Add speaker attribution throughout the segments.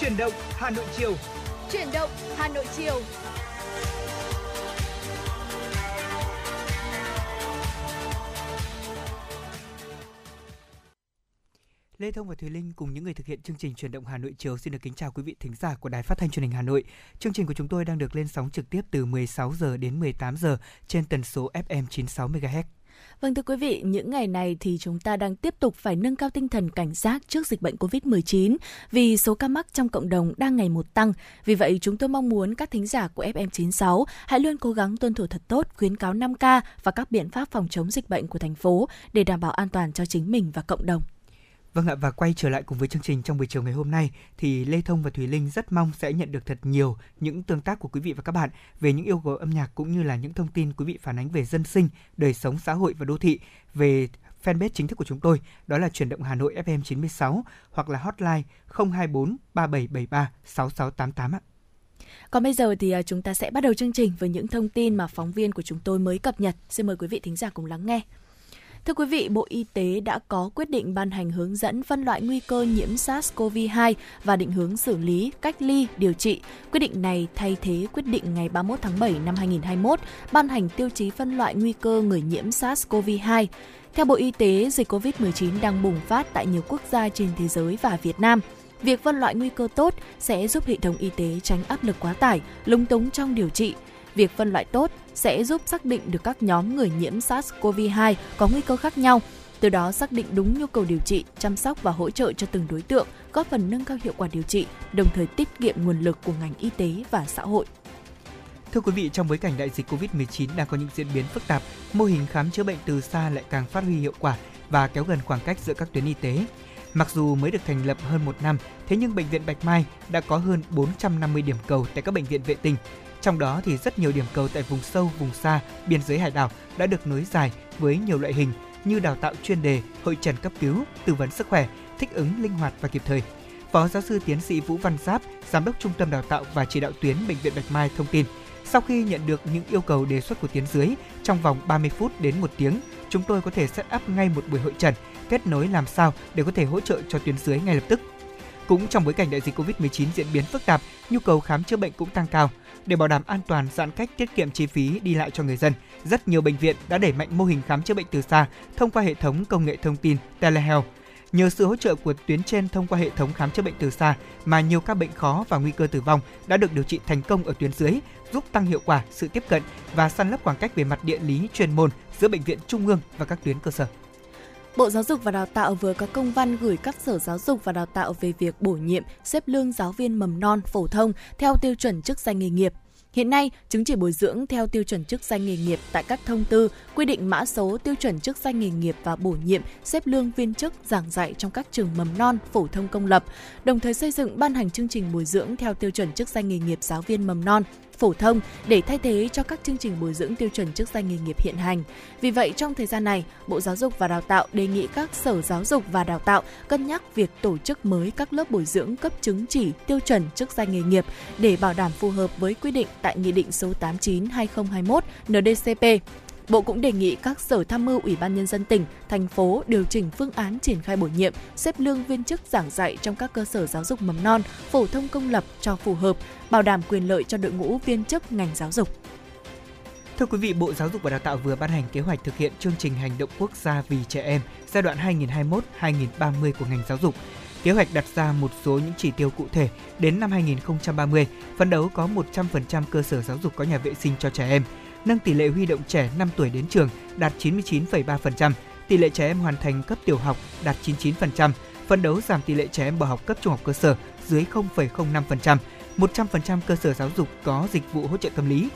Speaker 1: Chuyển động Hà Nội chiều.
Speaker 2: Chuyển động Hà Nội chiều.
Speaker 1: Lê Thông và Thùy Linh cùng những người thực hiện chương trình truyền động Hà Nội chiều xin được kính chào quý vị thính giả của Đài Phát thanh Truyền hình Hà Nội. Chương trình của chúng tôi đang được lên sóng trực tiếp từ 16 giờ đến 18 giờ trên tần số FM 96 MHz.
Speaker 2: Vâng thưa quý vị, những ngày này thì chúng ta đang tiếp tục phải nâng cao tinh thần cảnh giác trước dịch bệnh COVID-19 vì số ca mắc trong cộng đồng đang ngày một tăng. Vì vậy, chúng tôi mong muốn các thính giả của FM96 hãy luôn cố gắng tuân thủ thật tốt khuyến cáo 5K và các biện pháp phòng chống dịch bệnh của thành phố để đảm bảo an toàn cho chính mình và cộng đồng.
Speaker 1: Vâng ạ và quay trở lại cùng với chương trình trong buổi chiều ngày hôm nay thì Lê Thông và Thùy Linh rất mong sẽ nhận được thật nhiều những tương tác của quý vị và các bạn về những yêu cầu âm nhạc cũng như là những thông tin quý vị phản ánh về dân sinh, đời sống xã hội và đô thị về fanpage chính thức của chúng tôi đó là chuyển động Hà Nội FM 96 hoặc là hotline 024 3773 6688 ạ.
Speaker 2: Còn bây giờ thì à, chúng ta sẽ bắt đầu chương trình với những thông tin mà phóng viên của chúng tôi mới cập nhật. Xin mời quý vị thính giả cùng lắng nghe. Thưa quý vị, Bộ Y tế đã có quyết định ban hành hướng dẫn phân loại nguy cơ nhiễm SARS-CoV-2 và định hướng xử lý, cách ly, điều trị. Quyết định này thay thế quyết định ngày 31 tháng 7 năm 2021 ban hành tiêu chí phân loại nguy cơ người nhiễm SARS-CoV-2. Theo Bộ Y tế, dịch COVID-19 đang bùng phát tại nhiều quốc gia trên thế giới và Việt Nam. Việc phân loại nguy cơ tốt sẽ giúp hệ thống y tế tránh áp lực quá tải, lúng túng trong điều trị. Việc phân loại tốt sẽ giúp xác định được các nhóm người nhiễm SARS-CoV-2 có nguy cơ khác nhau, từ đó xác định đúng nhu cầu điều trị, chăm sóc và hỗ trợ cho từng đối tượng, góp phần nâng cao hiệu quả điều trị, đồng thời tiết kiệm nguồn lực của ngành y tế và xã hội.
Speaker 1: Thưa quý vị, trong bối cảnh đại dịch Covid-19 đang có những diễn biến phức tạp, mô hình khám chữa bệnh từ xa lại càng phát huy hiệu quả và kéo gần khoảng cách giữa các tuyến y tế. Mặc dù mới được thành lập hơn một năm, thế nhưng Bệnh viện Bạch Mai đã có hơn 450 điểm cầu tại các bệnh viện vệ tinh, trong đó thì rất nhiều điểm cầu tại vùng sâu, vùng xa, biên giới hải đảo đã được nối dài với nhiều loại hình như đào tạo chuyên đề, hội trần cấp cứu, tư vấn sức khỏe, thích ứng linh hoạt và kịp thời. Phó giáo sư tiến sĩ Vũ Văn Giáp, giám đốc Trung tâm Đào tạo và Chỉ đạo tuyến Bệnh viện Bạch Mai thông tin, sau khi nhận được những yêu cầu đề xuất của tuyến dưới, trong vòng 30 phút đến 1 tiếng, chúng tôi có thể set up ngay một buổi hội trần, kết nối làm sao để có thể hỗ trợ cho tuyến dưới ngay lập tức. Cũng trong bối cảnh đại dịch Covid-19 diễn biến phức tạp, nhu cầu khám chữa bệnh cũng tăng cao. Để bảo đảm an toàn, giãn cách, tiết kiệm chi phí đi lại cho người dân, rất nhiều bệnh viện đã đẩy mạnh mô hình khám chữa bệnh từ xa thông qua hệ thống công nghệ thông tin telehealth. Nhờ sự hỗ trợ của tuyến trên thông qua hệ thống khám chữa bệnh từ xa mà nhiều ca bệnh khó và nguy cơ tử vong đã được điều trị thành công ở tuyến dưới, giúp tăng hiệu quả sự tiếp cận và săn lấp khoảng cách về mặt địa lý chuyên môn giữa bệnh viện trung ương và các tuyến cơ sở.
Speaker 2: Bộ Giáo dục và Đào tạo vừa có công văn gửi các sở giáo dục và đào tạo về việc bổ nhiệm xếp lương giáo viên mầm non phổ thông theo tiêu chuẩn chức danh nghề nghiệp. Hiện nay, chứng chỉ bồi dưỡng theo tiêu chuẩn chức danh nghề nghiệp tại các thông tư quy định mã số tiêu chuẩn chức danh nghề nghiệp và bổ nhiệm xếp lương viên chức giảng dạy trong các trường mầm non phổ thông công lập, đồng thời xây dựng ban hành chương trình bồi dưỡng theo tiêu chuẩn chức danh nghề nghiệp giáo viên mầm non phổ thông để thay thế cho các chương trình bồi dưỡng tiêu chuẩn chức danh nghề nghiệp hiện hành. Vì vậy, trong thời gian này, Bộ Giáo dục và Đào tạo đề nghị các sở giáo dục và đào tạo cân nhắc việc tổ chức mới các lớp bồi dưỡng cấp chứng chỉ tiêu chuẩn chức danh nghề nghiệp để bảo đảm phù hợp với quy định tại Nghị định số 89/2021 NDCP Bộ cũng đề nghị các sở tham mưu Ủy ban nhân dân tỉnh, thành phố điều chỉnh phương án triển khai bổ nhiệm, xếp lương viên chức giảng dạy trong các cơ sở giáo dục mầm non, phổ thông công lập cho phù hợp, bảo đảm quyền lợi cho đội ngũ viên chức ngành giáo dục.
Speaker 1: Thưa quý vị, Bộ Giáo dục và Đào tạo vừa ban hành kế hoạch thực hiện chương trình hành động quốc gia vì trẻ em giai đoạn 2021-2030 của ngành giáo dục. Kế hoạch đặt ra một số những chỉ tiêu cụ thể đến năm 2030, phấn đấu có 100% cơ sở giáo dục có nhà vệ sinh cho trẻ em, nâng tỷ lệ huy động trẻ 5 tuổi đến trường đạt 99,3%, tỷ lệ trẻ em hoàn thành cấp tiểu học đạt 99%, phấn đấu giảm tỷ lệ trẻ em bỏ học cấp trung học cơ sở dưới 0,05%, 100% cơ sở giáo dục có dịch vụ hỗ trợ tâm lý.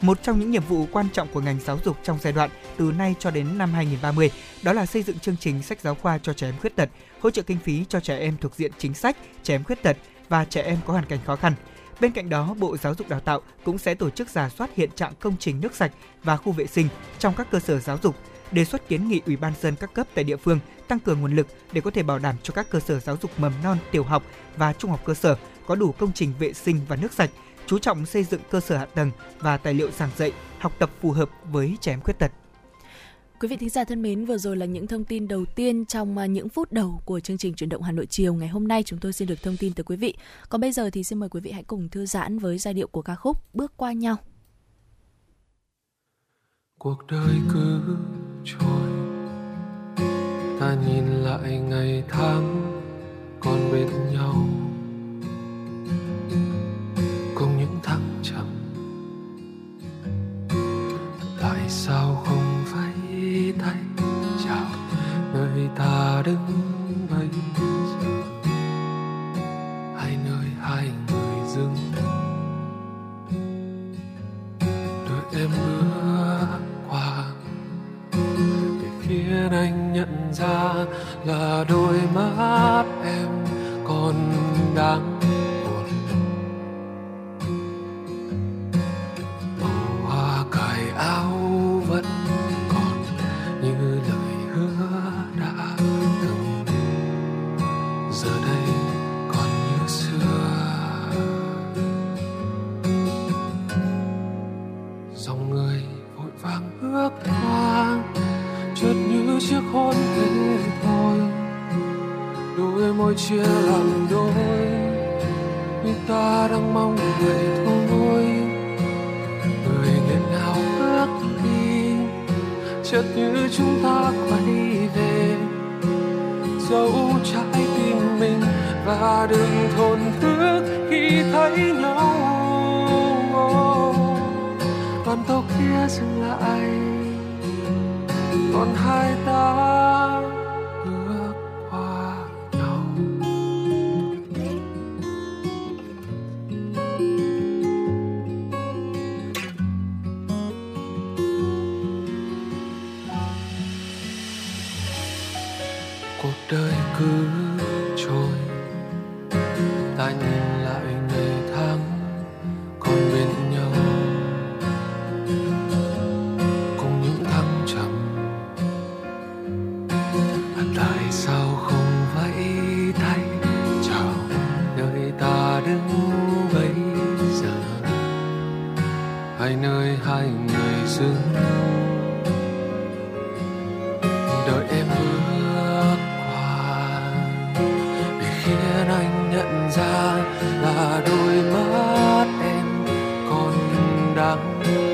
Speaker 1: Một trong những nhiệm vụ quan trọng của ngành giáo dục trong giai đoạn từ nay cho đến năm 2030 đó là xây dựng chương trình sách giáo khoa cho trẻ em khuyết tật, hỗ trợ kinh phí cho trẻ em thuộc diện chính sách, trẻ em khuyết tật và trẻ em có hoàn cảnh khó khăn – Bên cạnh đó, Bộ Giáo dục Đào tạo cũng sẽ tổ chức giả soát hiện trạng công trình nước sạch và khu vệ sinh trong các cơ sở giáo dục, đề xuất kiến nghị Ủy ban dân các cấp tại địa phương tăng cường nguồn lực để có thể bảo đảm cho các cơ sở giáo dục mầm non, tiểu học và trung học cơ sở có đủ công trình vệ sinh và nước sạch, chú trọng xây dựng cơ sở hạ tầng và tài liệu giảng dạy, học tập phù hợp với trẻ em khuyết tật.
Speaker 2: Quý vị thính giả thân mến, vừa rồi là những thông tin đầu tiên trong à, những phút đầu của chương trình chuyển động Hà Nội chiều ngày hôm nay chúng tôi xin được thông tin tới quý vị. Còn bây giờ thì xin mời quý vị hãy cùng thư giãn với giai điệu của ca khúc Bước qua nhau.
Speaker 3: Cuộc đời cứ trôi Ta nhìn lại ngày tháng còn bên nhau Cùng những thăng trầm Tại sao không tay chào nơi ta đứng bây giờ hai nơi hai người dừng. Đợi em bước qua. Để phía anh nhận ra là đôi mắt em còn đang khôn thế thôi, đôi môi chia làm đôi. Như ta đang mong vậy thôi người nghẹn nào bước đi. Chợt như chúng ta quay về. Dấu trái tim mình và đừng thổn thức khi thấy nhau. Đoàn tàu kia dừng lại còn hai ta
Speaker 4: bước qua nhau. Cuộc đời chuyến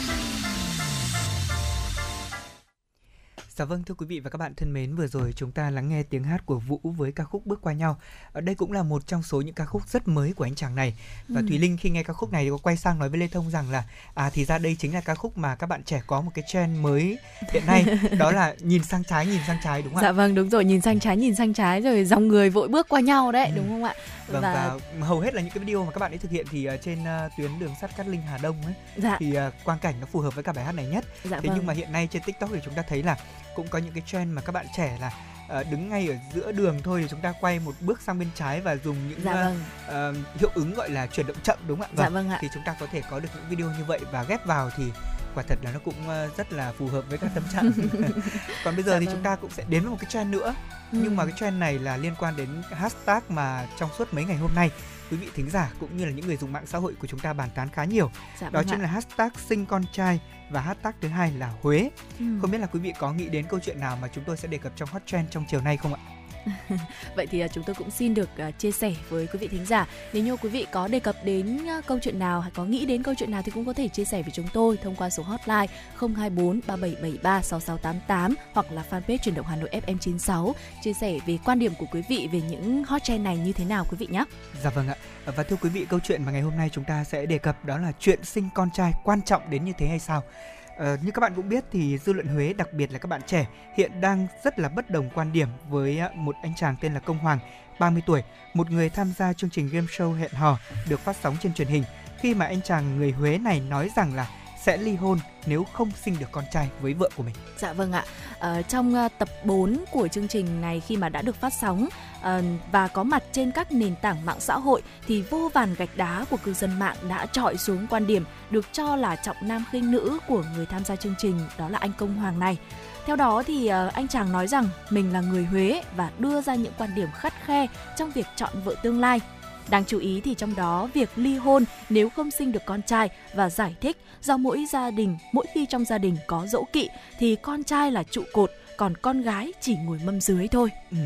Speaker 1: Dạ vâng thưa quý vị và các bạn thân mến, vừa rồi chúng ta lắng nghe tiếng hát của Vũ với ca khúc Bước qua nhau. Ở đây cũng là một trong số những ca khúc rất mới của anh chàng này. Và ừ. Thùy Linh khi nghe ca khúc này thì có quay sang nói với Lê Thông rằng là à thì ra đây chính là ca khúc mà các bạn trẻ có một cái trend mới hiện nay, đó là nhìn sang trái nhìn sang trái đúng không
Speaker 2: ạ? Dạ vâng đúng rồi, nhìn sang trái nhìn sang trái rồi dòng người vội bước qua nhau đấy, ừ. đúng không ạ?
Speaker 1: Vâng, và... và hầu hết là những cái video mà các bạn ấy thực hiện thì uh, trên uh, tuyến đường sắt Cát Linh Hà Đông ấy dạ. thì uh, quang cảnh nó phù hợp với cả bài hát này nhất. Dạ thế vâng. nhưng mà hiện nay trên TikTok thì chúng ta thấy là cũng có những cái trend mà các bạn trẻ là uh, đứng ngay ở giữa đường thôi thì chúng ta quay một bước sang bên trái và dùng những dạ vâng. uh, hiệu ứng gọi là chuyển động chậm đúng không ạ?
Speaker 2: Vâng, dạ vâng ạ.
Speaker 1: Thì chúng ta có thể có được những video như vậy và ghép vào thì quả thật là nó cũng rất là phù hợp với các tâm trạng. Còn bây giờ dạ thì vâng. chúng ta cũng sẽ đến với một cái trend nữa. Ừ. Nhưng mà cái trend này là liên quan đến hashtag mà trong suốt mấy ngày hôm nay quý vị thính giả cũng như là những người dùng mạng xã hội của chúng ta bàn tán khá nhiều. Dạ, Đó vâng chính ạ. là hashtag sinh con trai và hashtag thứ hai là Huế. Ừ. Không biết là quý vị có nghĩ đến câu chuyện nào mà chúng tôi sẽ đề cập trong hot trend trong chiều nay không ạ?
Speaker 2: Vậy thì à, chúng tôi cũng xin được à, chia sẻ với quý vị thính giả. Nếu như quý vị có đề cập đến à, câu chuyện nào hay có nghĩ đến câu chuyện nào thì cũng có thể chia sẻ với chúng tôi thông qua số hotline 024 3773 6688 hoặc là fanpage truyền động Hà Nội FM 96 chia sẻ về quan điểm của quý vị về những hot trend này như thế nào quý vị nhé.
Speaker 1: Dạ vâng ạ. Và thưa quý vị, câu chuyện mà ngày hôm nay chúng ta sẽ đề cập đó là chuyện sinh con trai quan trọng đến như thế hay sao? Ờ, như các bạn cũng biết thì dư luận Huế đặc biệt là các bạn trẻ hiện đang rất là bất đồng quan điểm với ờ, một anh chàng tên là Công Hoàng, 30 tuổi, một người tham gia chương trình game show hẹn hò được phát sóng trên truyền hình. Khi mà anh chàng người Huế này nói rằng là sẽ ly hôn nếu không sinh được con trai với vợ của mình.
Speaker 2: Dạ vâng ạ. Ờ, trong ờ, tập 4 của chương trình này khi mà đã được phát sóng uh, và có mặt trên các nền tảng mạng xã hội thì vô vàn gạch đá của cư dân mạng đã trọi xuống quan điểm được cho là trọng nam khinh nữ của người tham gia chương trình đó là anh Công Hoàng này. Theo đó thì ờ, anh chàng nói rằng mình là người Huế và đưa ra những quan điểm khắt khe trong việc chọn vợ tương lai. Đáng chú ý thì trong đó việc ly hôn nếu không sinh được con trai và giải thích do mỗi gia đình, mỗi khi trong gia đình có dỗ kỵ thì con trai là trụ cột, còn con gái chỉ ngồi mâm dưới thôi.
Speaker 1: Ừ.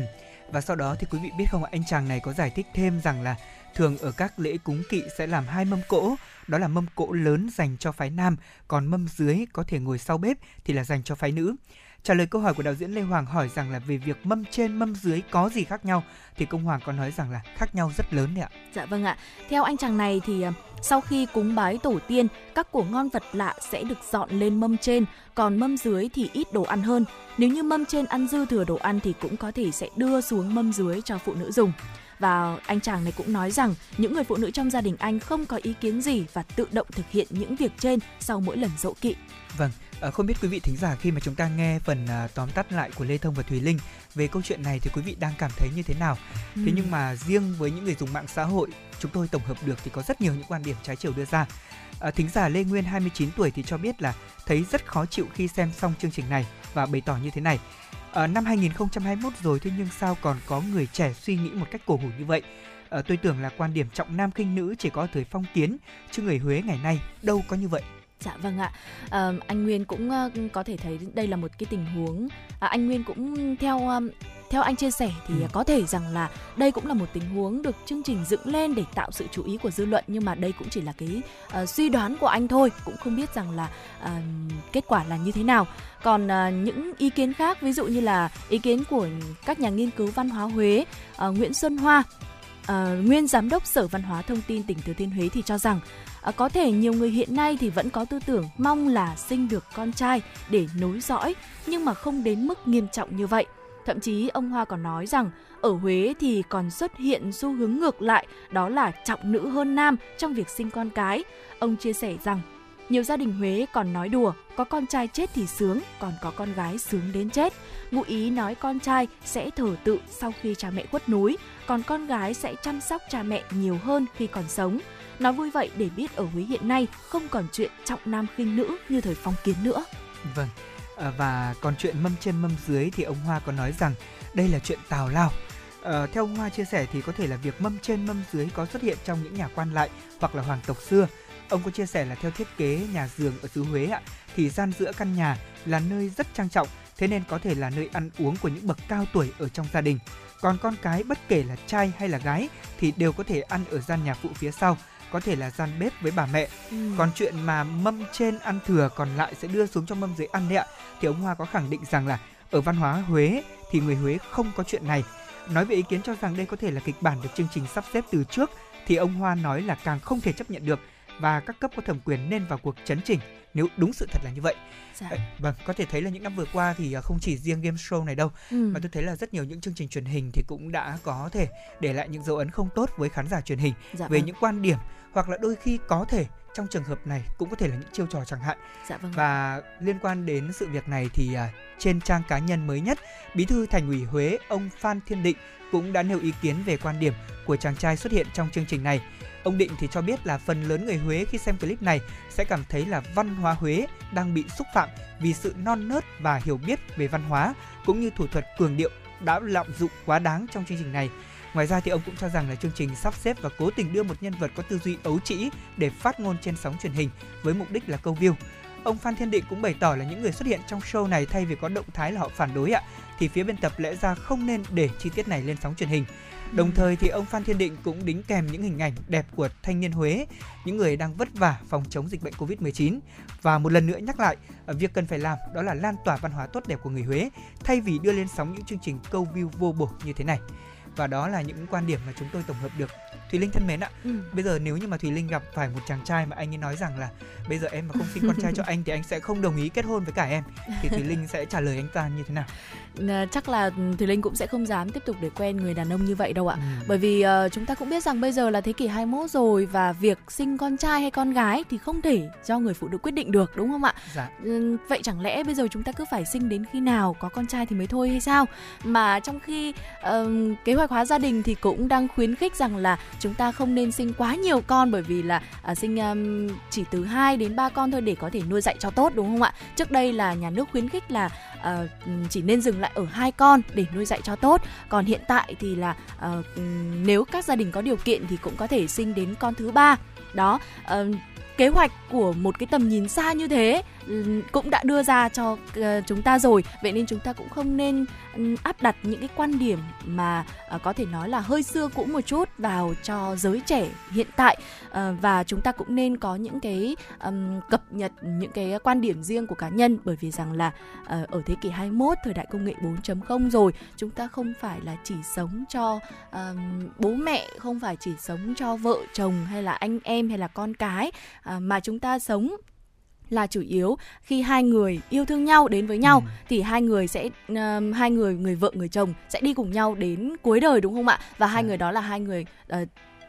Speaker 1: Và sau đó thì quý vị biết không ạ, anh chàng này có giải thích thêm rằng là thường ở các lễ cúng kỵ sẽ làm hai mâm cỗ, đó là mâm cỗ lớn dành cho phái nam, còn mâm dưới có thể ngồi sau bếp thì là dành cho phái nữ. Trả lời câu hỏi của đạo diễn Lê Hoàng hỏi rằng là về việc mâm trên mâm dưới có gì khác nhau thì công Hoàng có nói rằng là khác nhau rất lớn đấy ạ.
Speaker 2: Dạ vâng ạ. Theo anh chàng này thì ờ, sau khi cúng bái tổ tiên, các của ngon vật lạ sẽ được dọn lên mâm trên, còn mâm dưới thì ít đồ ăn hơn. Nếu như mâm trên ăn dư thừa đồ ăn thì cũng có thể sẽ đưa xuống mâm dưới cho phụ nữ dùng và anh chàng này cũng nói rằng những người phụ nữ trong gia đình anh không có ý kiến gì và tự động thực hiện những việc trên sau mỗi lần dỗ kỵ.
Speaker 1: Vâng, À, không biết quý vị thính giả khi mà chúng ta nghe phần à, tóm tắt lại của Lê Thông và Thùy Linh về câu chuyện này thì quý vị đang cảm thấy như thế nào? Ừ. Thế nhưng mà riêng với những người dùng mạng xã hội, chúng tôi tổng hợp được thì có rất nhiều những quan điểm trái chiều đưa ra. À, thính giả Lê Nguyên 29 tuổi thì cho biết là thấy rất khó chịu khi xem xong chương trình này và bày tỏ như thế này. À, năm 2021 rồi thế nhưng sao còn có người trẻ suy nghĩ một cách cổ hủ như vậy? À, tôi tưởng là quan điểm trọng nam khinh nữ chỉ có thời phong kiến, chứ người Huế ngày nay đâu có như vậy.
Speaker 2: Dạ vâng ạ. À, anh Nguyên cũng uh, có thể thấy đây là một cái tình huống. À, anh Nguyên cũng theo um, theo anh chia sẻ thì ừ. có thể rằng là đây cũng là một tình huống được chương trình dựng lên để tạo sự chú ý của dư luận nhưng mà đây cũng chỉ là cái uh, suy đoán của anh thôi cũng không biết rằng là uh, kết quả là như thế nào còn uh, những ý kiến khác ví dụ như là ý kiến của các nhà nghiên cứu văn hóa Huế uh, Nguyễn Xuân Hoa uh, nguyên giám đốc Sở Văn hóa Thông tin tỉnh Thừa Thiên Huế thì cho rằng À, có thể nhiều người hiện nay thì vẫn có tư tưởng mong là sinh được con trai để nối dõi nhưng mà không đến mức nghiêm trọng như vậy. Thậm chí ông Hoa còn nói rằng ở Huế thì còn xuất hiện xu hướng ngược lại đó là trọng nữ hơn nam trong việc sinh con cái. Ông chia sẻ rằng nhiều gia đình Huế còn nói đùa, có con trai chết thì sướng, còn có con gái sướng đến chết. Ngụ ý nói con trai sẽ thở tự sau khi cha mẹ khuất núi, còn con gái sẽ chăm sóc cha mẹ nhiều hơn khi còn sống. Nói vui vậy để biết ở Huế hiện nay không còn chuyện trọng nam khinh nữ như thời phong kiến nữa.
Speaker 1: Vâng, à, và còn chuyện mâm trên mâm dưới thì ông Hoa có nói rằng đây là chuyện tào lao. À, theo ông Hoa chia sẻ thì có thể là việc mâm trên mâm dưới có xuất hiện trong những nhà quan lại hoặc là hoàng tộc xưa. Ông có chia sẻ là theo thiết kế nhà giường ở xứ Huế ạ, thì gian giữa căn nhà là nơi rất trang trọng, thế nên có thể là nơi ăn uống của những bậc cao tuổi ở trong gia đình. Còn con cái bất kể là trai hay là gái thì đều có thể ăn ở gian nhà phụ phía sau có thể là gian bếp với bà mẹ. Ừ. Còn chuyện mà mâm trên ăn thừa còn lại sẽ đưa xuống cho mâm dưới ăn đấy ạ. Thì ông Hoa có khẳng định rằng là Ở văn hóa Huế thì người Huế không có chuyện này. Nói về ý kiến cho rằng đây có thể là kịch bản được chương trình sắp xếp từ trước thì ông Hoa nói là càng không thể chấp nhận được và các cấp có thẩm quyền nên vào cuộc chấn chỉnh nếu đúng sự thật là như vậy.
Speaker 2: Dạ.
Speaker 1: Vâng, có thể thấy là những năm vừa qua thì à, không chỉ riêng game show này đâu,
Speaker 2: Ừ.
Speaker 1: mà tôi thấy là rất nhiều những chương trình truyền hình thì cũng đã có thể để lại những dấu ấn không tốt với khán giả truyền hình
Speaker 2: dạ
Speaker 1: về
Speaker 2: vâng.
Speaker 1: những quan điểm hoặc là đôi khi có thể trong trường hợp này cũng có thể là những chiêu trò chẳng hạn.
Speaker 2: Dạ vâng.
Speaker 1: Và liên quan đến sự việc này thì à, trên trang cá nhân mới nhất, Bí thư Thành ủy Huế ông Phan Thiên Định cũng đã nêu ý kiến về quan điểm của chàng trai xuất hiện trong chương trình này. Ông Định thì cho biết là phần lớn người Huế khi xem clip này sẽ cảm thấy là văn hóa Huế đang bị xúc phạm vì sự non nớt và hiểu biết về văn hóa cũng như thủ thuật cường điệu đã lạm dụng quá đáng trong chương trình này. Ngoài ra thì ông cũng cho rằng là chương trình sắp xếp và cố tình đưa một nhân vật có tư duy ấu trĩ để phát ngôn trên sóng truyền hình với mục đích là câu view. Ông Phan Thiên Định cũng bày tỏ là những người xuất hiện trong show này thay vì có động thái là họ phản đối ạ, thì phía biên tập lẽ ra không nên để chi tiết này lên sóng truyền hình. Đồng thời thì ông Phan Thiên Định cũng đính kèm những hình ảnh đẹp của thanh niên Huế, những người đang vất vả phòng chống dịch bệnh Covid-19 và một lần nữa nhắc lại ờ, việc cần phải làm đó là lan tỏa văn hóa tốt đẹp của người Huế thay vì đưa lên sóng những chương trình câu view vô bổ như thế này. Và đó là những quan điểm mà chúng tôi tổng hợp được. Thùy Linh thân mến ạ,
Speaker 2: Ừ.
Speaker 1: bây giờ nếu như mà Thùy Linh gặp phải một chàng trai mà anh ấy nói rằng là bây giờ em mà không sinh con trai cho anh thì anh sẽ không đồng ý kết hôn với cả em thì Thùy Linh sẽ trả lời anh ta như thế nào?
Speaker 2: Ờ, chắc là Thùy Linh cũng sẽ không dám tiếp tục để quen người đàn ông như vậy đâu ạ.
Speaker 1: Ừ.
Speaker 2: Bởi vì ờ, chúng ta cũng biết rằng bây giờ là thế kỷ 21 rồi và việc sinh con trai hay con gái thì không thể do người phụ nữ quyết định được đúng không ạ?
Speaker 1: Dạ.
Speaker 2: Ừ, Vậy chẳng lẽ bây giờ chúng ta cứ phải sinh đến khi nào có con trai thì mới thôi hay sao? Mà trong khi ờm, kế hoạch hóa gia đình thì cũng đang khuyến khích rằng là chúng ta không nên sinh quá nhiều con bởi vì là à, sinh um, chỉ từ 2 đến 3 con thôi để có thể nuôi dạy cho tốt đúng không ạ? Trước đây là nhà nước khuyến khích là à, chỉ nên dừng lại ở hai con để nuôi dạy cho tốt. Còn hiện tại thì là à, nếu các gia đình có điều kiện thì cũng có thể sinh đến con thứ ba. Đó, à, kế hoạch của một cái tầm nhìn xa như thế Ừ, cũng đã đưa ra cho ờ, chúng ta rồi. Vậy nên chúng ta cũng không nên ừ, áp đặt những cái quan điểm mà ờ, có thể nói là hơi xưa cũ một chút vào cho giới trẻ hiện tại. Ờ, và chúng ta cũng nên có những cái cập nhật những cái quan điểm riêng của cá nhân. Bởi vì rằng là ở thế kỷ 21 thời đại công nghệ 4.0 rồi, chúng ta không phải là chỉ sống cho bố mẹ, không phải chỉ sống cho vợ chồng hay là anh em hay là con cái mà chúng ta sống là chủ yếu khi hai người yêu thương nhau đến với nhau
Speaker 1: Ừ.
Speaker 2: thì hai người sẽ ừm, hai người người vợ người chồng sẽ đi cùng nhau đến cuối đời đúng không ạ và hai
Speaker 1: Dạ.
Speaker 2: người đó là hai người ờ,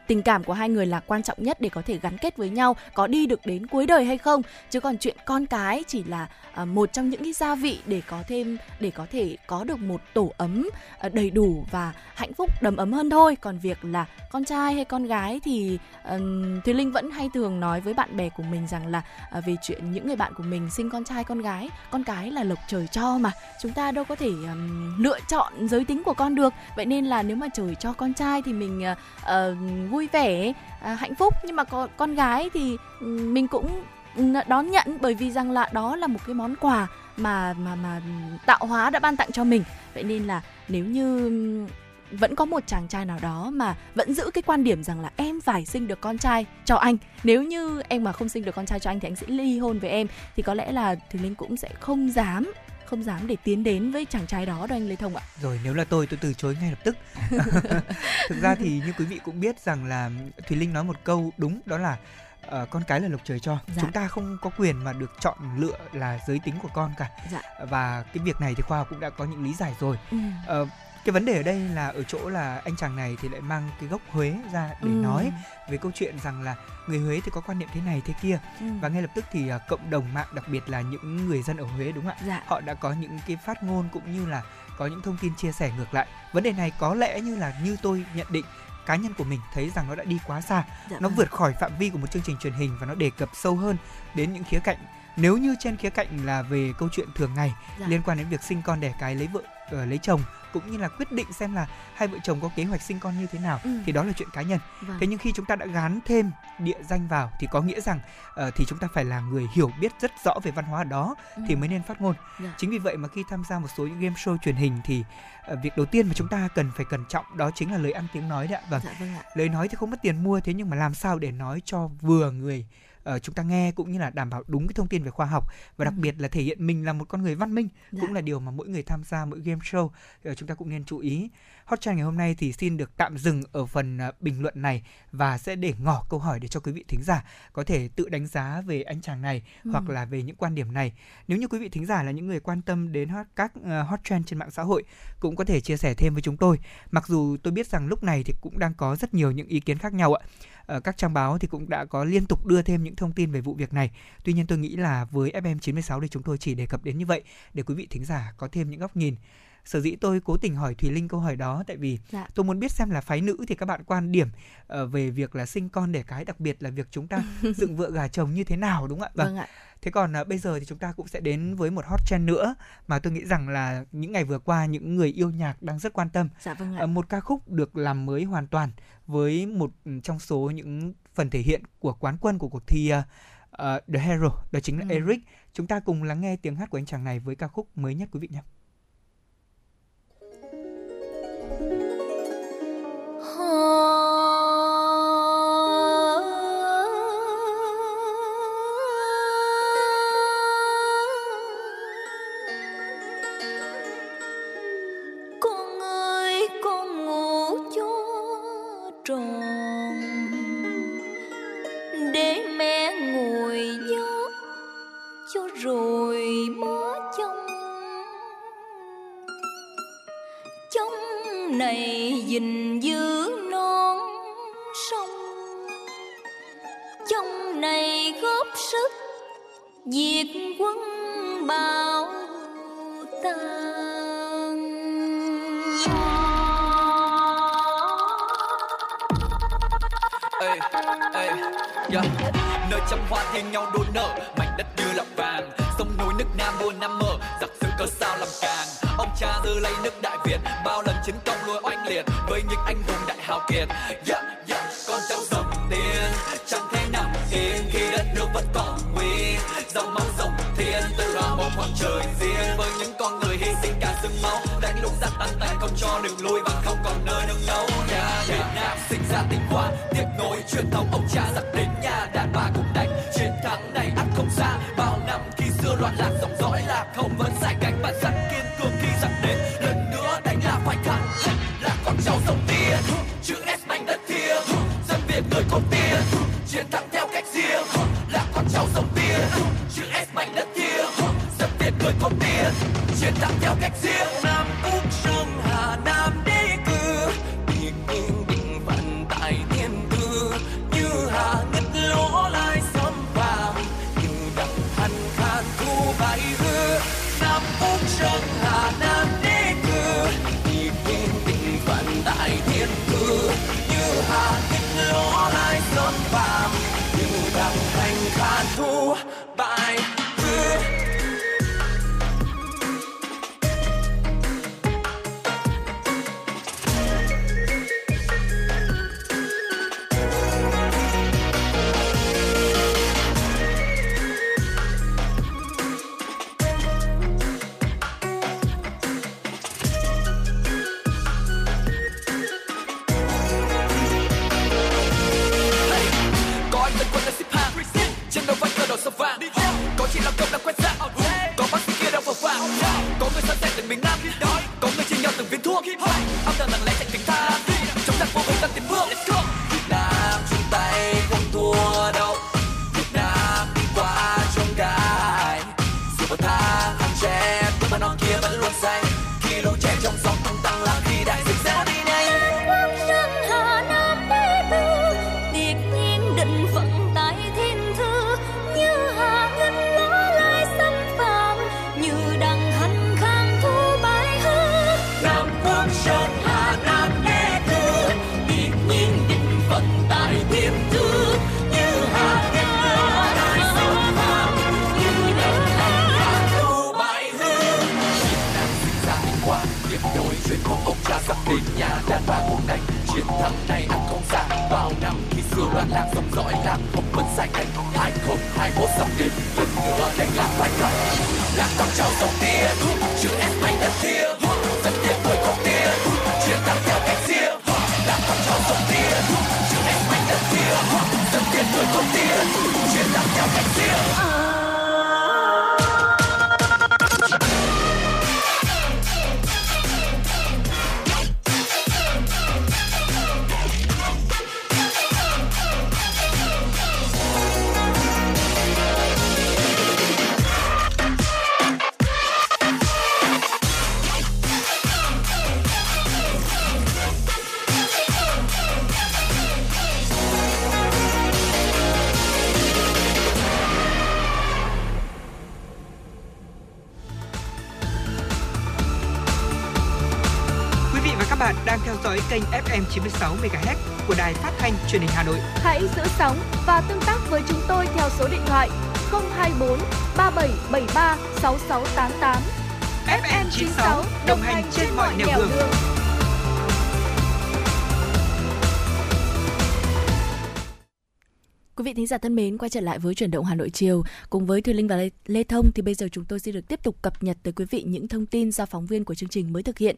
Speaker 2: tình cảm của hai người là quan trọng nhất để có thể gắn kết với nhau có đi được đến cuối đời hay không. Chứ còn chuyện con cái chỉ là à, một trong những cái gia vị để có thêm để có thể có được một tổ ấm à, đầy đủ và hạnh phúc đầm ấm hơn thôi. Còn việc là con trai hay con gái thì um, Thùy Linh vẫn hay thường nói với bạn bè của mình rằng là à, về chuyện những người bạn của mình sinh con trai con gái con cái là lộc trời cho mà. Chúng ta đâu có thể um, lựa chọn giới tính của con được. Vậy nên là nếu mà trời cho con trai thì mình uh, ờ, vui vẻ à, hạnh phúc. Nhưng mà con con gái thì ừ, mình cũng đón nhận bởi vì rằng là đó là một cái món quà mà mà mà tạo hóa đã ban tặng cho mình. Vậy nên là nếu như ừ, vẫn có một chàng trai nào đó mà vẫn giữ cái quan điểm rằng là em phải sinh được con trai cho anh nếu như em mà không sinh được con trai cho anh thì anh sẽ ly hôn với em thì có lẽ là thì linh cũng sẽ không dám không dám để tiến đến với chàng trai đó đâu anh lê thông ạ
Speaker 1: Rồi nếu là tôi tôi từ chối ngay lập tức. Thực ra thì như quý vị cũng biết rằng là Thùy Linh nói một câu đúng đó là ờ, con cái là lộc trời cho.
Speaker 2: Dạ.
Speaker 1: Chúng ta không có quyền mà được chọn lựa là giới tính của con cả.
Speaker 2: Dạ.
Speaker 1: Và cái việc này thì khoa học cũng đã có những lý giải rồi.
Speaker 2: ừ.
Speaker 1: Ờ, cái vấn đề ở đây là ở chỗ là anh chàng này thì lại mang cái gốc Huế ra để
Speaker 2: Ừ.
Speaker 1: nói về câu chuyện rằng là người Huế thì có quan niệm thế này thế kia
Speaker 2: Ừ.
Speaker 1: và ngay lập tức thì à, cộng đồng mạng đặc biệt là những người dân ở Huế đúng không ạ?
Speaker 2: dạ
Speaker 1: họ đã có những cái phát ngôn cũng như là có những thông tin chia sẻ ngược lại vấn đề này có lẽ như là như tôi nhận định cá nhân của mình thấy rằng nó đã đi quá xa
Speaker 2: dạ
Speaker 1: nó
Speaker 2: vâng.
Speaker 1: vượt khỏi phạm vi của một chương trình truyền hình và nó đề cập sâu hơn đến những khía cạnh nếu như trên khía cạnh là về câu chuyện thường ngày
Speaker 2: Dạ.
Speaker 1: liên quan đến việc sinh con đẻ cái lấy vợ ờ, lấy chồng cũng như là quyết định xem là hai vợ chồng có kế hoạch sinh con như thế nào
Speaker 2: Ừ.
Speaker 1: thì đó là chuyện cá nhân
Speaker 2: Vâng.
Speaker 1: thế nhưng khi chúng ta đã gán thêm địa danh vào thì có nghĩa rằng ờ, thì chúng ta phải là người hiểu biết rất rõ về văn hóa đó thì
Speaker 2: Ừ.
Speaker 1: mới nên phát ngôn
Speaker 2: Dạ.
Speaker 1: chính vì vậy mà khi tham gia một số những game show truyền hình thì ờ, việc đầu tiên mà chúng ta cần phải cẩn trọng đó chính là lời ăn tiếng nói đấy ạ vâng
Speaker 2: dạ vâng ạ
Speaker 1: lời nói thì không mất tiền mua thế nhưng mà làm sao để nói cho vừa người uh, chúng ta nghe cũng như là đảm bảo đúng cái thông tin về khoa học và đặc ừ. biệt là thể hiện mình là một con người văn minh dạ. cũng là điều mà mỗi người tham gia mỗi game show uh, chúng ta cũng nên chú ý hot trend ngày hôm nay thì xin được tạm dừng ở phần uh, bình luận này và sẽ để ngỏ câu hỏi để cho quý vị thính giả có thể tự đánh giá về anh chàng này ừ. hoặc là về những quan điểm này nếu như quý vị thính giả là những người quan tâm đến hot, các uh, hot trend trên mạng xã hội cũng có thể chia sẻ thêm với chúng tôi mặc dù tôi biết rằng lúc này thì cũng đang có rất nhiều những ý kiến khác nhau ạ các trang báo thì cũng đã có liên tục đưa thêm những thông tin về vụ việc này. Tuy nhiên tôi nghĩ là với FM96 thì chúng tôi chỉ đề cập đến như vậy để quý vị thính giả có thêm những góc nhìn sở dĩ tôi cố tình hỏi thùy linh câu hỏi đó tại vì dạ. tôi muốn biết xem là phái nữ thì các bạn quan điểm uh, về việc là sinh con đẻ cái đặc biệt là việc chúng ta dựng vợ gà chồng như thế nào đúng không ạ
Speaker 2: vâng, vâng ạ
Speaker 1: thế còn uh, bây giờ thì chúng ta cũng sẽ đến với một hot trend nữa mà tôi nghĩ rằng là những ngày vừa qua những người yêu nhạc đang rất quan tâm
Speaker 2: dạ, vâng ạ.
Speaker 1: Uh, một ca khúc được làm mới hoàn toàn với một trong số những phần thể hiện của quán quân của cuộc thi uh, uh, The Hero đó chính là ừ. Eric chúng ta cùng lắng nghe tiếng hát của anh chàng này với ca khúc mới nhất quý vị nhé
Speaker 5: gìn
Speaker 1: kênh FM 96 MHz của đài phát thanh truyền hình Hà Nội.
Speaker 6: Hãy giữ sóng và tương tác với chúng tôi theo số điện thoại 024 3773 6688.
Speaker 1: FM 96 đồng hành trên mọi nẻo đường. đường.
Speaker 2: Quý vị thính giả thân mến, quay trở lại với chuyển động Hà Nội chiều cùng với Thùy Linh và Lê, Lê Thông thì bây giờ chúng tôi sẽ được tiếp tục cập nhật tới quý vị những thông tin do phóng viên của chương trình mới thực hiện.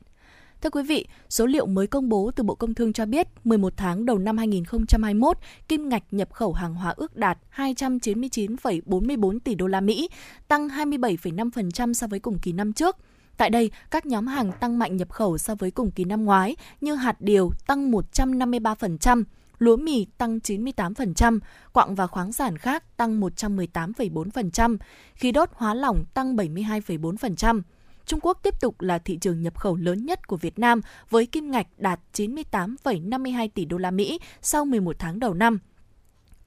Speaker 2: Thưa quý vị, số liệu mới công bố từ Bộ Công Thương cho biết 11 tháng đầu năm 2021, kim ngạch nhập khẩu hàng hóa ước đạt 299,44 tỷ đô la Mỹ, tăng 27,5% so với cùng kỳ năm trước. Tại đây, các nhóm hàng tăng mạnh nhập khẩu so với cùng kỳ năm ngoái như hạt điều tăng 153%, lúa mì tăng 98%, quặng và khoáng sản khác tăng 118,4%, khí đốt hóa lỏng tăng 72,4%. Trung Quốc tiếp tục là thị trường nhập khẩu lớn nhất của Việt Nam với kim ngạch đạt 98,52 tỷ đô la Mỹ sau 11 tháng đầu năm.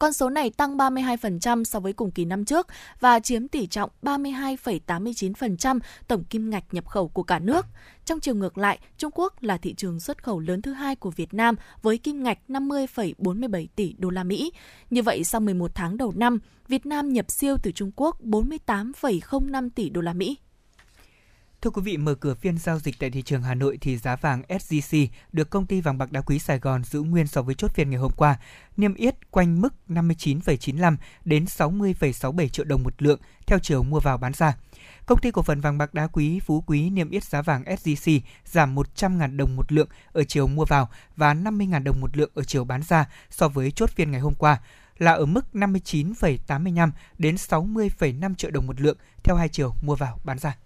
Speaker 2: Con số này tăng 32% so với cùng kỳ năm trước và chiếm tỷ trọng 32,89% tổng kim ngạch nhập khẩu của cả nước. Trong chiều ngược lại, Trung Quốc là thị trường xuất khẩu lớn thứ hai của Việt Nam với kim ngạch 50,47 tỷ đô la Mỹ. Như vậy, sau 11 tháng đầu năm, Việt Nam nhập siêu từ Trung Quốc 48,05 tỷ đô la Mỹ.
Speaker 1: Thưa quý vị, mở cửa phiên giao dịch tại thị trường Hà Nội thì giá vàng SJC được công ty vàng bạc đá quý Sài Gòn giữ nguyên so với chốt phiên ngày hôm qua, niêm yết quanh mức 59,95 đến 60,67 triệu đồng một lượng theo chiều mua vào bán ra. Công ty cổ phần vàng bạc đá quý Phú Quý niêm yết giá vàng SJC giảm 100.000 đồng một lượng ở chiều mua vào và 50.000 đồng một lượng ở chiều bán ra so với chốt phiên ngày hôm qua là ở mức 59,85 đến 60,5 triệu đồng một lượng theo hai chiều mua vào bán ra.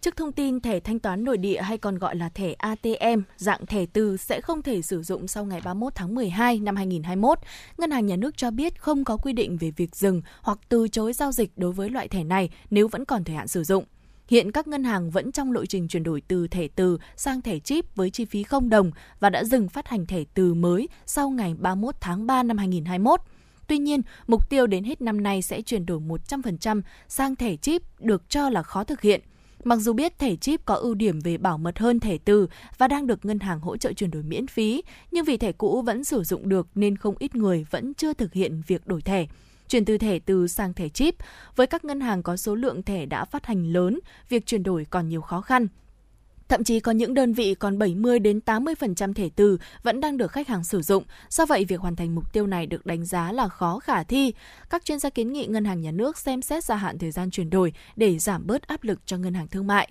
Speaker 2: Trước thông tin thẻ thanh toán nội địa hay còn gọi là thẻ ATM dạng thẻ từ sẽ không thể sử dụng sau ngày 31 tháng 12 năm 2021, Ngân hàng Nhà nước cho biết không có quy định về việc dừng hoặc từ chối giao dịch đối với loại thẻ này nếu vẫn còn thời hạn sử dụng. Hiện các ngân hàng vẫn trong lộ trình chuyển đổi từ thẻ từ sang thẻ chip với chi phí không đồng và đã dừng phát hành thẻ từ mới sau ngày 31 tháng 3 năm 2021. Tuy nhiên, mục tiêu đến hết năm nay sẽ chuyển đổi 100% sang thẻ chip được cho là khó thực hiện. Mặc dù biết thẻ chip có ưu điểm về bảo mật hơn thẻ từ và đang được ngân hàng hỗ trợ chuyển đổi miễn phí, nhưng vì thẻ cũ vẫn sử dụng được nên không ít người vẫn chưa thực hiện việc đổi thẻ chuyển từ thẻ từ sang thẻ chip. Với các ngân hàng có số lượng thẻ đã phát hành lớn, việc chuyển đổi còn nhiều khó khăn. Thậm chí có những đơn vị còn 70 đến 80% thẻ từ vẫn đang được khách hàng sử dụng. Do vậy, việc hoàn thành mục tiêu này được đánh giá là khó khả thi. Các chuyên gia kiến nghị ngân hàng nhà nước xem xét gia hạn thời gian chuyển đổi để giảm bớt áp lực cho ngân hàng thương mại.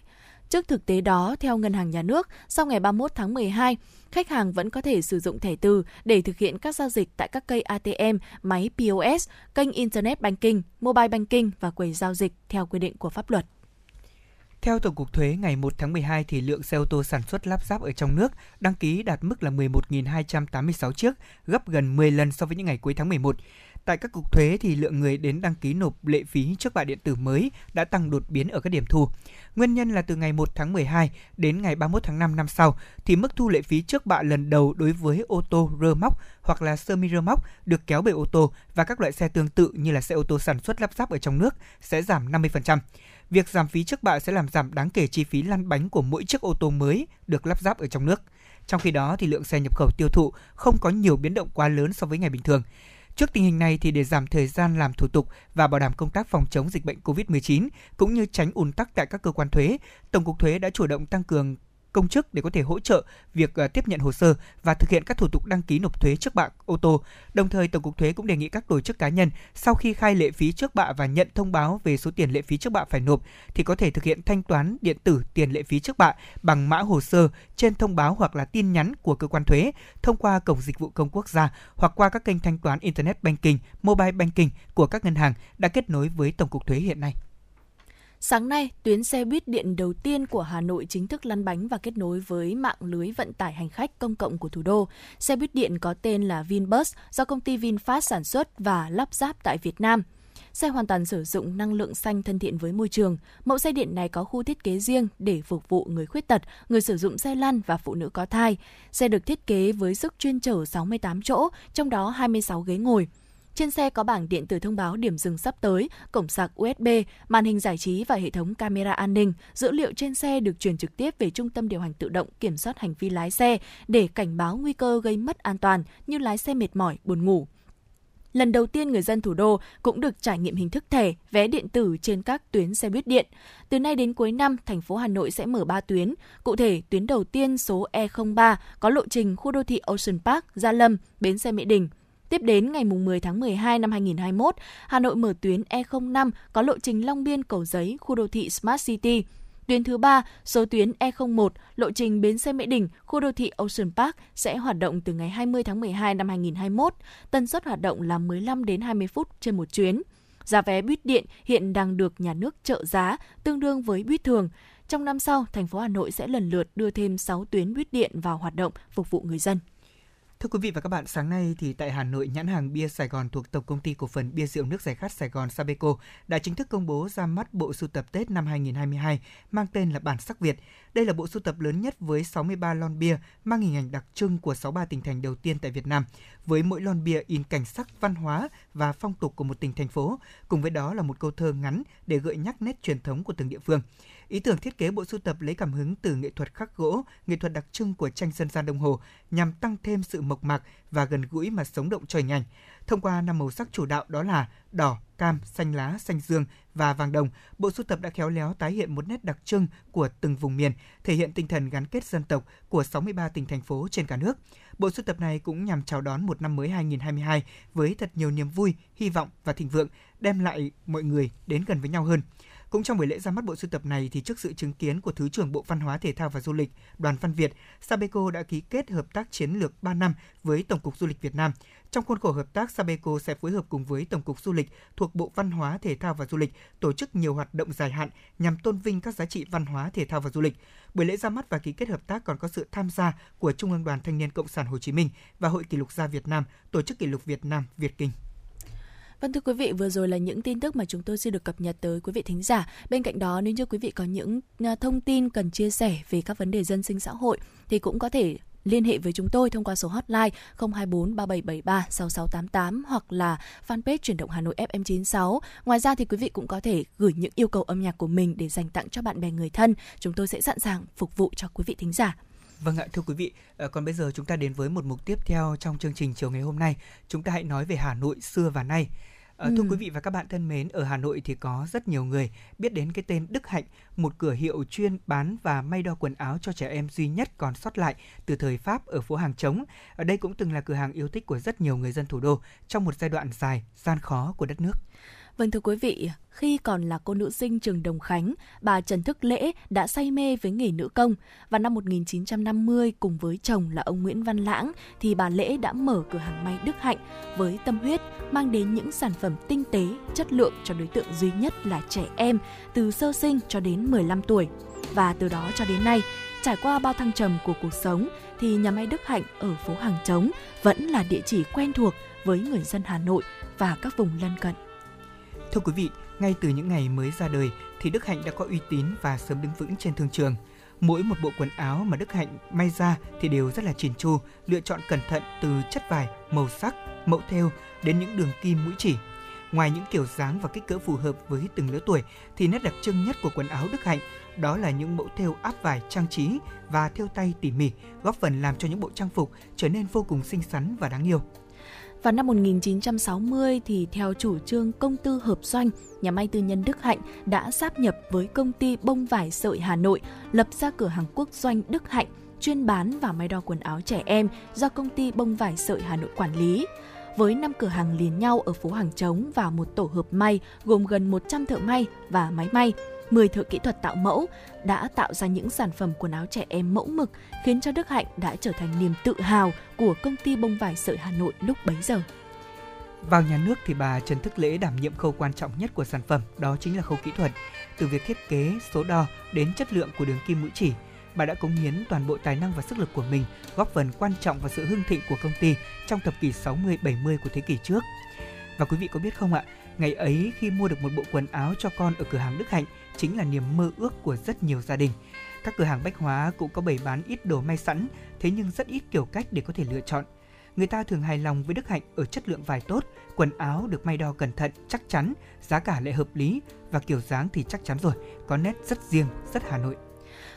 Speaker 2: Trước thực tế đó, theo Ngân hàng Nhà nước, sau ngày 31 tháng 12, khách hàng vẫn có thể sử dụng thẻ từ để thực hiện các giao dịch tại các cây ATM, máy POS, kênh Internet Banking, Mobile Banking và quầy giao dịch theo quy định của pháp luật.
Speaker 1: Theo Tổng cục Thuế, ngày 1 tháng 12 thì lượng xe ô tô sản xuất lắp ráp ở trong nước đăng ký đạt mức là 11.286 chiếc, gấp gần 10 lần so với những ngày cuối tháng 11. Tại các cục thuế thì lượng người đến đăng ký nộp lệ phí trước bạ điện tử mới đã tăng đột biến ở các điểm thu. Nguyên nhân là từ ngày 1 tháng 12 đến ngày 31 tháng 5 năm sau, thì mức thu lệ phí trước bạ lần đầu đối với ô tô rơ móc hoặc là sơ mi rơ móc được kéo bởi ô tô và các loại xe tương tự như là xe ô tô sản xuất lắp ráp ở trong nước sẽ giảm 50% việc giảm phí trước bạ sẽ làm giảm đáng kể chi phí lăn bánh của mỗi chiếc ô tô mới được lắp ráp ở trong nước. Trong khi đó thì lượng xe nhập khẩu tiêu thụ không có nhiều biến động quá lớn so với ngày bình thường. Trước tình hình này thì để giảm thời gian làm thủ tục và bảo đảm công tác phòng chống dịch bệnh COVID-19 cũng như tránh ùn tắc tại các cơ quan thuế, Tổng cục Thuế đã chủ động tăng cường công chức để có thể hỗ trợ việc ờ, tiếp nhận hồ sơ và thực hiện các thủ tục đăng ký nộp thuế trước bạ ô tô. Đồng thời, Tổng cục Thuế cũng đề nghị các tổ chức cá nhân sau khi khai lệ phí trước bạ và nhận thông báo về số tiền lệ phí trước bạ phải nộp thì có thể thực hiện thanh toán điện tử tiền lệ phí trước bạ bằng mã hồ sơ trên thông báo hoặc là tin nhắn của cơ quan thuế thông qua cổng dịch vụ công quốc gia hoặc qua các kênh thanh toán internet banking, mobile banking của các ngân hàng đã kết nối với Tổng cục Thuế hiện nay.
Speaker 2: Sáng nay, tuyến xe buýt điện đầu tiên của Hà Nội chính thức lăn bánh và kết nối với mạng lưới vận tải hành khách công cộng của thủ đô. Xe buýt điện có tên là Vinbus do công ty VinFast sản xuất và lắp ráp tại Việt Nam. Xe hoàn toàn sử dụng năng lượng xanh thân thiện với môi trường. Mẫu xe điện này có khu thiết kế riêng để phục vụ người khuyết tật, người sử dụng xe lăn và phụ nữ có thai. Xe được thiết kế với sức chuyên chở 68 chỗ, trong đó 26 ghế ngồi. Trên xe có bảng điện tử thông báo điểm dừng sắp tới, cổng sạc USB, màn hình giải trí và hệ thống camera an ninh. Dữ liệu trên xe được truyền trực tiếp về trung tâm điều hành tự động kiểm soát hành vi lái xe để cảnh báo nguy cơ gây mất an toàn như lái xe mệt mỏi, buồn ngủ. Lần đầu tiên người dân thủ đô cũng được trải nghiệm hình thức thẻ, vé điện tử trên các tuyến xe buýt điện. Từ nay đến cuối năm, thành phố Hà Nội sẽ mở 3 tuyến. Cụ thể, tuyến đầu tiên số E03 có lộ trình khu đô thị Ocean Park, Gia Lâm, bến xe Mỹ Đình. Tiếp đến ngày 10 tháng 12 năm 2021, Hà Nội mở tuyến E05 có lộ trình Long Biên Cầu Giấy, khu đô thị Smart City. Tuyến thứ 3, số tuyến E01, lộ trình bến xe Mỹ Đình, khu đô thị Ocean Park sẽ hoạt động từ ngày 20 tháng 12 năm 2021. Tần suất hoạt động là 15 đến 20 phút trên một chuyến. Giá vé buýt điện hiện đang được nhà nước trợ giá, tương đương với buýt thường. Trong năm sau, thành phố Hà Nội sẽ lần lượt đưa thêm 6 tuyến buýt điện vào hoạt động phục vụ người dân.
Speaker 1: Thưa quý vị và các bạn, sáng nay thì tại Hà Nội, nhãn hàng bia Sài Gòn thuộc Tổng công ty cổ phần bia rượu nước giải khát Sài Gòn Sabeco đã chính thức công bố ra mắt bộ sưu tập Tết năm 2022 mang tên là Bản sắc Việt. Đây là bộ sưu tập lớn nhất với 63 lon bia mang hình ảnh đặc trưng của 63 tỉnh thành đầu tiên tại Việt Nam, với mỗi lon bia in cảnh sắc văn hóa và phong tục của một tỉnh thành phố, cùng với đó là một câu thơ ngắn để gợi nhắc nét truyền thống của từng địa phương. Ý tưởng thiết kế bộ sưu tập lấy cảm hứng từ nghệ thuật khắc gỗ, nghệ thuật đặc trưng của tranh dân gian đồng hồ nhằm tăng thêm sự mộc mạc và gần gũi mà sống động cho hình ảnh. Thông qua năm màu sắc chủ đạo đó là đỏ, cam, xanh lá, xanh dương và vàng đồng, bộ sưu tập đã khéo léo tái hiện một nét đặc trưng của từng vùng miền, thể hiện tinh thần gắn kết dân tộc của 63 tỉnh thành phố trên cả nước. Bộ sưu tập này cũng nhằm chào đón một năm mới 2022 với thật nhiều niềm vui, hy vọng và thịnh vượng, đem lại mọi người đến gần với nhau hơn. Cũng trong buổi lễ ra mắt bộ sưu tập này thì trước sự chứng kiến của Thứ trưởng Bộ Văn hóa Thể thao và Du lịch Đoàn Văn Việt, Sabeco đã ký kết hợp tác chiến lược 3 năm với Tổng cục Du lịch Việt Nam. Trong khuôn khổ hợp tác, Sabeco sẽ phối hợp cùng với Tổng cục Du lịch thuộc Bộ Văn hóa Thể thao và Du lịch tổ chức nhiều hoạt động dài hạn nhằm tôn vinh các giá trị văn hóa thể thao và du lịch. Buổi lễ ra mắt và ký kết hợp tác còn có sự tham gia của Trung ương Đoàn Thanh niên Cộng sản Hồ Chí Minh và Hội Kỷ lục gia Việt Nam, Tổ chức Kỷ lục Việt Nam Việt Kinh.
Speaker 2: Vâng thưa quý vị, vừa rồi là những tin tức mà chúng tôi xin được cập nhật tới quý vị thính giả. Bên cạnh đó, nếu như quý vị có những à, thông tin cần chia sẻ về các vấn đề dân sinh xã hội thì cũng có thể liên hệ với chúng tôi thông qua số hotline 024 3773 6688 hoặc là fanpage chuyển động Hà Nội FM96. Ngoài ra thì quý vị cũng có thể gửi những yêu cầu âm nhạc của mình để dành tặng cho bạn bè người thân. Chúng tôi sẽ sẵn sàng phục vụ cho quý vị thính giả.
Speaker 1: Vâng ạ, thưa quý vị, ờ, còn bây giờ chúng ta đến với một mục tiếp theo trong chương trình chiều ngày hôm nay. Chúng ta hãy nói về Hà Nội xưa và nay. À, thưa quý vị và các bạn thân mến, ở Hà Nội thì có rất nhiều người biết đến cái tên Đức Hạnh, một cửa hiệu chuyên bán và may đo quần áo cho trẻ em duy nhất còn sót lại từ thời Pháp ở phố Hàng Trống. Ở đây cũng từng là cửa hàng yêu thích của rất nhiều người dân thủ đô trong một giai đoạn dài, gian khó của đất nước.
Speaker 2: Vâng thưa quý vị, khi còn là cô nữ sinh trường Đồng Khánh, bà Trần Thức Lễ đã say mê với nghề nữ công. Và năm 1950 cùng với chồng là ông Nguyễn Văn Lãng thì bà Lễ đã mở cửa hàng may Đức Hạnh với tâm huyết mang đến những sản phẩm tinh tế, chất lượng cho đối tượng duy nhất là trẻ em từ sơ sinh cho đến 15 tuổi. Và từ đó cho đến nay, trải qua bao thăng trầm của cuộc sống thì nhà may Đức Hạnh ở phố Hàng Trống vẫn là địa chỉ quen thuộc với người dân Hà Nội và các vùng lân cận.
Speaker 1: Thưa quý vị, ngay từ những ngày mới ra đời thì Đức Hạnh đã có uy tín và sớm đứng vững trên thương trường. Mỗi một bộ quần áo mà Đức Hạnh may ra thì đều rất là chỉn chu, lựa chọn cẩn thận từ chất vải, màu sắc, mẫu thêu đến những đường kim mũi chỉ. Ngoài những kiểu dáng và kích cỡ phù hợp với từng lứa tuổi thì nét đặc trưng nhất của quần áo Đức Hạnh đó là những mẫu thêu áp vải trang trí và thêu tay tỉ mỉ, góp phần làm cho những bộ trang phục trở nên vô cùng xinh xắn và đáng yêu.
Speaker 2: Vào năm 1960 thì theo chủ trương công tư hợp doanh, nhà may tư nhân Đức Hạnh đã sáp nhập với công ty bông vải sợi Hà Nội, lập ra cửa hàng quốc doanh Đức Hạnh chuyên bán và may đo quần áo trẻ em do công ty bông vải sợi Hà Nội quản lý. Với 5 cửa hàng liền nhau ở phố Hàng Trống và một tổ hợp may gồm gần 100 thợ may và máy may, 10 thợ kỹ thuật tạo mẫu đã tạo ra những sản phẩm quần áo trẻ em mẫu mực khiến cho Đức Hạnh đã trở thành niềm tự hào của công ty bông vải sợi Hà Nội lúc bấy giờ.
Speaker 1: Vào nhà nước thì bà Trần Thức Lễ đảm nhiệm khâu quan trọng nhất của sản phẩm, đó chính là khâu kỹ thuật. Từ việc thiết kế, số đo đến chất lượng của đường kim mũi chỉ, bà đã cống hiến toàn bộ tài năng và sức lực của mình, góp phần quan trọng vào sự hưng thịnh của công ty trong thập kỷ 60-70 của thế kỷ trước. Và quý vị có biết không ạ, ngày ấy khi mua được một bộ quần áo cho con ở cửa hàng Đức Hạnh chính là niềm mơ ước của rất nhiều gia đình. Các cửa hàng bách hóa cũng có bày bán ít đồ may sẵn, thế nhưng rất ít kiểu cách để có thể lựa chọn. người ta thường hài lòng với Đức Hạnh ở chất lượng vải tốt, quần áo được may đo cẩn thận, chắc chắn, giá cả lại hợp lý và kiểu dáng thì chắc chắn rồi, có nét rất riêng, rất Hà Nội.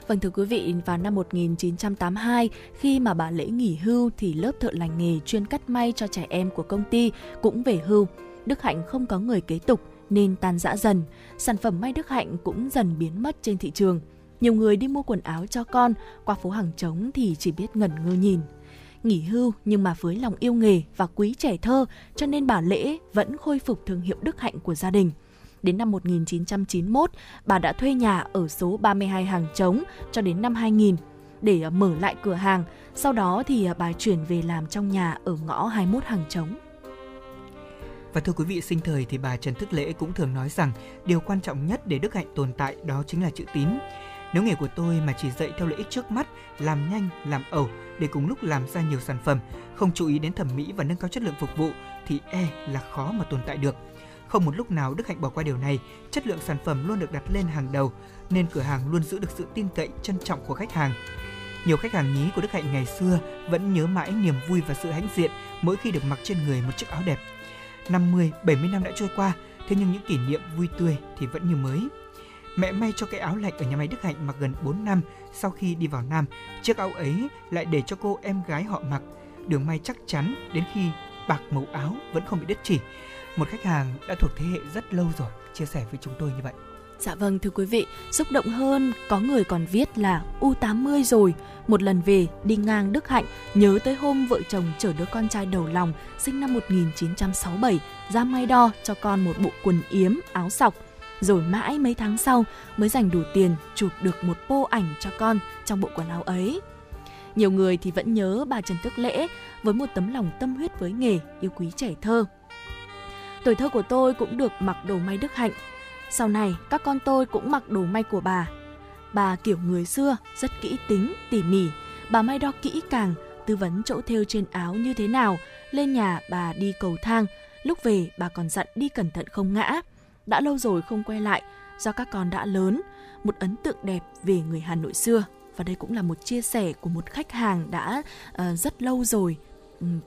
Speaker 2: Vâng thưa quý vị, vào năm 1982, khi mà bà Lễ nghỉ hưu thì lớp thợ lành nghề chuyên cắt may cho trẻ em của công ty cũng về hưu. Đức Hạnh không có người kế tục nên tan rã dần. Sản phẩm may Đức Hạnh cũng dần biến mất trên thị trường. Nhiều người đi mua quần áo cho con, qua phố hàng trống thì chỉ biết ngẩn ngơ nhìn. Nghỉ hưu nhưng mà với lòng yêu nghề và quý trẻ thơ cho nên bà Lễ vẫn khôi phục thương hiệu Đức Hạnh của gia đình. Đến năm 1991, bà đã thuê nhà ở số 32 hàng trống cho đến năm 2000 để ờ, mở lại cửa hàng. Sau đó thì ờ, bà chuyển về làm trong nhà ở ngõ 21 hàng trống.
Speaker 1: Và thưa quý vị, sinh thời thì bà Trần Thức Lễ cũng thường nói rằng điều quan trọng nhất để Đức Hạnh tồn tại đó chính là chữ tín. Nếu nghề của tôi mà chỉ dạy theo lợi ích trước mắt, làm nhanh, làm ẩu để cùng lúc làm ra nhiều sản phẩm, không chú ý đến thẩm mỹ và nâng cao chất lượng phục vụ thì e là khó mà tồn tại được. Không một lúc nào Đức Hạnh bỏ qua điều này, chất lượng sản phẩm luôn được đặt lên hàng đầu nên cửa hàng luôn giữ được sự tin cậy, trân trọng của khách hàng. Nhiều khách hàng nhí của Đức Hạnh ngày xưa vẫn nhớ mãi niềm vui và sự hãnh diện mỗi khi được mặc trên người một chiếc áo đẹp. 50, 70 năm đã trôi qua, thế nhưng những kỷ niệm vui tươi thì vẫn như mới. Mẹ may cho cái áo lạnh ở nhà máy Đức Hạnh mặc gần 4 năm sau khi đi vào Nam. Chiếc áo ấy lại để cho cô em gái họ mặc. Đường may chắc chắn đến khi bạc màu áo vẫn không bị đứt chỉ. Một khách hàng đã thuộc thế hệ rất lâu rồi chia sẻ với chúng tôi như vậy.
Speaker 2: Dạ vâng thưa quý vị, xúc động hơn có người còn viết là U80 rồi. Một lần về đi ngang Đức Hạnh nhớ tới hôm vợ chồng chở đứa con trai đầu lòng sinh năm 1967 ra may đo cho con một bộ quần yếm, áo sọc. Rồi mãi mấy tháng sau mới dành đủ tiền chụp được một pô ảnh cho con trong bộ quần áo ấy. Nhiều người thì vẫn nhớ bà Trần Tức Lễ với một tấm lòng tâm huyết với nghề, yêu quý trẻ thơ. Tuổi thơ của tôi cũng được mặc đồ may Đức Hạnh. Sau này, các con tôi cũng mặc đồ may của bà. Bà kiểu người xưa, rất kỹ tính, tỉ mỉ. Bà may đo kỹ càng, tư vấn chỗ thêu trên áo như thế nào. Lên nhà bà đi cầu thang, lúc về bà còn dặn đi cẩn thận không ngã. Đã lâu rồi không quay lại, do các con đã lớn, một ấn tượng đẹp về người Hà Nội xưa. Và đây cũng là một chia sẻ của một khách hàng đã uh, rất lâu rồi um,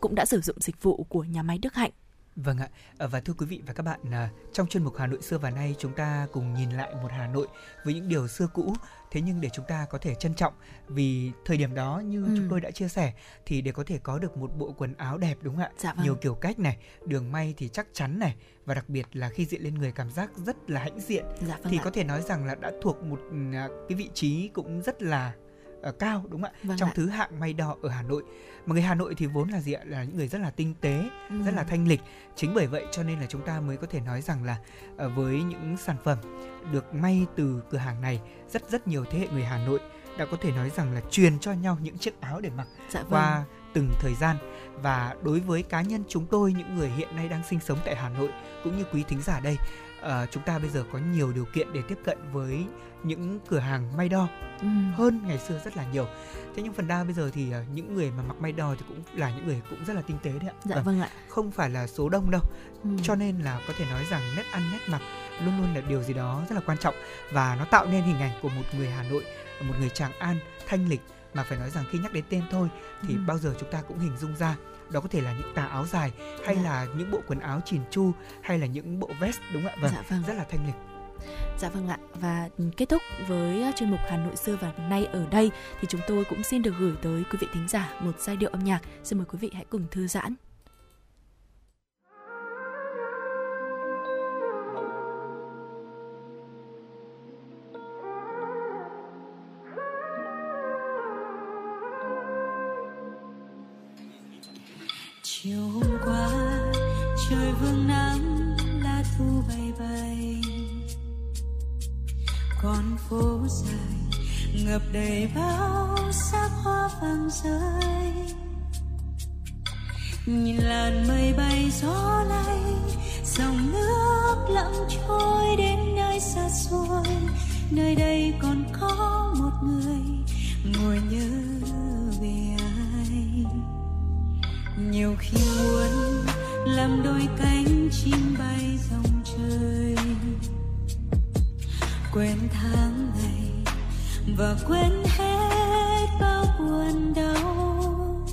Speaker 2: cũng đã sử dụng dịch vụ của nhà máy Đức Hạnh.
Speaker 1: Vâng ạ, ờ, và thưa quý vị và các bạn, à, trong chuyên mục Hà Nội xưa và nay chúng ta cùng nhìn lại một Hà Nội với những điều xưa cũ. Thế nhưng để chúng ta có thể trân trọng vì thời điểm đó như ừ. chúng tôi đã chia sẻ thì để có thể có được một bộ quần áo đẹp đúng không ạ?
Speaker 2: Dạ vâng.
Speaker 1: Nhiều kiểu cách này, đường may thì chắc chắn này và đặc biệt là khi diện lên người cảm giác rất là hãnh diện
Speaker 2: dạ vâng
Speaker 1: thì
Speaker 2: ạ.
Speaker 1: có thể nói rằng là đã thuộc một à, cái vị trí cũng rất là uh, cao đúng không ạ?
Speaker 2: Vâng
Speaker 1: trong
Speaker 2: ạ.
Speaker 1: thứ hạng may đo ở Hà Nội mà người Hà Nội thì vốn là gì ạ là những người rất là tinh tế
Speaker 2: Ừ.
Speaker 1: rất là thanh lịch chính bởi vậy cho nên là chúng ta mới có thể nói rằng là ờ, với những sản phẩm được may từ cửa hàng này rất rất nhiều thế hệ người Hà Nội đã có thể nói rằng là truyền cho nhau những chiếc áo để mặc
Speaker 2: Dạ vâng.
Speaker 1: qua từng thời gian và đối với cá nhân chúng tôi những người hiện nay đang sinh sống tại Hà Nội cũng như quý thính giả đây ờ, chúng ta bây giờ có nhiều điều kiện để tiếp cận với những cửa hàng may đo
Speaker 2: Ừ.
Speaker 1: hơn ngày xưa rất là nhiều thế nhưng phần đa bây giờ thì ờ, những người mà mặc may đo thì cũng là những người cũng rất là tinh tế đấy ạ
Speaker 2: Dạ
Speaker 1: Vâng,
Speaker 2: vâng ạ.
Speaker 1: không phải là số đông đâu
Speaker 2: Ừ.
Speaker 1: cho nên là có thể nói rằng nét ăn nét mặc luôn luôn là điều gì đó rất là quan trọng và nó tạo nên hình ảnh của một người Hà Nội một người Tràng An thanh lịch mà phải nói rằng khi nhắc đến tên thôi thì
Speaker 2: Ừ.
Speaker 1: bao giờ chúng ta cũng hình dung ra đó có thể là những tà áo dài hay
Speaker 2: Dạ.
Speaker 1: là những bộ quần áo chỉn chu hay là những bộ vest đúng không ạ vâng,
Speaker 2: Dạ vâng.
Speaker 1: rất là thanh lịch
Speaker 2: Dạ vâng ạ và kết thúc với uh, chuyên mục Hà Nội xưa và nay ở đây thì chúng tôi cũng xin được gửi tới quý vị thính giả một giai điệu âm nhạc. Xin mời quý vị hãy cùng thư giãn.
Speaker 7: Dài, ngập đầy bao sắc hoa vàng rơi. Nhìn làn mây bay gió lay, dòng nước lặng trôi đến nơi xa xôi. Nơi đây còn có một người ngồi nhớ về ai. Nhiều khi muốn làm đôi cánh chim bay dòng trời. Quên tháng ngày và quên hết bao buồn đau.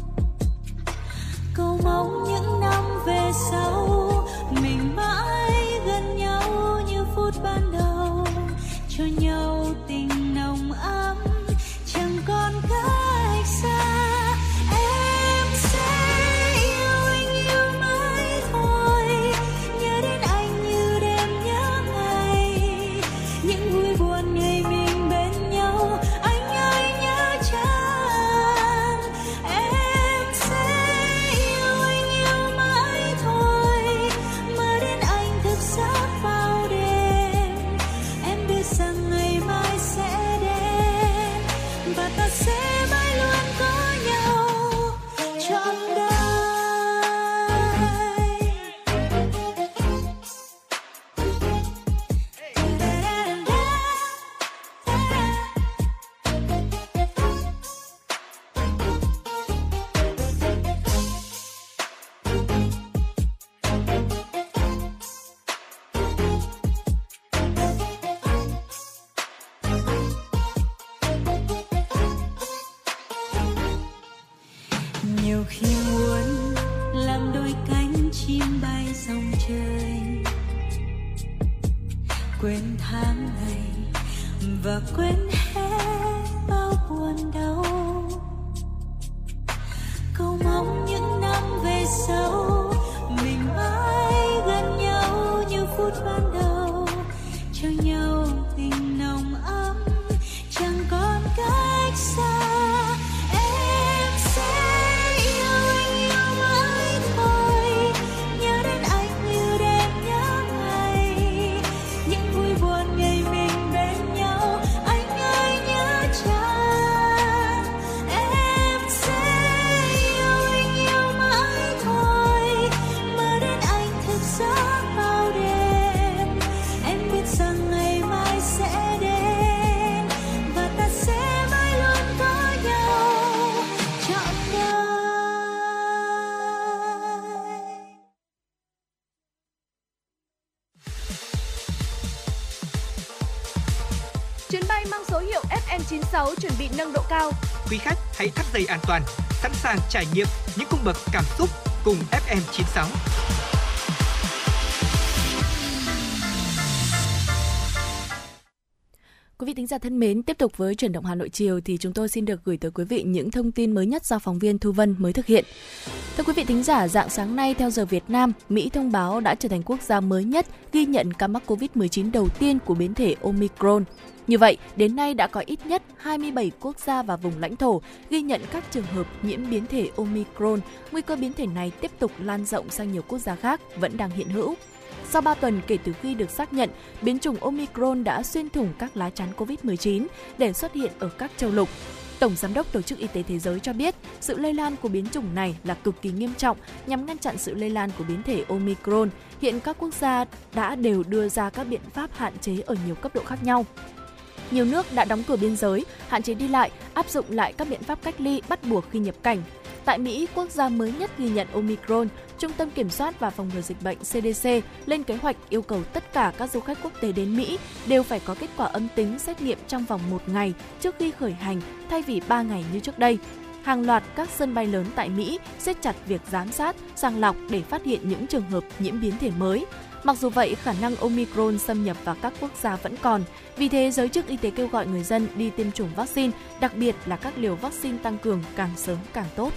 Speaker 7: Cầu mong những năm về sau, mình mãi gần nhau như phút ban đầu.
Speaker 6: Nâng độ cao.
Speaker 1: Quý khách hãy thắt dây an toàn, sẵn sàng trải nghiệm những cung bậc cảm xúc cùng FM96.
Speaker 2: Quý vị thính giả thân mến, tiếp tục với chuyển động Hà Nội chiều thì chúng tôi xin được gửi tới quý vị những thông tin mới nhất do phóng viên Thu Vân mới thực hiện. Thưa quý vị thính giả, dạng sáng nay theo giờ Việt Nam, Mỹ thông báo đã trở thành quốc gia mới nhất ghi nhận ca mắc COVID-19 đầu tiên của biến thể Omicron. Như vậy, đến nay đã có ít nhất 27 quốc gia và vùng lãnh thổ ghi nhận các trường hợp nhiễm biến thể Omicron. Nguy cơ biến thể này tiếp tục lan rộng sang nhiều quốc gia khác vẫn đang hiện hữu. Sau 3 tuần kể từ khi được xác nhận, biến chủng Omicron đã xuyên thủng các lá chắn COVID-19 để xuất hiện ở các châu lục. Tổng Giám đốc Tổ chức Y tế Thế giới cho biết, sự lây lan của biến chủng này là cực kỳ nghiêm trọng nhằm ngăn chặn sự lây lan của biến thể Omicron. Hiện các quốc gia đã đều đưa ra các biện pháp hạn chế ở nhiều cấp độ khác nhau. Nhiều nước đã đóng cửa biên giới, hạn chế đi lại, áp dụng lại các biện pháp cách ly bắt buộc khi nhập cảnh. Tại Mỹ, quốc gia mới nhất ghi nhận Omicron, Trung tâm Kiểm soát và Phòng ngừa Dịch bệnh CDC lên kế hoạch yêu cầu tất cả các du khách quốc tế đến Mỹ đều phải có kết quả âm tính xét nghiệm trong vòng một ngày trước khi khởi hành thay vì 3 ngày như trước đây. Hàng loạt các sân bay lớn tại Mỹ siết chặt việc giám sát, sàng lọc để phát hiện những trường hợp nhiễm biến thể mới. Mặc dù vậy, khả năng Omicron xâm nhập vào các quốc gia vẫn còn. Vì thế, giới chức y tế kêu gọi người dân đi tiêm chủng vaccine, đặc biệt là các liều vaccine tăng cường càng sớm càng tốt.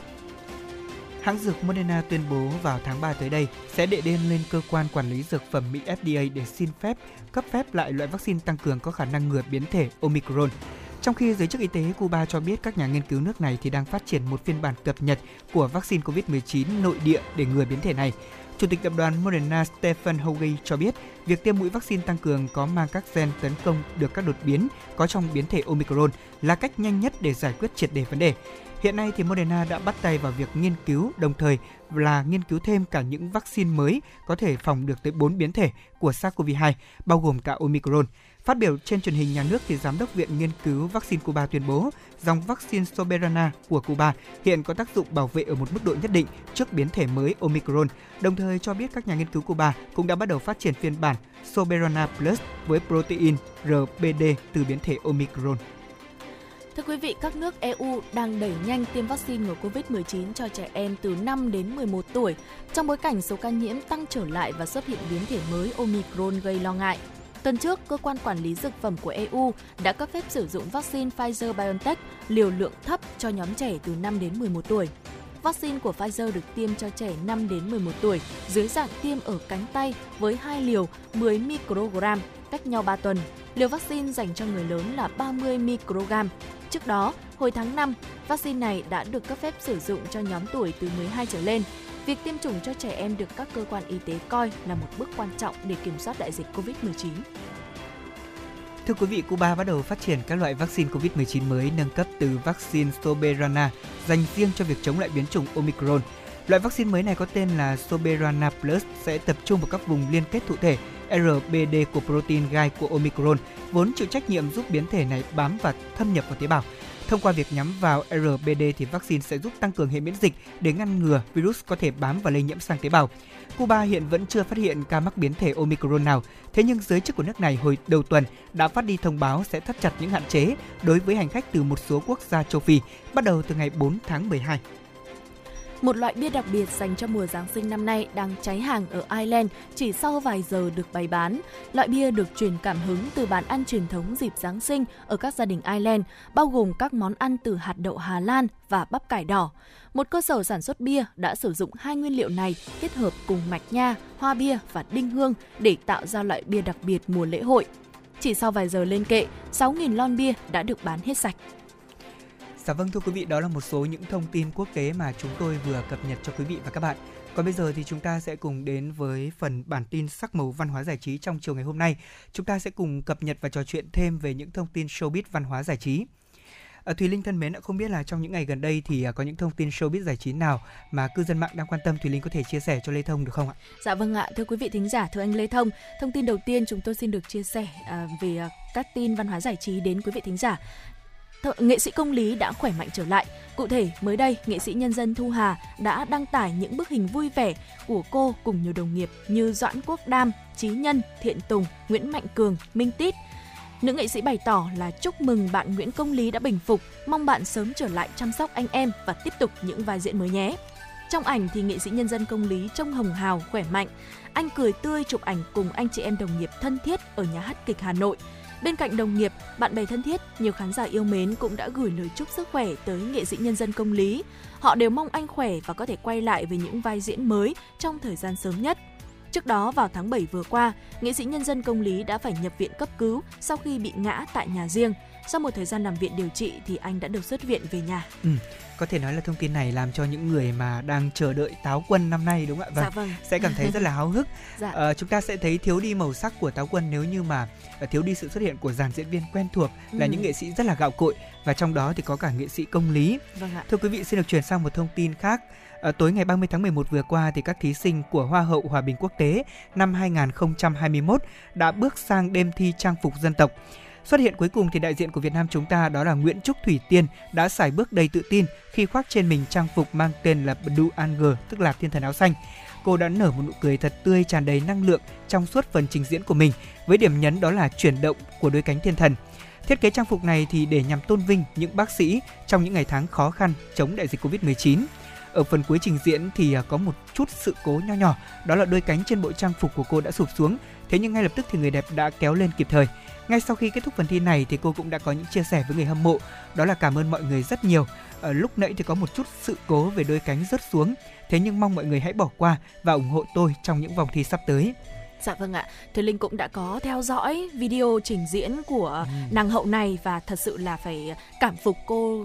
Speaker 1: Hãng dược Moderna tuyên bố vào tháng 3 tới đây sẽ đệ đơn lên cơ quan quản lý dược phẩm Mỹ FDA để xin phép cấp phép lại loại vaccine tăng cường có khả năng ngừa biến thể Omicron. Trong khi giới chức y tế Cuba cho biết các nhà nghiên cứu nước này thì đang phát triển một phiên bản cập nhật của vaccine COVID-19 nội địa để ngừa biến thể này. Chủ tịch tập đoàn Moderna Stephen Hoge cho biết việc tiêm mũi vaccine tăng cường có mang các gen tấn công được các đột biến có trong biến thể Omicron là cách nhanh nhất để giải quyết triệt đề vấn đề. Hiện nay thì Moderna đã bắt tay vào việc nghiên cứu, đồng thời là nghiên cứu thêm cả những vaccine mới có thể phòng được tới 4 biến thể của SARS-CoV-2, bao gồm cả Omicron. Phát biểu trên truyền hình nhà nước thì giám đốc Viện Nghiên cứu Vaccine Cuba tuyên bố dòng vaccine Soberana của Cuba hiện có tác dụng bảo vệ ở một mức độ nhất định trước biến thể mới Omicron, đồng thời cho biết các nhà nghiên cứu Cuba cũng đã bắt đầu phát triển phiên bản Soberana Plus với protein RBD từ biến thể Omicron.
Speaker 2: Thưa quý vị, các nước EU đang đẩy nhanh tiêm vaccine ngừa COVID-19 cho trẻ em từ 5 đến 11 tuổi trong bối cảnh số ca nhiễm tăng trở lại và xuất hiện biến thể mới Omicron gây lo ngại. Tuần trước, cơ quan quản lý dược phẩm của EU đã cấp phép sử dụng vaccine Pfizer-BioNTech liều lượng thấp cho nhóm trẻ từ 5 đến 11 tuổi. Vaccine của Pfizer được tiêm cho trẻ 5 đến 11 tuổi dưới dạng tiêm ở cánh tay với hai liều 10 microgram cách nhau 3 tuần. Liều vaccine dành cho người lớn là 30 microgram. Trước đó, hồi tháng 5, vaccine này đã được cấp phép sử dụng cho nhóm tuổi từ 12 trở lên. Việc tiêm chủng cho trẻ em được các cơ quan y tế coi là một bước quan trọng để kiểm soát đại dịch COVID-19.
Speaker 1: Thưa quý vị, Cuba bắt đầu phát triển các loại vaccine COVID-19 mới nâng cấp từ vaccine Soberana dành riêng cho việc chống lại biến chủng Omicron. Loại vaccine mới này có tên là Soberana Plus sẽ tập trung vào các vùng liên kết thụ thể RBD của protein gai của Omicron, vốn chịu trách nhiệm giúp biến thể này bám và thâm nhập vào tế bào. Thông qua việc nhắm vào RBD thì vaccine sẽ giúp tăng cường hệ miễn dịch để ngăn ngừa virus có thể bám và lây nhiễm sang tế bào. Cuba hiện vẫn chưa phát hiện ca mắc biến thể Omicron nào, thế nhưng giới chức của nước này hồi đầu tuần đã phát đi thông báo sẽ thắt chặt những hạn chế đối với hành khách từ một số quốc gia châu Phi bắt đầu từ ngày 4 tháng 12
Speaker 2: một loại bia đặc biệt dành cho mùa Giáng sinh năm nay đang cháy hàng ở Ireland chỉ sau vài giờ được bày bán. Loại bia được truyền cảm hứng từ bàn ăn truyền thống dịp Giáng sinh ở các gia đình Ireland, bao gồm các món ăn từ hạt đậu Hà Lan và bắp cải đỏ. Một cơ sở sản xuất bia đã sử dụng hai nguyên liệu này kết hợp cùng mạch nha, hoa bia và đinh hương để tạo ra loại bia đặc biệt mùa lễ hội. Chỉ sau vài giờ lên kệ, 6.000 lon bia đã được bán hết sạch.
Speaker 1: Dạ vâng thưa quý vị, đó là một số những thông tin quốc tế mà chúng tôi vừa cập nhật cho quý vị và các bạn. Còn bây giờ thì chúng ta sẽ cùng đến với phần bản tin sắc màu văn hóa giải trí trong chiều ngày hôm nay. Chúng ta sẽ cùng cập nhật và trò chuyện thêm về những thông tin showbiz văn hóa giải trí. À, Thùy Linh thân mến, không biết là trong những ngày gần đây thì à, có những thông tin showbiz giải trí nào mà cư dân mạng đang quan tâm Thùy Linh có thể chia sẻ cho Lê Thông được không ạ?
Speaker 2: Dạ vâng ạ, thưa quý vị thính giả, thưa anh Lê Thông, thông tin đầu tiên chúng tôi xin được chia sẻ à, về à, các tin văn hóa giải trí đến quý vị thính giả. Th- nghệ sĩ công lý đã khỏe mạnh trở lại. Cụ thể, mới đây, nghệ sĩ nhân dân Thu Hà đã đăng tải những bức hình vui vẻ của cô cùng nhiều đồng nghiệp như Doãn Quốc Đam, Trí Nhân, Thiện Tùng, Nguyễn Mạnh Cường, Minh Tít. Nữ nghệ sĩ bày tỏ là chúc mừng bạn Nguyễn Công Lý đã bình phục, mong bạn sớm trở lại chăm sóc anh em và tiếp tục những vai diễn mới nhé. Trong ảnh thì nghệ sĩ nhân dân công lý trông hồng hào, khỏe mạnh. Anh cười tươi chụp ảnh cùng anh chị em đồng nghiệp thân thiết ở nhà hát kịch Hà Nội. Bên cạnh đồng nghiệp, bạn bè thân thiết, nhiều khán giả yêu mến cũng đã gửi lời chúc sức khỏe tới nghệ sĩ nhân dân công lý. Họ đều mong anh khỏe và có thể quay lại với những vai diễn mới trong thời gian sớm nhất. Trước đó vào tháng 7 vừa qua, nghệ sĩ nhân dân công lý đã phải nhập viện cấp cứu sau khi bị ngã tại nhà riêng. Sau một thời gian nằm viện điều trị thì anh đã được xuất viện về nhà.
Speaker 1: Ừ, có thể nói là thông tin này làm cho những người mà đang chờ đợi táo quân năm nay đúng không ạ?
Speaker 2: Dạ vâng.
Speaker 1: sẽ cảm thấy rất là háo hức.
Speaker 2: Dạ.
Speaker 1: Ờ, chúng ta sẽ thấy thiếu đi màu sắc của táo quân nếu như mà ờ, thiếu đi sự xuất hiện của dàn diễn viên quen thuộc là
Speaker 2: Ừ.
Speaker 1: những nghệ sĩ rất là gạo cội và trong đó thì có cả nghệ sĩ công lý.
Speaker 2: Vâng ạ.
Speaker 1: Thưa quý vị, xin được chuyển sang một thông tin khác. Ờ, tối ngày 30 tháng 11 vừa qua thì các thí sinh của Hoa hậu Hòa bình quốc tế năm 2021 đã bước sang đêm thi trang phục dân tộc. Xuất hiện cuối cùng thì đại diện của Việt Nam chúng ta đó là Nguyễn Trúc Thủy Tiên đã xài bước đầy tự tin khi khoác trên mình trang phục mang tên là Blue Angel, tức là thiên thần áo xanh. Cô đã nở một nụ cười thật tươi tràn đầy năng lượng trong suốt phần trình diễn của mình, với điểm nhấn đó là chuyển động của đôi cánh thiên thần. Thiết kế trang phục này thì để nhằm tôn vinh những bác sĩ trong những ngày tháng khó khăn chống đại dịch Covid-19. Ở phần cuối trình diễn thì à, có một chút sự cố nho nhỏ, đó là đôi cánh trên bộ trang phục của cô đã sụp xuống, thế nhưng ngay lập tức thì người đẹp đã kéo lên kịp thời. Ngay sau khi kết thúc phần thi này thì cô cũng đã có những chia sẻ với người hâm mộ, đó là cảm ơn mọi người rất nhiều. Ở lúc nãy thì có một chút sự cố về đôi cánh rớt xuống, thế nhưng mong mọi người hãy bỏ qua và ủng hộ tôi trong những vòng thi sắp tới.
Speaker 2: Dạ vâng ạ, Thùy Linh cũng đã có theo dõi video trình diễn của nàng hậu này và thật sự là phải cảm phục cô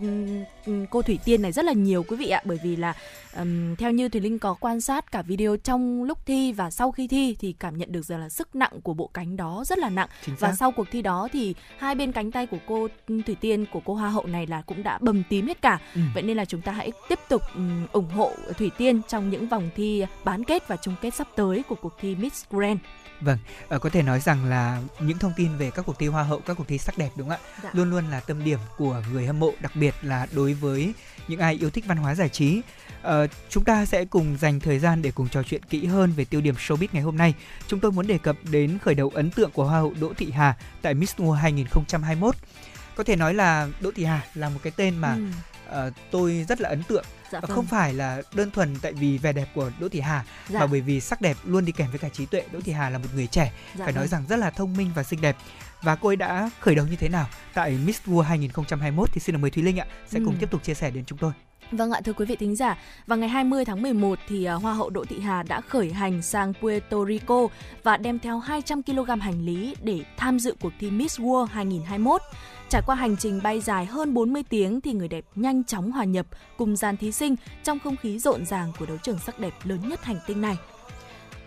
Speaker 2: ừm, cô Thủy Tiên này rất là nhiều quý vị ạ bởi vì là ừm, theo như Thùy Linh có quan sát cả video trong lúc thi và sau khi thi thì cảm nhận được rằng là sức nặng của bộ cánh đó rất là nặng
Speaker 1: Chính
Speaker 2: và
Speaker 1: xác.
Speaker 2: sau cuộc thi đó thì hai bên cánh tay của cô Thủy Tiên của cô Hoa hậu này là cũng đã bầm tím hết cả.
Speaker 1: Ừ.
Speaker 2: Vậy nên là chúng ta hãy tiếp tục ừm, ủng hộ Thủy Tiên trong những vòng thi bán kết và chung kết sắp tới của cuộc thi Miss Grand.
Speaker 1: Vâng, ờ, có thể nói rằng là những thông tin về các cuộc thi hoa hậu, các cuộc thi sắc đẹp đúng không ạ?
Speaker 2: Dạ.
Speaker 1: Luôn luôn là tâm điểm của người hâm mộ, đặc biệt là đối với những ai yêu thích văn hóa giải trí. Ờ, chúng ta sẽ cùng dành thời gian để cùng trò chuyện kỹ hơn về tiêu điểm showbiz ngày hôm nay. Chúng tôi muốn đề cập đến khởi đầu ấn tượng của hoa hậu Đỗ Thị Hà tại Miss World 2021. Có thể nói là Đỗ Thị Hà là một cái tên mà
Speaker 2: Ừ,
Speaker 1: ờ, tôi rất là ấn tượng
Speaker 2: dạ vâng.
Speaker 1: không phải là đơn thuần tại vì vẻ đẹp của Đỗ Thị Hà
Speaker 2: Dạ.
Speaker 1: mà bởi vì sắc đẹp luôn đi kèm với cả trí tuệ. Đỗ Thị Hà là một người trẻ
Speaker 2: Dạ
Speaker 1: phải nói
Speaker 2: vâng.
Speaker 1: rằng rất là thông minh và xinh đẹp. Và cô ấy đã khởi đầu như thế nào tại Miss World 2021 thì xin mời Thúy Linh ạ sẽ cùng
Speaker 2: Ừ.
Speaker 1: tiếp tục chia sẻ đến chúng tôi.
Speaker 2: Vâng ạ, thưa quý vị thính giả, vào ngày 20 tháng 11 thì à, Hoa hậu Đỗ Thị Hà đã khởi hành sang Puerto Rico và đem theo 200 kg hành lý để tham dự cuộc thi Miss World 2021. Trải qua hành trình bay dài hơn 40 tiếng thì người đẹp nhanh chóng hòa nhập cùng dàn thí sinh trong không khí rộn ràng của đấu trường sắc đẹp lớn nhất hành tinh này.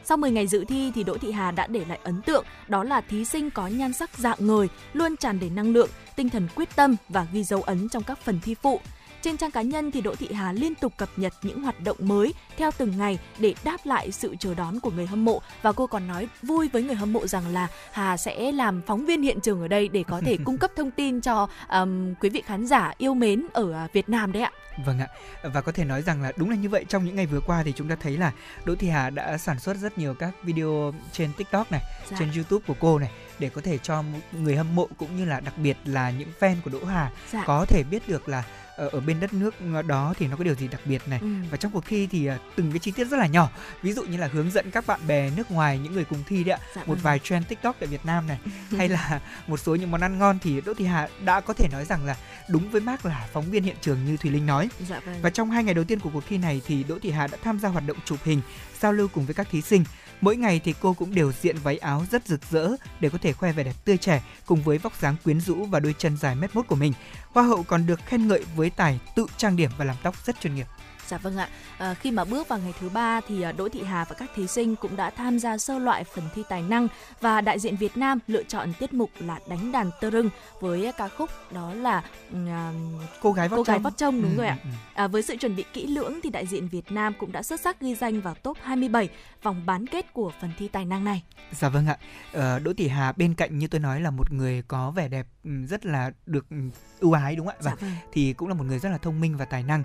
Speaker 2: Sau 10 ngày dự thi thì Đỗ Thị Hà đã để lại ấn tượng, đó là thí sinh có nhan sắc dạng người, luôn tràn đầy năng lượng, tinh thần quyết tâm và ghi dấu ấn trong các phần thi phụ. Trên trang cá nhân thì Đỗ Thị Hà liên tục cập nhật những hoạt động mới theo từng ngày để đáp lại sự chờ đón của người hâm mộ và cô còn nói vui với người hâm mộ rằng là Hà sẽ làm phóng viên hiện trường ở đây để có thể cung cấp thông tin cho um, quý vị khán giả yêu mến ở à, Việt Nam đấy ạ.
Speaker 1: Vâng ạ. Và có thể nói rằng là đúng là như vậy trong những ngày vừa qua thì chúng ta thấy là Đỗ Thị Hà đã sản xuất rất nhiều các video trên TikTok này,
Speaker 2: Dạ.
Speaker 1: trên YouTube của cô này để có thể cho người hâm mộ cũng như là đặc biệt là những fan của Đỗ Hà
Speaker 2: Dạ.
Speaker 1: có thể biết được là ở, ở bên đất nước đó thì nó có điều gì đặc biệt này
Speaker 2: Ừ.
Speaker 1: và trong cuộc thi thì à, từng cái chi tiết rất là nhỏ ví dụ như là hướng dẫn các bạn bè nước ngoài những người cùng thi đấy ạ
Speaker 2: Dạ
Speaker 1: một
Speaker 2: vâng.
Speaker 1: vài trend tiktok tại Việt Nam này hay là một số những món ăn ngon thì Đỗ Thị Hà đã có thể nói rằng là đúng với mác là phóng viên hiện trường như Thùy Linh nói
Speaker 2: Dạ vâng.
Speaker 1: và trong hai ngày đầu tiên của cuộc thi này thì Đỗ Thị Hà đã tham gia hoạt động chụp hình, giao lưu cùng với các thí sinh. Mỗi ngày thì cô cũng đều diện váy áo rất rực rỡ để có thể khoe vẻ đẹp tươi trẻ cùng với vóc dáng quyến rũ và đôi chân dài mét mốt của mình. Hoa hậu còn được khen ngợi với tài tự trang điểm và làm tóc rất chuyên nghiệp.
Speaker 2: Dạ vâng ạ. À, khi mà bước vào ngày thứ ba thì à, Đỗ Thị Hà và các thí sinh cũng đã tham gia sơ loại phần thi tài năng và đại diện Việt Nam lựa chọn tiết mục là đánh đàn tơ rưng với ca khúc đó là à,
Speaker 1: Cô gái vót
Speaker 2: cô gái vót trông đúng
Speaker 1: Ừ,
Speaker 2: rồi ạ.
Speaker 1: ừ, ừ.
Speaker 2: À, với sự chuẩn bị kỹ lưỡng thì đại diện Việt Nam cũng đã xuất sắc ghi danh vào top 27 vòng bán kết của phần thi tài năng này.
Speaker 1: Dạ vâng ạ. Ờ, Đỗ Thị Hà bên cạnh như tôi nói là một người có vẻ đẹp ừ, rất là được ừ, ưu ái đúng không ạ?
Speaker 2: Dạ
Speaker 1: Và
Speaker 2: vâng.
Speaker 1: thì cũng là một người rất là thông minh và tài năng.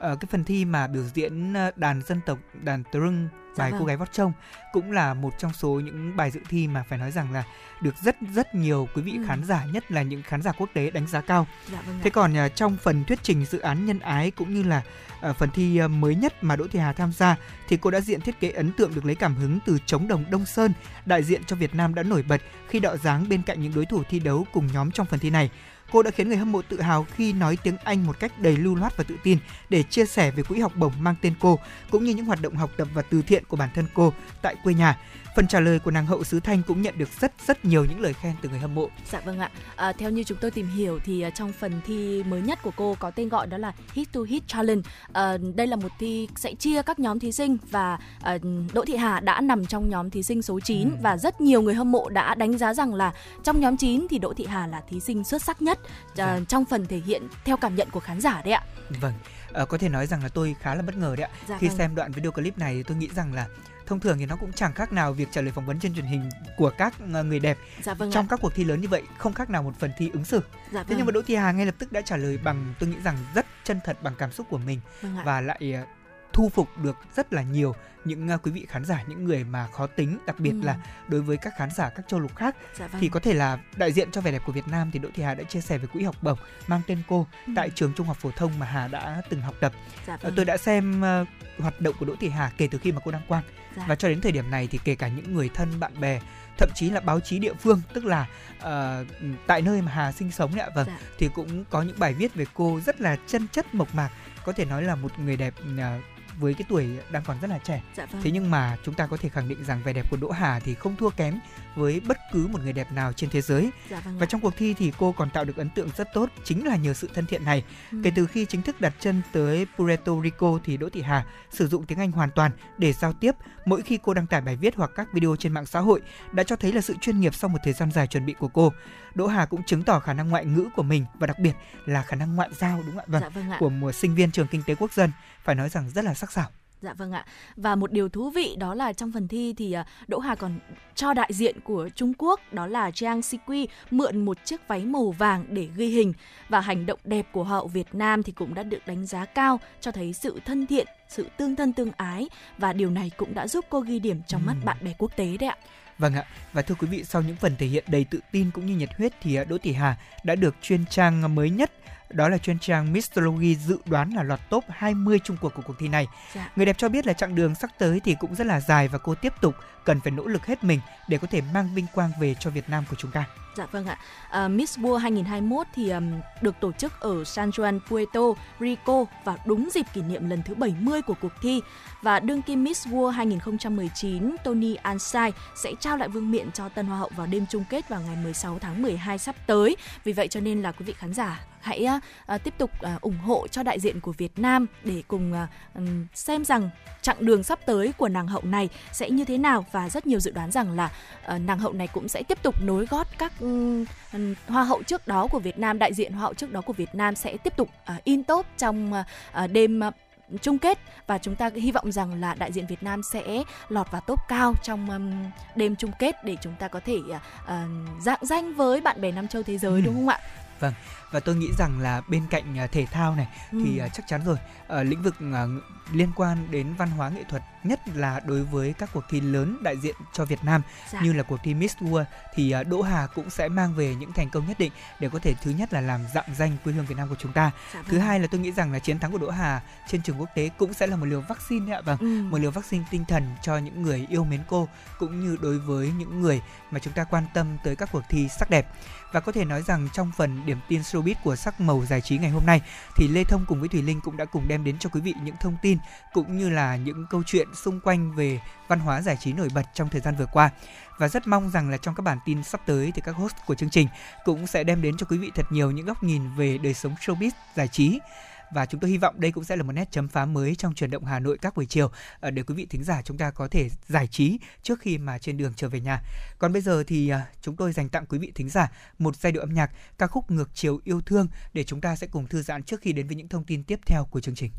Speaker 1: Ờ, cái phần thi mà biểu diễn ờ, đàn dân tộc đàn tơ rưng
Speaker 2: Dạ
Speaker 1: bài
Speaker 2: vâng.
Speaker 1: cô gái vót trông cũng là một trong số những bài dự thi mà phải nói rằng là được rất rất nhiều quý vị
Speaker 2: Ừ.
Speaker 1: khán giả nhất là những khán giả quốc tế đánh giá cao.
Speaker 2: Dạ vâng ạ.
Speaker 1: Thế còn ờ, trong phần thuyết trình dự án nhân ái cũng như là ờ, phần thi ờ, mới nhất mà Đỗ Thị Hà tham gia thì cô đã diện thiết kế ấn tượng được lấy cảm hứng từ trống đồng Đông Sơn, đại diện cho Việt Nam đã nổi bật khi đọ dáng bên cạnh những đối thủ thi đấu cùng nhóm trong phần thi này. Cô đã khiến người hâm mộ tự hào khi nói tiếng Anh một cách đầy lưu loát và tự tin để chia sẻ về quỹ học bổng mang tên cô, cũng như những hoạt động học tập và từ thiện của bản thân cô tại quê nhà. Phần trả lời của nàng hậu xứ Thanh cũng nhận được rất rất nhiều những lời khen từ người hâm mộ.
Speaker 2: Dạ vâng ạ. À, theo như chúng tôi tìm hiểu thì à, trong phần thi mới nhất của cô có tên gọi đó là Hit to Hit Challenge. À, đây là một thi sẽ chia các nhóm thí sinh và à, Đỗ Thị Hà đã nằm trong nhóm thí sinh số 9
Speaker 1: Ừ.
Speaker 2: và rất nhiều người hâm mộ đã đánh giá rằng là trong nhóm 9 thì Đỗ Thị Hà là thí sinh xuất sắc nhất à,
Speaker 1: Dạ.
Speaker 2: trong phần thể hiện theo cảm nhận của khán giả đấy ạ.
Speaker 1: Vâng, ờ, có thể nói rằng là tôi khá là bất ngờ đấy ạ.
Speaker 2: Dạ
Speaker 1: Khi
Speaker 2: vâng.
Speaker 1: xem đoạn video clip này tôi nghĩ rằng là thông thường thì nó cũng chẳng khác nào việc trả lời phỏng vấn trên truyền hình của các ờ, người đẹp
Speaker 2: Dạ vâng
Speaker 1: trong
Speaker 2: ạ.
Speaker 1: các cuộc thi lớn như vậy không khác nào một phần thi ứng xử.
Speaker 2: Dạ
Speaker 1: Thế
Speaker 2: vâng.
Speaker 1: nhưng mà Đỗ Thị Hà ngay lập tức đã trả lời bằng tôi nghĩ rằng rất chân thật bằng cảm xúc của mình
Speaker 2: Vâng
Speaker 1: và lại ờ, thu phục được rất là nhiều những ờ, quý vị khán giả những người mà khó tính đặc biệt
Speaker 2: Ừ.
Speaker 1: là đối với các khán giả các châu lục khác
Speaker 2: Dạ vâng.
Speaker 1: thì có thể là đại diện cho vẻ đẹp của Việt Nam thì Đỗ Thị Hà đã chia sẻ về quỹ học bổng mang tên cô
Speaker 2: Ừ.
Speaker 1: tại trường trung học phổ thông mà Hà đã từng học tập.
Speaker 2: Dạ
Speaker 1: Ờ,
Speaker 2: vâng.
Speaker 1: Tôi đã xem ờ, hoạt động của Đỗ Thị Hà kể từ khi mà cô đăng quang
Speaker 2: Dạ.
Speaker 1: và cho đến thời điểm này thì kể cả những người thân bạn bè thậm chí là báo chí địa phương tức là ờ, tại nơi mà Hà sinh sống đấy ạ vâng
Speaker 2: Dạ.
Speaker 1: thì cũng có những bài viết về cô rất là chân chất mộc mạc có thể nói là một người đẹp ờ, với cái tuổi đang còn rất là trẻ
Speaker 2: Dạ vâng.
Speaker 1: thế nhưng mà chúng ta có thể khẳng định rằng vẻ đẹp của Đỗ Hà thì không thua kém với bất cứ một người đẹp nào trên thế giới
Speaker 2: Dạ vâng.
Speaker 1: và
Speaker 2: ạ.
Speaker 1: trong cuộc thi thì cô còn tạo được ấn tượng rất tốt chính là nhờ sự thân thiện này.
Speaker 2: Ừ.
Speaker 1: Kể từ khi chính thức đặt chân tới Puerto Rico thì Đỗ Thị Hà sử dụng tiếng Anh hoàn toàn để giao tiếp mỗi khi cô đăng tải bài viết hoặc các video trên mạng xã hội đã cho thấy là sự chuyên nghiệp sau một thời gian dài chuẩn bị của cô. Đỗ Hà cũng chứng tỏ khả năng ngoại ngữ của mình và đặc biệt là khả năng ngoại giao đúng không ạ? Vâng.
Speaker 2: Dạ vâng ạ.
Speaker 1: Của một sinh viên trường kinh tế quốc dân phải nói rằng rất là sắc sảo.
Speaker 2: Dạ vâng ạ. Và một điều thú vị đó là trong phần thi thì à, Đỗ Hà còn cho đại diện của Trung Quốc đó là Jiang Siqui mượn một chiếc váy màu vàng để ghi hình và hành động đẹp của hậu Việt Nam thì cũng đã được đánh giá cao cho thấy sự thân thiện, sự tương thân tương ái và điều này cũng đã giúp cô ghi điểm trong mắt bạn bè quốc tế đấy ạ.
Speaker 1: Vâng ạ, và thưa quý vị, sau những phần thể hiện đầy tự tin cũng như nhiệt huyết thì à, Đỗ Thị Hà đã được chuyên trang mới nhất đó là chuyên trang Mixology dự đoán là lọt top 20 chung cuộc của cuộc thi này.
Speaker 2: Dạ.
Speaker 1: Người đẹp cho biết là chặng đường sắp tới thì cũng rất là dài và cô tiếp tục cần phải nỗ lực hết mình để có thể mang vinh quang về cho Việt Nam của chúng ta.
Speaker 2: Dạ vâng ạ. À, Miss World 2021 thì um, được tổ chức ở San Juan, Puerto Rico vào đúng dịp kỷ niệm lần thứ 70 của cuộc thi và đương kim Miss World 2019 Tony Ansai sẽ trao lại vương miện cho tân hoa hậu vào đêm chung kết vào ngày 16 tháng 12 sắp tới. Vì vậy cho nên là quý vị khán giả hãy uh, tiếp tục uh, ủng hộ cho đại diện của Việt Nam để cùng uh, xem rằng chặng đường sắp tới của nàng hậu này sẽ như thế nào và rất nhiều dự đoán rằng là uh, nàng hậu này cũng sẽ tiếp tục nối gót các ừm, hoa hậu trước đó của Việt Nam đại diện hoa hậu trước đó của Việt Nam sẽ tiếp tục uh, in top trong uh, đêm uh, chung kết và chúng ta hy vọng rằng là đại diện Việt Nam sẽ lọt vào top cao trong um, đêm chung kết để chúng ta có thể uh, dạng danh với bạn bè Nam châu thế giới
Speaker 1: Ừ.
Speaker 2: đúng không ạ?
Speaker 1: Vâng, và tôi nghĩ rằng là bên cạnh uh, thể thao này ừ. thì uh, chắc chắn rồi uh, lĩnh vực liên quan đến văn hóa nghệ thuật nhất là đối với các cuộc thi lớn đại diện cho Việt Nam dạ. như là cuộc thi Miss World thì Đỗ Hà cũng sẽ mang về những thành công nhất định để có thể thứ nhất là làm dặm danh quê hương Việt Nam của chúng ta. Dạ, vâng. Thứ hai là tôi nghĩ rằng là chiến thắng của Đỗ Hà trên trường quốc tế cũng sẽ là một liều vaccine ạ. Vâng, ừ. một liều vaccine tinh thần cho những người yêu mến cô cũng như đối với những người mà chúng ta quan tâm tới các cuộc thi sắc đẹp. Và có thể nói rằng trong phần điểm tin showbiz của sắc màu giải trí ngày hôm nay, thì Lê Thông cùng với Thùy Linh cũng đã cùng đem đến cho quý vị những thông tin cũng như là những câu chuyện xung quanh về văn hóa giải trí nổi bật trong thời gian vừa qua. Và rất mong rằng là trong các bản tin sắp tới thì các host của chương trình cũng sẽ đem đến cho quý vị thật nhiều những góc nhìn về đời sống showbiz giải trí và chúng tôi hy vọng đây cũng sẽ là một nét chấm phá mới trong truyền động Hà Nội các buổi chiều ờ, để quý vị thính giả chúng ta có thể giải trí trước khi mà trên đường trở về nhà. Còn bây giờ thì ờ, chúng tôi dành tặng quý vị thính giả một giai điệu âm nhạc ca khúc Ngược chiều yêu thương để chúng ta sẽ cùng thư giãn trước khi đến với những thông tin tiếp theo của chương trình.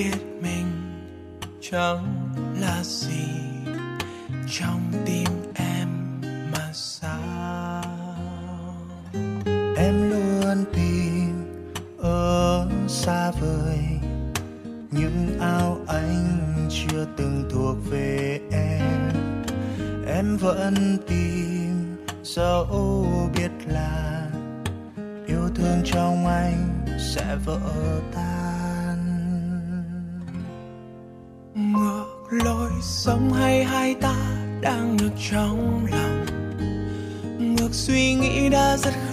Speaker 8: Biết mình chẳng là gì trong tim nghĩ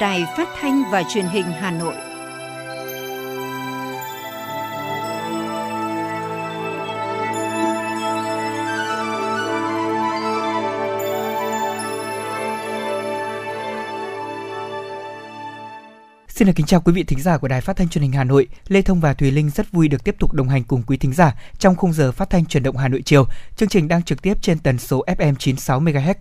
Speaker 9: Đài Phát thanh và Truyền hình Hà Nội.
Speaker 1: Xin được kính chào quý vị thính giả của Đài Phát thanh Truyền hình Hà Nội. Lê Thông và Thùy Linh rất vui được tiếp tục đồng hành cùng quý thính giả trong khung giờ phát thanh truyền động Hà Nội chiều. Chương trình đang trực tiếp trên tần số FM 96 MHz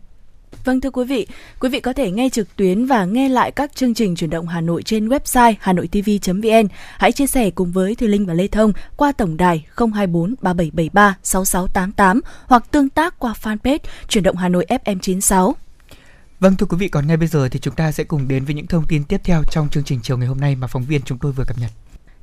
Speaker 2: Vâng thưa quý vị, quý vị có thể nghe trực tuyến và nghe lại các chương trình chuyển động Hà Nội trên website hanoitv.vn. Hãy chia sẻ cùng với Thùy Linh và Lê Thông qua tổng đài 024 3773 6688 hoặc tương tác qua fanpage chuyển động Hà Nội FM 96.
Speaker 1: Vâng thưa quý vị, còn ngay bây giờ thì chúng ta sẽ cùng đến với những thông tin tiếp theo trong chương trình chiều ngày hôm nay mà phóng viên chúng tôi vừa cập nhật.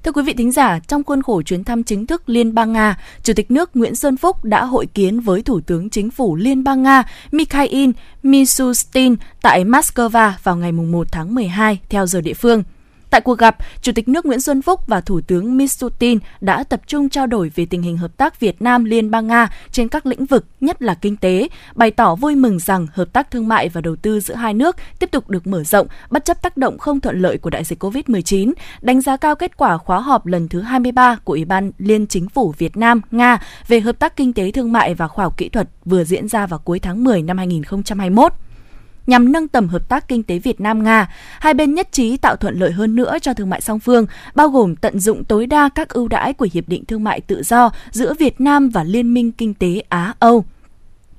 Speaker 2: Thưa quý vị thính giả, trong khuôn khổ chuyến thăm chính thức Liên bang Nga, Chủ tịch nước Nguyễn Xuân Phúc đã hội kiến với Thủ tướng Chính phủ Liên bang Nga Mikhail Mishustin tại Moscow vào ngày 1 tháng 12 theo giờ địa phương. Tại cuộc gặp, Chủ tịch nước Nguyễn Xuân Phúc và Thủ tướng Mishustin đã tập trung trao đổi về tình hình hợp tác Việt Nam Liên bang Nga trên các lĩnh vực, nhất là kinh tế, bày tỏ vui mừng rằng hợp tác thương mại và đầu tư giữa hai nước tiếp tục được mở rộng bất chấp tác động không thuận lợi của đại dịch COVID-19, đánh giá cao kết quả khóa họp lần thứ 23 của Ủy ban Liên Chính phủ Việt Nam Nga về hợp tác kinh tế thương mại và khoa học kỹ thuật vừa diễn ra vào cuối tháng 10 năm 2021 nhằm nâng tầm hợp tác kinh tế Việt Nam Nga. Hai bên nhất trí tạo thuận lợi hơn nữa cho thương mại song phương, bao gồm tận dụng tối đa các ưu đãi của hiệp định thương mại tự do giữa Việt Nam và Liên minh kinh tế Á Âu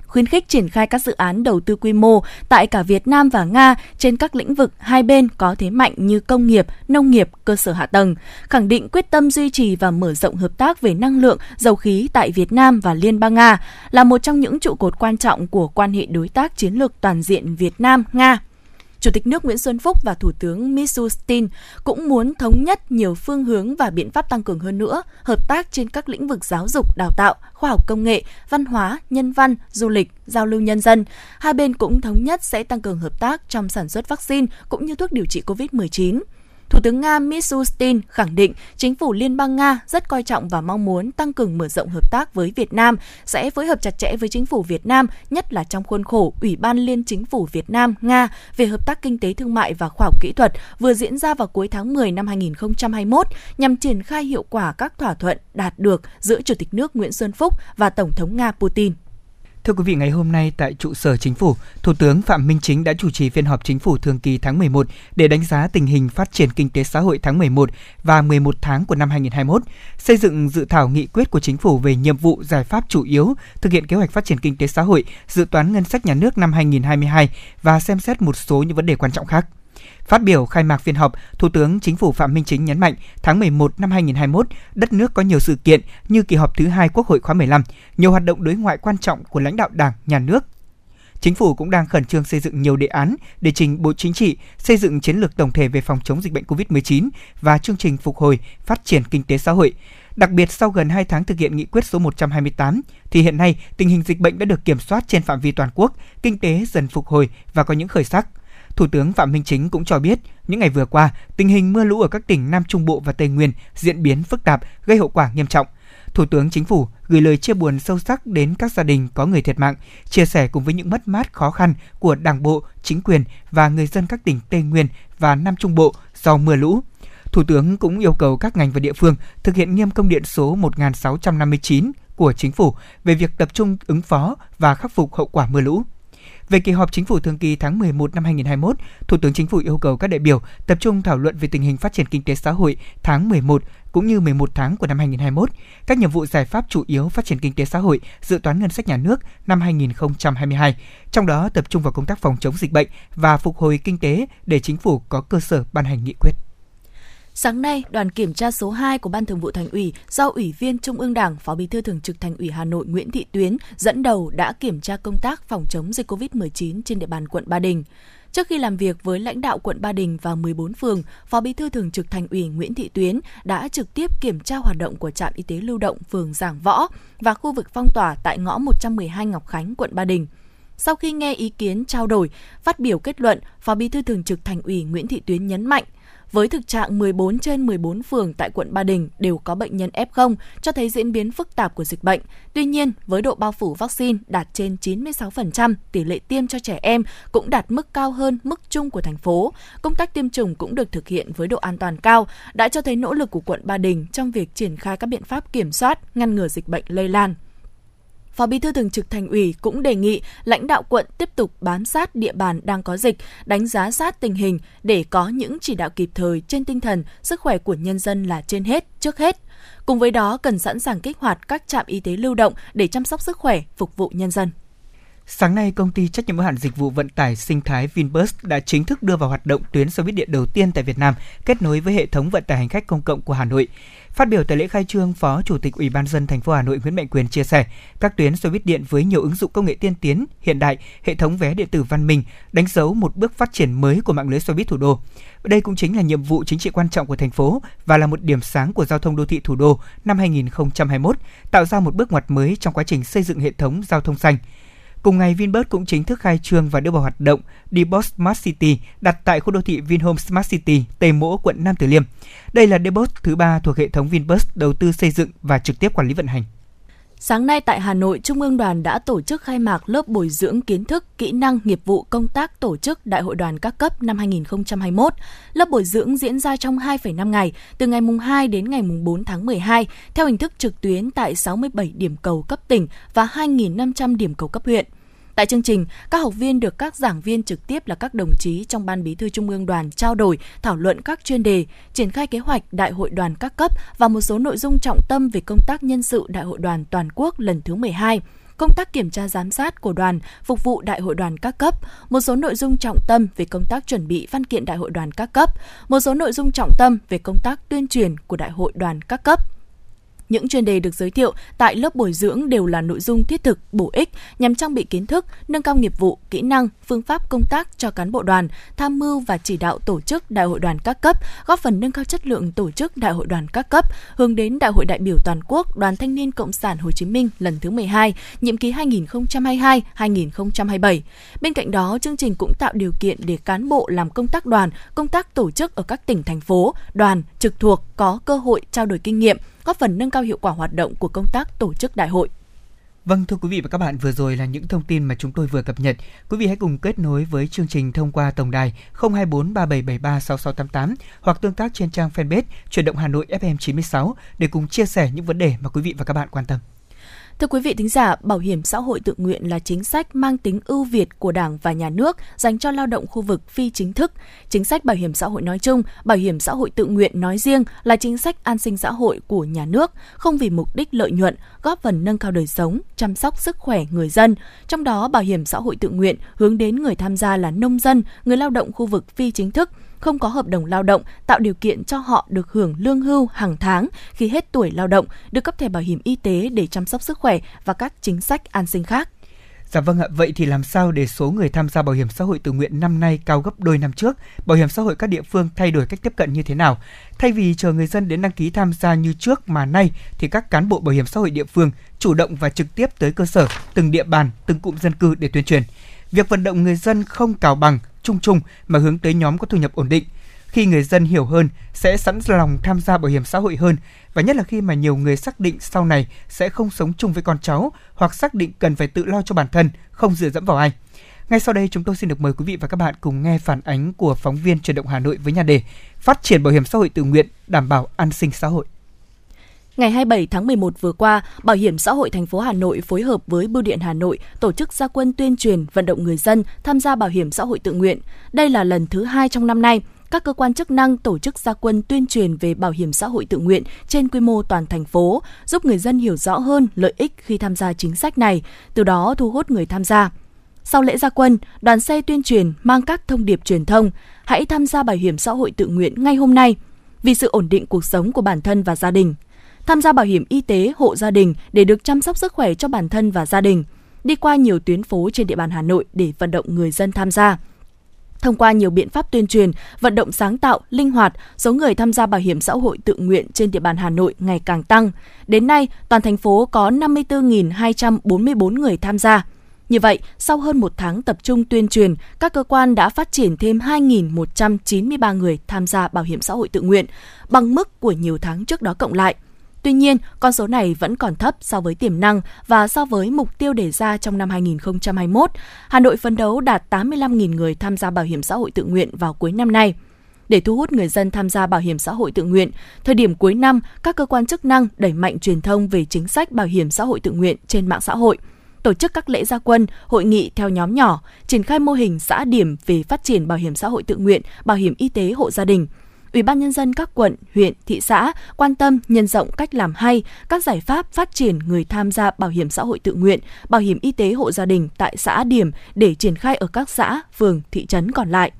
Speaker 2: khuyến khích triển khai các dự án đầu tư quy mô tại cả Việt Nam và Nga trên các lĩnh vực hai bên có thế mạnh như công nghiệp, nông nghiệp, cơ sở hạ tầng, khẳng định quyết tâm duy trì và mở rộng hợp tác về năng lượng, dầu khí tại Việt Nam và Liên bang Nga là một trong những trụ cột quan trọng của quan hệ đối tác chiến lược toàn diện Việt Nam Nga. Chủ tịch nước Nguyễn Xuân Phúc và Thủ tướng Mishustin cũng muốn thống nhất nhiều phương hướng và biện pháp tăng cường hơn nữa hợp tác trên các lĩnh vực giáo dục, đào tạo, khoa học công nghệ, văn hóa, nhân văn, du lịch, giao lưu nhân dân. Hai bên cũng thống nhất sẽ tăng cường hợp tác trong sản xuất vaccine cũng như thuốc điều trị COVID-19. Thủ tướng Nga Mishustin khẳng định chính phủ Liên bang Nga rất coi trọng và mong muốn tăng cường mở rộng hợp tác với Việt Nam, sẽ phối hợp chặt chẽ với chính phủ Việt Nam, nhất là trong khuôn khổ Ủy ban Liên Chính phủ Việt Nam Nga về hợp tác kinh tế thương mại và khoa học kỹ thuật vừa diễn ra vào cuối tháng 10 năm 2021 nhằm triển khai hiệu quả các thỏa thuận đạt được giữa Chủ tịch nước Nguyễn Xuân Phúc và Tổng thống Nga Putin.
Speaker 1: Thưa quý vị, ngày hôm nay tại trụ sở chính phủ, Thủ tướng Phạm Minh Chính đã chủ trì phiên họp chính phủ thường kỳ tháng 11 để đánh giá tình hình phát triển kinh tế xã hội tháng 11 và 11 tháng của năm 2021, xây dựng dự thảo nghị quyết của chính phủ về nhiệm vụ giải pháp chủ yếu thực hiện kế hoạch phát triển kinh tế xã hội, dự toán ngân sách nhà nước năm 2022 và xem xét một số những vấn đề quan trọng khác. Phát biểu khai mạc phiên họp, Thủ tướng Chính phủ Phạm Minh Chính nhấn mạnh, tháng 11 năm 2021, đất nước có nhiều sự kiện như kỳ họp thứ hai Quốc hội khóa 15, nhiều hoạt động đối ngoại quan trọng của lãnh đạo Đảng, Nhà nước. Chính phủ cũng đang khẩn trương xây dựng nhiều đề án để trình Bộ Chính trị xây dựng chiến lược tổng thể về phòng chống dịch bệnh COVID-19 và chương trình phục hồi, phát triển kinh tế xã hội. Đặc biệt sau gần 2 tháng thực hiện nghị quyết số 128 thì hiện nay tình hình dịch bệnh đã được kiểm soát trên phạm vi toàn quốc, kinh tế dần phục hồi và có những khởi sắc. Thủ tướng Phạm Minh Chính cũng cho biết, những ngày vừa qua, tình hình mưa lũ ở các tỉnh Nam Trung Bộ và Tây Nguyên diễn biến phức tạp, gây hậu quả nghiêm trọng. Thủ tướng Chính phủ gửi lời chia buồn sâu sắc đến các gia đình có người thiệt mạng, chia sẻ cùng với những mất mát khó khăn của Đảng bộ, chính quyền và người dân các tỉnh Tây Nguyên và Nam Trung Bộ do mưa lũ. Thủ tướng cũng yêu cầu các ngành và địa phương thực hiện nghiêm công điện số 1659 của chính phủ về việc tập trung ứng phó và khắc phục hậu quả mưa lũ. Về kỳ họp chính phủ thường kỳ tháng 11 năm 2021, Thủ tướng Chính phủ yêu cầu các đại biểu tập trung thảo luận về tình hình phát triển kinh tế xã hội tháng 11 cũng như 11 tháng của năm 2021, các nhiệm vụ giải pháp chủ yếu phát triển kinh tế xã hội, dự toán ngân sách nhà nước năm 2022, trong đó tập trung vào công tác phòng chống dịch bệnh và phục hồi kinh tế để chính phủ có cơ sở ban hành nghị quyết.
Speaker 2: Sáng nay, đoàn kiểm tra số 2 của Ban Thường vụ Thành ủy do Ủy viên Trung ương Đảng, Phó Bí thư Thường trực Thành ủy Hà Nội Nguyễn Thị Tuyến dẫn đầu đã kiểm tra công tác phòng chống dịch COVID-19 trên địa bàn quận Ba Đình. Trước khi làm việc với lãnh đạo quận Ba Đình và 14 phường, Phó Bí thư Thường trực Thành ủy Nguyễn Thị Tuyến đã trực tiếp kiểm tra hoạt động của trạm y tế lưu động phường Giảng Võ và khu vực phong tỏa tại ngõ 112 Ngọc Khánh, quận Ba Đình. Sau khi nghe ý kiến trao đổi, phát biểu kết luận, Phó Bí thư Thường trực Thành ủy Nguyễn Thị Tuyến nhấn mạnh với thực trạng 14 trên 14 phường tại quận Ba Đình đều có bệnh nhân F0, cho thấy diễn biến phức tạp của dịch bệnh. Tuy nhiên, với độ bao phủ vaccine đạt trên 96%, tỷ lệ tiêm cho trẻ em cũng đạt mức cao hơn mức chung của thành phố. Công tác tiêm chủng cũng được thực hiện với độ an toàn cao, đã cho thấy nỗ lực của quận Ba Đình trong việc triển khai các biện pháp kiểm soát, ngăn ngừa dịch bệnh lây lan. Phó Bí thư Thường trực Thành ủy cũng đề nghị lãnh đạo quận tiếp tục bám sát địa bàn đang có dịch, đánh giá sát tình hình để có những chỉ đạo kịp thời trên tinh thần sức khỏe của nhân dân là trên hết, trước hết. Cùng với đó cần sẵn sàng kích hoạt các trạm y tế lưu động để chăm sóc sức khỏe, phục vụ nhân dân.
Speaker 1: Sáng nay, công ty trách nhiệm hữu hạn dịch vụ vận tải sinh thái Vinbus đã chính thức đưa vào hoạt động tuyến xe buýt điện đầu tiên tại Việt Nam, kết nối với hệ thống vận tải hành khách công cộng của Hà Nội. Phát biểu tại lễ khai trương, Phó Chủ tịch Ủy ban dân thành phố Hà Nội Nguyễn Mạnh Quyền chia sẻ, các tuyến xe buýt điện với nhiều ứng dụng công nghệ tiên tiến, hiện đại, hệ thống vé điện tử văn minh đánh dấu một bước phát triển mới của mạng lưới xe buýt thủ đô. Đây cũng chính là nhiệm vụ chính trị quan trọng của thành phố và là một điểm sáng của giao thông đô thị thủ đô năm 2021, tạo ra một bước ngoặt mới trong quá trình xây dựng hệ thống giao thông xanh. Cùng ngày, Vinbus cũng chính thức khai trương và đưa vào hoạt động Depot Smart City đặt tại khu đô thị Vinhome Smart City, Tây Mỗ, quận Nam Từ Liêm. Đây là depot thứ ba thuộc hệ thống Vinbus đầu tư xây dựng và trực tiếp quản lý vận hành.
Speaker 2: Sáng nay tại Hà Nội, Trung ương Đoàn đã tổ chức khai mạc lớp bồi dưỡng kiến thức, kỹ năng, nghiệp vụ công tác tổ chức Đại hội đoàn các cấp năm 2021. Lớp bồi dưỡng diễn ra trong 2,5 ngày, từ ngày mùng 2 đến ngày mùng 4 tháng 12, theo hình thức trực tuyến tại 67 điểm cầu cấp tỉnh và 2.500 điểm cầu cấp huyện. Tại chương trình, các học viên được các giảng viên trực tiếp là các đồng chí trong Ban Bí thư Trung ương Đoàn trao đổi, thảo luận các chuyên đề, triển khai kế hoạch Đại hội đoàn các cấp và một số nội dung trọng tâm về công tác nhân sự Đại hội đoàn toàn quốc lần thứ 12 công tác kiểm tra giám sát của đoàn phục vụ đại hội đoàn các cấp, một số nội dung trọng tâm về công tác chuẩn bị văn kiện đại hội đoàn các cấp, một số nội dung trọng tâm về công tác tuyên truyền của đại hội đoàn các cấp. Những chuyên đề được giới thiệu tại lớp bồi dưỡng đều là nội dung thiết thực, bổ ích nhằm trang bị kiến thức, nâng cao nghiệp vụ, kỹ năng, phương pháp công tác cho cán bộ đoàn, tham mưu và chỉ đạo tổ chức đại hội đoàn các cấp, góp phần nâng cao chất lượng tổ chức đại hội đoàn các cấp, hướng đến đại hội đại biểu toàn quốc Đoàn Thanh niên Cộng sản Hồ Chí Minh lần thứ 12, nhiệm kỳ 2022-2027. Bên cạnh đó, chương trình cũng tạo điều kiện để cán bộ làm công tác đoàn, công tác tổ chức ở các tỉnh thành phố, đoàn trực thuộc có cơ hội trao đổi kinh nghiệm, góp phần nâng cao hiệu quả hoạt động của công tác tổ chức đại hội.
Speaker 1: Vâng thưa quý vị và các bạn, vừa rồi là những thông tin mà chúng tôi vừa cập nhật. Quý vị hãy cùng kết nối với chương trình thông qua tổng đài 024 3773 6688 hoặc tương tác trên trang fanpage Chuyển động Hà Nội FM 96 để cùng chia sẻ những vấn đề mà quý vị và các bạn quan tâm.
Speaker 2: Thưa quý vị thính giả, bảo hiểm xã hội tự nguyện là chính sách mang tính ưu việt của Đảng và Nhà nước dành cho lao động khu vực phi chính thức. Chính sách bảo hiểm xã hội nói chung, bảo hiểm xã hội tự nguyện nói riêng là chính sách an sinh xã hội của nhà nước, không vì mục đích lợi nhuận, góp phần nâng cao đời sống, chăm sóc sức khỏe người dân. Trong đó, bảo hiểm xã hội tự nguyện hướng đến người tham gia là nông dân, người lao động khu vực phi chính thức, không có hợp đồng lao động, tạo điều kiện cho họ được hưởng lương hưu hàng tháng khi hết tuổi lao động, được cấp thẻ bảo hiểm y tế để chăm sóc sức khỏe và các chính sách an sinh khác.
Speaker 1: Dạ vâng ạ, vậy thì làm sao để số người tham gia bảo hiểm xã hội tự nguyện năm nay cao gấp đôi năm trước? Bảo hiểm xã hội các địa phương thay đổi cách tiếp cận như thế nào? Thay vì chờ người dân đến đăng ký tham gia như trước mà nay thì các cán bộ bảo hiểm xã hội địa phương chủ động và trực tiếp tới cơ sở, từng địa bàn, từng cụm dân cư để tuyên truyền. Việc vận động người dân không cào bằng, chung chung mà hướng tới nhóm có thu nhập ổn định. Khi người dân hiểu hơn, sẽ sẵn lòng tham gia bảo hiểm xã hội hơn và nhất là khi mà nhiều người xác định sau này sẽ không sống chung với con cháu hoặc xác định cần phải tự lo cho bản thân, không dựa dẫm vào ai. Ngay sau đây chúng tôi xin được mời quý vị và các bạn cùng nghe phản ánh của phóng viên truyền động Hà Nội với nhà đề Phát triển bảo hiểm xã hội tự nguyện đảm bảo an sinh xã hội.
Speaker 2: Ngày 27 tháng 11 vừa qua, Bảo hiểm xã hội thành phố Hà Nội phối hợp với Bưu điện Hà Nội tổ chức gia quân tuyên truyền vận động người dân tham gia bảo hiểm xã hội tự nguyện. Đây là lần thứ hai trong năm nay các cơ quan chức năng tổ chức gia quân tuyên truyền về bảo hiểm xã hội tự nguyện trên quy mô toàn thành phố, giúp người dân hiểu rõ hơn lợi ích khi tham gia chính sách này, từ đó thu hút người tham gia. Sau lễ gia quân, đoàn xe tuyên truyền mang các thông điệp truyền thông, hãy tham gia bảo hiểm xã hội tự nguyện ngay hôm nay vì sự ổn định cuộc sống của bản thân và gia đình tham gia bảo hiểm y tế hộ gia đình để được chăm sóc sức khỏe cho bản thân và gia đình, đi qua nhiều tuyến phố trên địa bàn Hà Nội để vận động người dân tham gia. Thông qua nhiều biện pháp tuyên truyền, vận động sáng tạo, linh hoạt, số người tham gia bảo hiểm xã hội tự nguyện trên địa bàn Hà Nội ngày càng tăng. Đến nay, toàn thành phố có 54.244 người tham gia. Như vậy, sau hơn một tháng tập trung tuyên truyền, các cơ quan đã phát triển thêm 2.193 người tham gia bảo hiểm xã hội tự nguyện, bằng mức của nhiều tháng trước đó cộng lại – Tuy nhiên, con số này vẫn còn thấp so với tiềm năng và so với mục tiêu đề ra trong năm 2021. Hà Nội phấn đấu đạt 85.000 người tham gia bảo hiểm xã hội tự nguyện vào cuối năm nay. Để thu hút người dân tham gia bảo hiểm xã hội tự nguyện, thời điểm cuối năm, các cơ quan chức năng đẩy mạnh truyền thông về chính sách bảo hiểm xã hội tự nguyện trên mạng xã hội tổ chức các lễ gia quân, hội nghị theo nhóm nhỏ, triển khai mô hình xã điểm về phát triển bảo hiểm xã hội tự nguyện, bảo hiểm y tế hộ gia đình, Ủy ban nhân dân các quận, huyện, thị xã quan tâm nhân rộng cách làm hay, các giải pháp phát triển người tham gia bảo hiểm xã hội tự nguyện, bảo hiểm y tế hộ gia đình tại xã điểm để triển khai ở các xã, phường, thị trấn còn lại.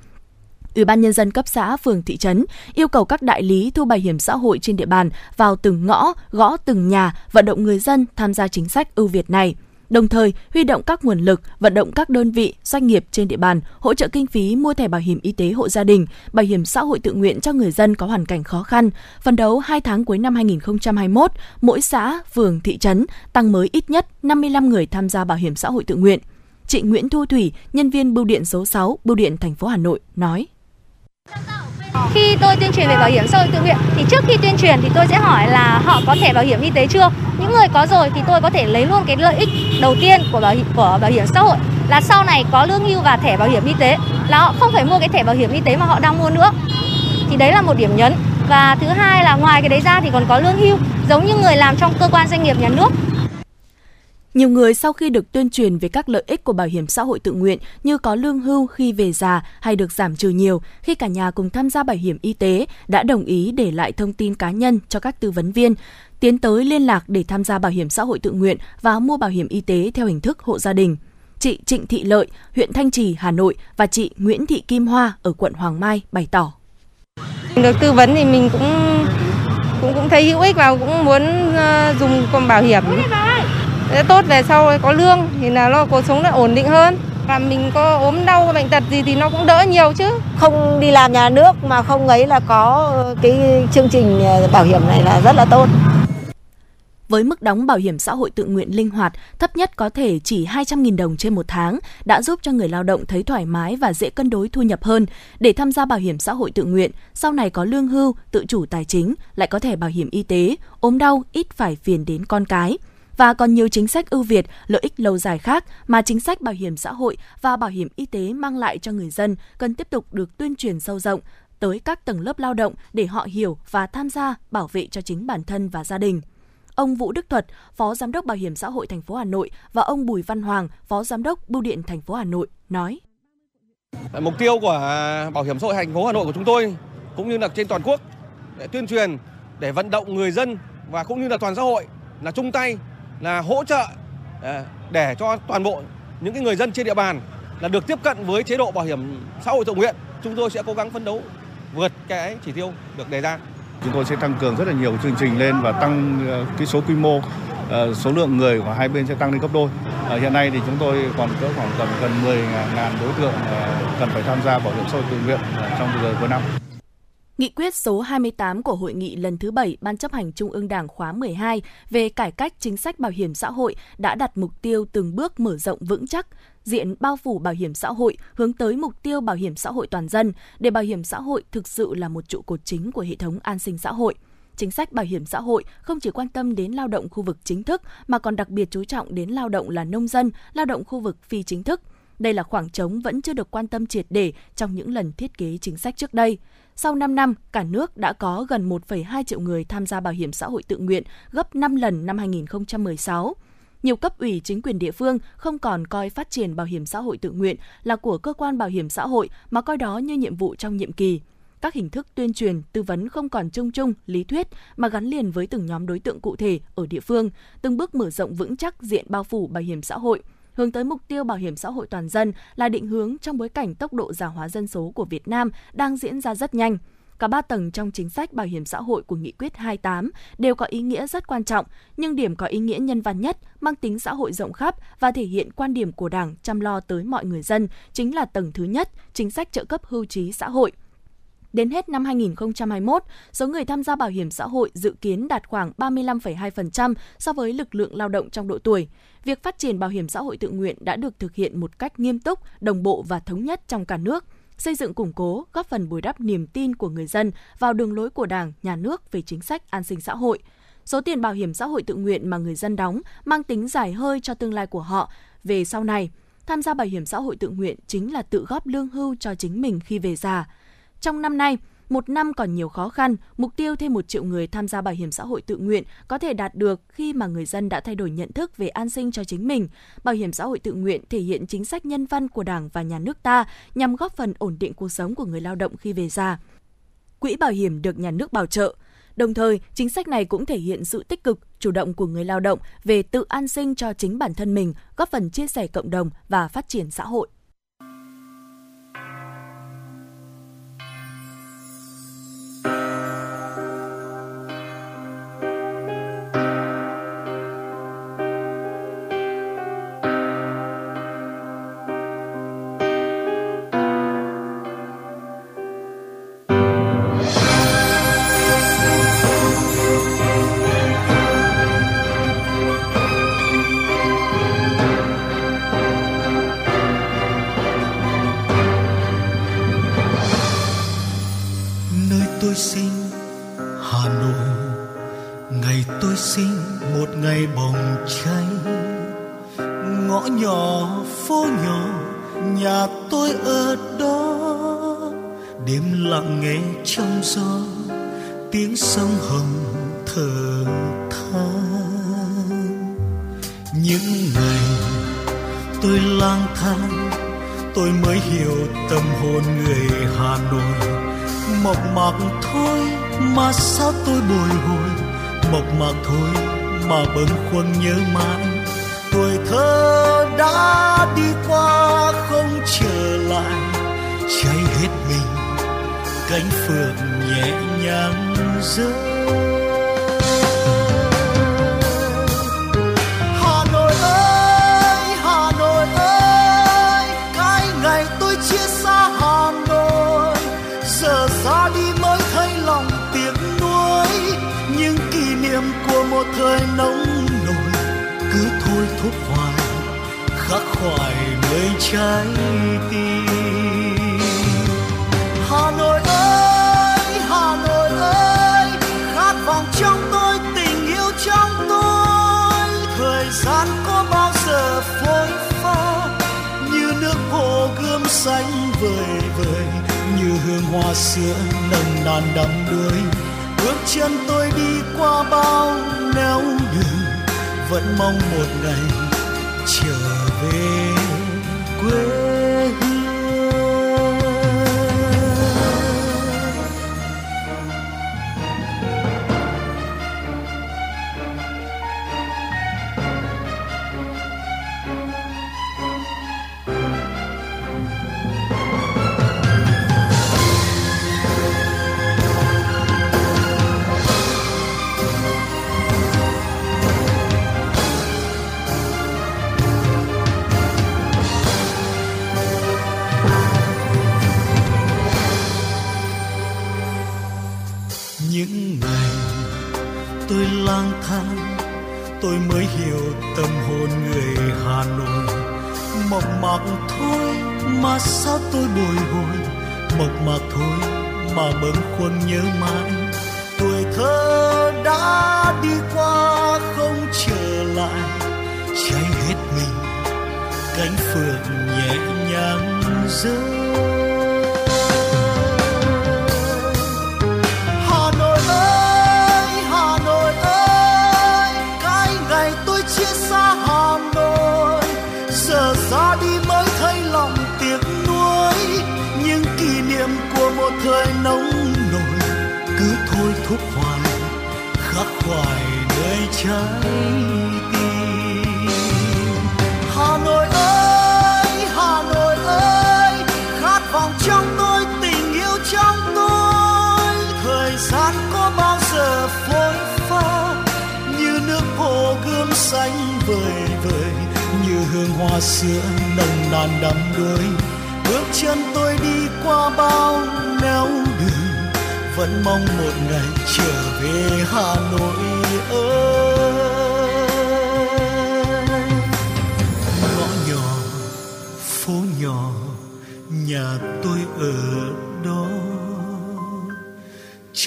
Speaker 2: Ủy ban nhân dân cấp xã, phường, thị trấn yêu cầu các đại lý thu bảo hiểm xã hội trên địa bàn vào từng ngõ, gõ từng nhà, vận động người dân tham gia chính sách ưu việt này đồng thời huy động các nguồn lực, vận động các đơn vị, doanh nghiệp trên địa bàn hỗ trợ kinh phí mua thẻ bảo hiểm y tế hộ gia đình, bảo hiểm xã hội tự nguyện cho người dân có hoàn cảnh khó khăn. Phần đấu 2 tháng cuối năm 2021, mỗi xã, phường, thị trấn tăng mới ít nhất 55 người tham gia bảo hiểm xã hội tự nguyện. Chị Nguyễn Thu Thủy, nhân viên bưu điện số 6, bưu điện thành phố Hà Nội nói:
Speaker 9: khi tôi tuyên truyền về bảo hiểm xã hội tự nguyện, thì trước khi tuyên truyền thì tôi sẽ hỏi là họ có thẻ bảo hiểm y tế chưa. Những người có rồi thì tôi có thể lấy luôn cái lợi ích đầu tiên của bảo hiểm của bảo hiểm xã hội là sau này có lương hưu và thẻ bảo hiểm y tế, là họ không phải mua cái thẻ bảo hiểm y tế mà họ đang mua nữa. Thì đấy là một điểm nhấn. Và thứ hai là ngoài cái đấy ra thì còn có lương hưu, giống như người làm trong cơ quan doanh nghiệp nhà nước
Speaker 2: nhiều người sau khi được tuyên truyền về các lợi ích của bảo hiểm xã hội tự nguyện như có lương hưu khi về già hay được giảm trừ nhiều khi cả nhà cùng tham gia bảo hiểm y tế đã đồng ý để lại thông tin cá nhân cho các tư vấn viên, tiến tới liên lạc để tham gia bảo hiểm xã hội tự nguyện và mua bảo hiểm y tế theo hình thức hộ gia đình. Chị Trịnh Thị Lợi, huyện Thanh Trì, Hà Nội và chị Nguyễn Thị Kim Hoa ở quận Hoàng Mai bày tỏ.
Speaker 10: Được tư vấn thì mình cũng cũng cũng thấy hữu ích và cũng muốn ờ, dùng con bảo hiểm sẽ tốt về sau có lương thì là lo cuộc sống nó ổn định hơn. Và mình có ốm đau bệnh tật gì thì nó cũng đỡ nhiều chứ.
Speaker 11: Không đi làm nhà nước mà không ấy là có cái chương trình bảo hiểm này là rất là tốt.
Speaker 2: Với mức đóng bảo hiểm xã hội tự nguyện linh hoạt, thấp nhất có thể chỉ 200.000 đồng trên một tháng, đã giúp cho người lao động thấy thoải mái và dễ cân đối thu nhập hơn. Để tham gia bảo hiểm xã hội tự nguyện, sau này có lương hưu, tự chủ tài chính, lại có thể bảo hiểm y tế, ốm đau ít phải phiền đến con cái và còn nhiều chính sách ưu việt, lợi ích lâu dài khác mà chính sách bảo hiểm xã hội và bảo hiểm y tế mang lại cho người dân cần tiếp tục được tuyên truyền sâu rộng tới các tầng lớp lao động để họ hiểu và tham gia bảo vệ cho chính bản thân và gia đình. Ông Vũ Đức Thuật, Phó Giám đốc Bảo hiểm xã hội thành phố Hà Nội và ông Bùi Văn Hoàng, Phó Giám đốc Bưu điện thành phố Hà Nội nói:
Speaker 12: Mục tiêu của Bảo hiểm xã hội thành phố Hà Nội của chúng tôi cũng như là trên toàn quốc để tuyên truyền để vận động người dân và cũng như là toàn xã hội là chung tay là hỗ trợ à, để cho toàn bộ những cái người dân trên địa bàn là được tiếp cận với chế độ bảo hiểm xã hội tự nguyện. Chúng tôi sẽ cố gắng phấn đấu vượt cái chỉ tiêu được đề ra.
Speaker 13: Chúng tôi sẽ tăng cường rất là nhiều chương trình lên và tăng ờ, cái số quy mô ờ, số lượng người của hai bên sẽ tăng lên gấp đôi. Ờ, hiện nay thì chúng tôi còn có khoảng tầm gần 10.000 đối tượng cần phải tham gia bảo hiểm xã hội tự nguyện trong giờ cuối năm.
Speaker 2: Nghị quyết số 28 của Hội nghị lần thứ 7 Ban chấp hành Trung ương Đảng khóa 12 về cải cách chính sách bảo hiểm xã hội đã đặt mục tiêu từng bước mở rộng vững chắc diện bao phủ bảo hiểm xã hội hướng tới mục tiêu bảo hiểm xã hội toàn dân để bảo hiểm xã hội thực sự là một trụ cột chính của hệ thống an sinh xã hội chính sách bảo hiểm xã hội không chỉ quan tâm đến lao động khu vực chính thức mà còn đặc biệt chú trọng đến lao động là nông dân, lao động khu vực phi chính thức. Đây là khoảng trống vẫn chưa được quan tâm triệt để trong những lần thiết kế chính sách trước đây. Sau 5 năm, cả nước đã có gần 1,2 triệu người tham gia bảo hiểm xã hội tự nguyện, gấp 5 lần năm 2016 nhiều cấp ủy chính quyền địa phương không còn coi phát triển bảo hiểm xã hội tự nguyện là của cơ quan bảo hiểm xã hội mà coi đó như nhiệm vụ trong nhiệm kỳ. Các hình thức tuyên truyền, tư vấn không còn chung chung, lý thuyết mà gắn liền với từng nhóm đối tượng cụ thể ở địa phương, từng bước mở rộng vững chắc diện bao phủ bảo hiểm xã hội – hướng tới mục tiêu bảo hiểm xã hội toàn dân là định hướng trong bối cảnh tốc độ già hóa dân số của Việt Nam đang diễn ra rất nhanh. Cả ba tầng trong chính sách bảo hiểm xã hội của Nghị quyết 28 đều có ý nghĩa rất quan trọng, nhưng điểm có ý nghĩa nhân văn nhất, mang tính xã hội rộng khắp và thể hiện quan điểm của Đảng chăm lo tới mọi người dân chính là tầng thứ nhất, chính sách trợ cấp hưu trí xã hội – Đến hết năm 2021, số người tham gia bảo hiểm xã hội dự kiến đạt khoảng 35,2% so với lực lượng lao động trong độ tuổi. Việc phát triển bảo hiểm xã hội tự nguyện đã được thực hiện một cách nghiêm túc, đồng bộ và thống nhất trong cả nước xây dựng củng cố, góp phần bồi đắp niềm tin của người dân vào đường lối của Đảng, Nhà nước về chính sách an sinh xã hội. Số tiền bảo hiểm xã hội tự nguyện mà người dân đóng mang tính giải hơi cho tương lai của họ về sau này. Tham gia bảo hiểm xã hội tự nguyện chính là tự góp lương hưu cho chính mình khi về già. Trong năm nay, một năm còn nhiều khó khăn, mục tiêu thêm một triệu người tham gia bảo hiểm xã hội tự nguyện có thể đạt được khi mà người dân đã thay đổi nhận thức về an sinh cho chính mình. Bảo hiểm xã hội tự nguyện thể hiện chính sách nhân văn của Đảng và nhà nước ta nhằm góp phần ổn định cuộc sống của người lao động khi về già. Quỹ bảo hiểm được nhà nước bảo trợ. Đồng thời, chính sách này cũng thể hiện sự tích cực, chủ động của người lao động về tự an sinh cho chính bản thân mình, góp phần chia sẻ cộng đồng và phát triển xã hội.
Speaker 14: Mà bâng khuâng nhớ mãi. Tuổi thơ đã đi qua không trở lại, cháy hết mình. Cánh phượng nhẹ nhàng rơi. Đầy trái tim. Hà Nội ơi, Hà Nội ơi, khát vọng trong tôi, tình yêu trong tôi. Thời gian có bao giờ phôi pha như nước hồ gươm xanh vời vời như hương hoa sữa nồng nàn đắm đuối bước chân tôi đi qua bao nẻo đường vẫn mong một ngày trở về quê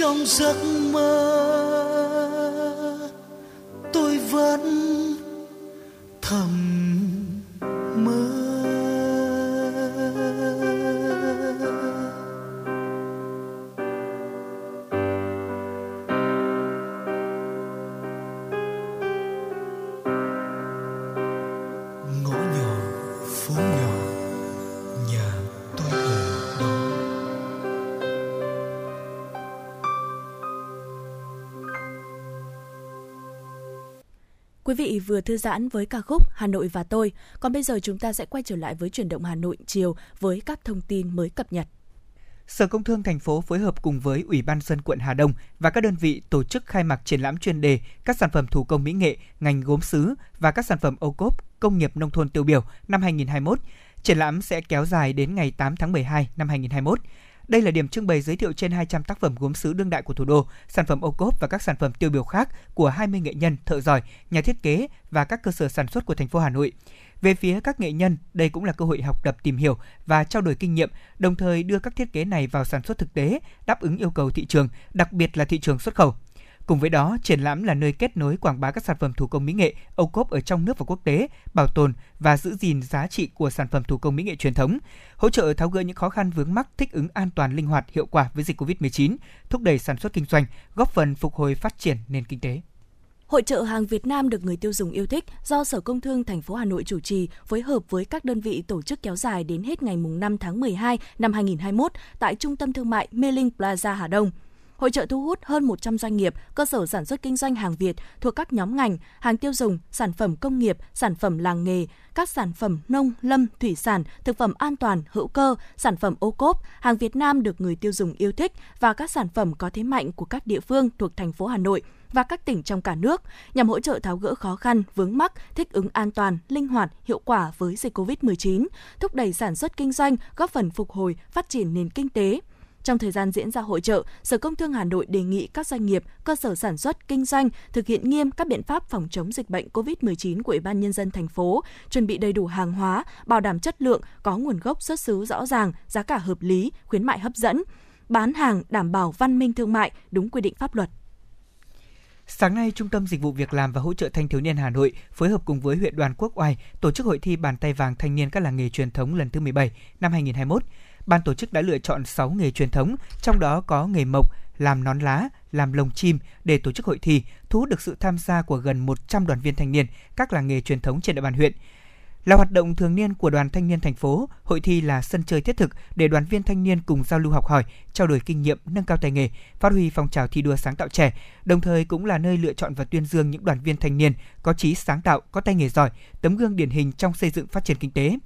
Speaker 14: trong giấc mơ.
Speaker 2: Quý vị vừa thư giãn với ca khúc Hà Nội và tôi. Còn bây giờ chúng ta sẽ quay trở lại với chuyển động Hà Nội chiều với các thông tin mới cập nhật.
Speaker 1: Sở Công Thương thành phố phối hợp cùng với Ủy ban dân quận Hà Đông và các đơn vị tổ chức khai mạc triển lãm chuyên đề các sản phẩm thủ công mỹ nghệ, ngành gốm sứ và các sản phẩm ô cốp công nghiệp nông thôn tiêu biểu năm 2021. Triển lãm sẽ kéo dài đến ngày 8 tháng 12 năm 2021. Đây là điểm trưng bày giới thiệu trên 200 tác phẩm gốm sứ đương đại của thủ đô, sản phẩm ô cốp và các sản phẩm tiêu biểu khác của 20 nghệ nhân, thợ giỏi, nhà thiết kế và các cơ sở sản xuất của thành phố Hà Nội. Về phía các nghệ nhân, đây cũng là cơ hội học tập tìm hiểu và trao đổi kinh nghiệm, đồng thời đưa các thiết kế này vào sản xuất thực tế, đáp ứng yêu cầu thị trường, đặc biệt là thị trường xuất khẩu. Cùng với đó, triển lãm là nơi kết nối quảng bá các sản phẩm thủ công mỹ nghệ, âu cốp ở trong nước và quốc tế, bảo tồn và giữ gìn giá trị của sản phẩm thủ công mỹ nghệ truyền thống, hỗ trợ tháo gỡ những khó khăn vướng mắc thích ứng an toàn linh hoạt hiệu quả với dịch Covid-19, thúc đẩy sản xuất kinh doanh, góp phần phục hồi phát triển nền kinh tế.
Speaker 2: Hội trợ hàng Việt Nam được người tiêu dùng yêu thích do Sở Công Thương thành phố Hà Nội chủ trì phối hợp với các đơn vị tổ chức kéo dài đến hết ngày 5 tháng 12 năm 2021 tại Trung tâm Thương mại Mê Linh Plaza Hà Đông. Hội trợ thu hút hơn 100 doanh nghiệp, cơ sở sản xuất kinh doanh hàng Việt thuộc các nhóm ngành, hàng tiêu dùng, sản phẩm công nghiệp, sản phẩm làng nghề, các sản phẩm nông, lâm, thủy sản, thực phẩm an toàn, hữu cơ, sản phẩm ô cốp, hàng Việt Nam được người tiêu dùng yêu thích và các sản phẩm có thế mạnh của các địa phương thuộc thành phố Hà Nội và các tỉnh trong cả nước nhằm hỗ trợ tháo gỡ khó khăn, vướng mắc, thích ứng an toàn, linh hoạt, hiệu quả với dịch COVID-19, thúc đẩy sản xuất kinh doanh, góp phần phục hồi, phát triển nền kinh tế, trong thời gian diễn ra hội trợ, Sở Công Thương Hà Nội đề nghị các doanh nghiệp, cơ sở sản xuất, kinh doanh thực hiện nghiêm các biện pháp phòng chống dịch bệnh COVID-19 của Ủy ban Nhân dân thành phố, chuẩn bị đầy đủ hàng hóa, bảo đảm chất lượng, có nguồn gốc xuất xứ rõ ràng, giá cả hợp lý, khuyến mại hấp dẫn, bán hàng đảm bảo văn minh thương mại, đúng quy định pháp luật.
Speaker 1: Sáng nay, Trung tâm Dịch vụ Việc làm và Hỗ trợ Thanh thiếu niên Hà Nội phối hợp cùng với huyện đoàn Quốc Oai tổ chức hội thi bàn tay vàng thanh niên các làng nghề truyền thống lần thứ 17 năm 2021 ban tổ chức đã lựa chọn 6 nghề truyền thống, trong đó có nghề mộc, làm nón lá, làm lồng chim để tổ chức hội thi, thu hút được sự tham gia của gần 100 đoàn viên thanh niên các làng nghề truyền thống trên địa bàn huyện. Là hoạt động thường niên của đoàn thanh niên thành phố, hội thi là sân chơi thiết thực để đoàn viên thanh niên cùng giao lưu học hỏi, trao đổi kinh nghiệm, nâng cao tay nghề, phát huy phong trào thi đua sáng tạo trẻ, đồng thời cũng là nơi lựa chọn và tuyên dương những đoàn viên thanh niên có trí sáng tạo, có tay nghề giỏi, tấm gương điển hình trong xây dựng phát triển kinh tế.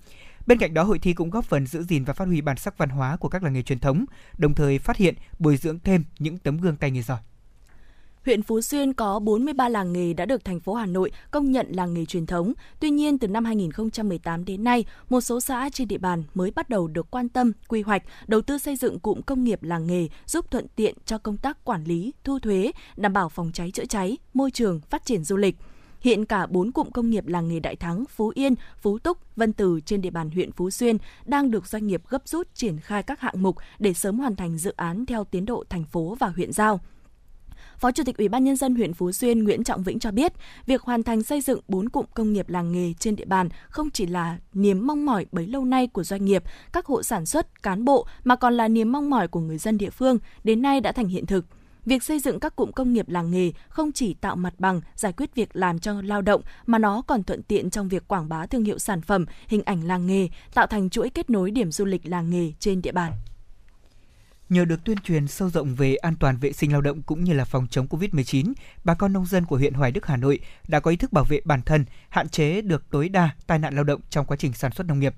Speaker 1: Bên cạnh đó, hội thi cũng góp phần giữ gìn và phát huy bản sắc văn hóa của các làng nghề truyền thống, đồng thời phát hiện, bồi dưỡng thêm những tấm gương tay nghề giỏi.
Speaker 2: Huyện Phú Xuyên có 43 làng nghề đã được thành phố Hà Nội công nhận làng nghề truyền thống. Tuy nhiên, từ năm 2018 đến nay, một số xã trên địa bàn mới bắt đầu được quan tâm, quy hoạch, đầu tư xây dựng cụm công nghiệp làng nghề giúp thuận tiện cho công tác quản lý, thu thuế, đảm bảo phòng cháy chữa cháy, môi trường, phát triển du lịch. Hiện cả 4 cụm công nghiệp làng nghề Đại Thắng, Phú Yên, Phú Túc, Vân Từ trên địa bàn huyện Phú Xuyên đang được doanh nghiệp gấp rút triển khai các hạng mục để sớm hoàn thành dự án theo tiến độ thành phố và huyện giao. Phó Chủ tịch Ủy ban nhân dân huyện Phú Xuyên Nguyễn Trọng Vĩnh cho biết, việc hoàn thành xây dựng 4 cụm công nghiệp làng nghề trên địa bàn không chỉ là niềm mong mỏi bấy lâu nay của doanh nghiệp, các hộ sản xuất, cán bộ mà còn là niềm mong mỏi của người dân địa phương, đến nay đã thành hiện thực. Việc xây dựng các cụm công nghiệp làng nghề không chỉ tạo mặt bằng, giải quyết việc làm cho lao động mà nó còn thuận tiện trong việc quảng bá thương hiệu sản phẩm, hình ảnh làng nghề, tạo thành chuỗi kết nối điểm du lịch làng nghề trên địa bàn.
Speaker 1: Nhờ được tuyên truyền sâu rộng về an toàn vệ sinh lao động cũng như là phòng chống Covid-19, bà con nông dân của huyện Hoài Đức, Hà Nội đã có ý thức bảo vệ bản thân, hạn chế được tối đa tai nạn lao động trong quá trình sản xuất nông nghiệp.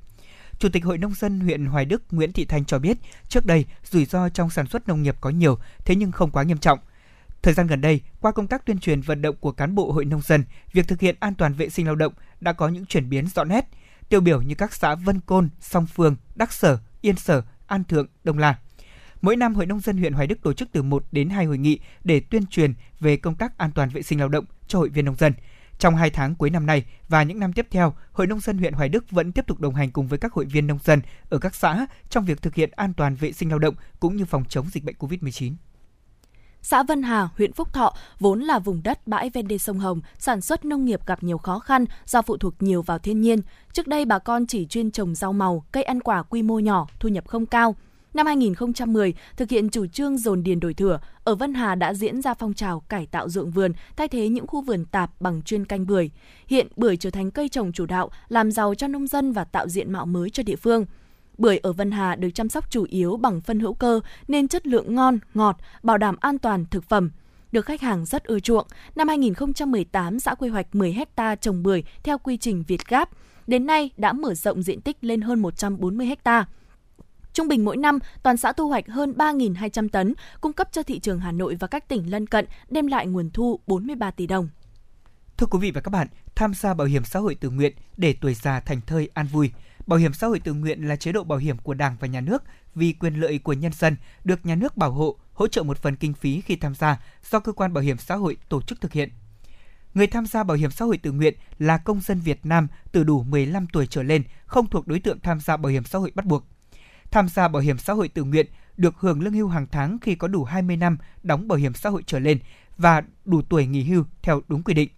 Speaker 1: Chủ tịch Hội Nông dân huyện Hoài Đức Nguyễn Thị Thanh cho biết, trước đây rủi ro trong sản xuất nông nghiệp có nhiều, thế nhưng không quá nghiêm trọng. Thời gian gần đây, qua công tác tuyên truyền vận động của cán bộ hội nông dân, việc thực hiện an toàn vệ sinh lao động đã có những chuyển biến rõ nét. Tiêu biểu như các xã Vân Côn, Song Phương, Đắc Sở, Yên Sở, An Thượng, Đông La. Mỗi năm, Hội Nông dân huyện Hoài Đức tổ chức từ 1 đến 2 hội nghị để tuyên truyền về công tác an toàn vệ sinh lao động cho hội viên nông dân – trong 2 tháng cuối năm nay và những năm tiếp theo, Hội Nông dân huyện Hoài Đức vẫn tiếp tục đồng hành cùng với các hội viên nông dân ở các xã trong việc thực hiện an toàn vệ sinh lao động cũng như phòng chống dịch bệnh COVID-19.
Speaker 2: Xã Vân Hà, huyện Phúc Thọ vốn là vùng đất bãi ven đê sông Hồng, sản xuất nông nghiệp gặp nhiều khó khăn do phụ thuộc nhiều vào thiên nhiên. Trước đây bà con chỉ chuyên trồng rau màu, cây ăn quả quy mô nhỏ, thu nhập không cao. Năm 2010, thực hiện chủ trương dồn điền đổi thửa, ở Vân Hà đã diễn ra phong trào cải tạo ruộng vườn, thay thế những khu vườn tạp bằng chuyên canh bưởi. Hiện bưởi trở thành cây trồng chủ đạo, làm giàu cho nông dân và tạo diện mạo mới cho địa phương. Bưởi ở Vân Hà được chăm sóc chủ yếu bằng phân hữu cơ nên chất lượng ngon, ngọt, bảo đảm an toàn thực phẩm. được khách hàng rất ưa chuộng. Năm 2018, xã quy hoạch 10 hecta trồng bưởi theo quy trình Việt Gáp. Đến nay đã mở rộng diện tích lên hơn 140 hectare. Trung bình mỗi năm, toàn xã thu hoạch hơn 3.200 tấn, cung cấp cho thị trường Hà Nội và các tỉnh lân cận, đem lại nguồn thu 43 tỷ đồng.
Speaker 1: Thưa quý vị và các bạn, tham gia bảo hiểm xã hội tự nguyện để tuổi già thành thơi an vui. Bảo hiểm xã hội tự nguyện là chế độ bảo hiểm của Đảng và Nhà nước vì quyền lợi của nhân dân được nhà nước bảo hộ, hỗ trợ một phần kinh phí khi tham gia do cơ quan bảo hiểm xã hội tổ chức thực hiện. Người tham gia bảo hiểm xã hội tự nguyện là công dân Việt Nam từ đủ 15 tuổi trở lên, không thuộc đối tượng tham gia bảo hiểm xã hội bắt buộc. Tham gia bảo hiểm xã hội tự nguyện được hưởng lương hưu hàng tháng khi có đủ 20 năm đóng bảo hiểm xã hội trở lên và đủ tuổi nghỉ hưu theo đúng quy định.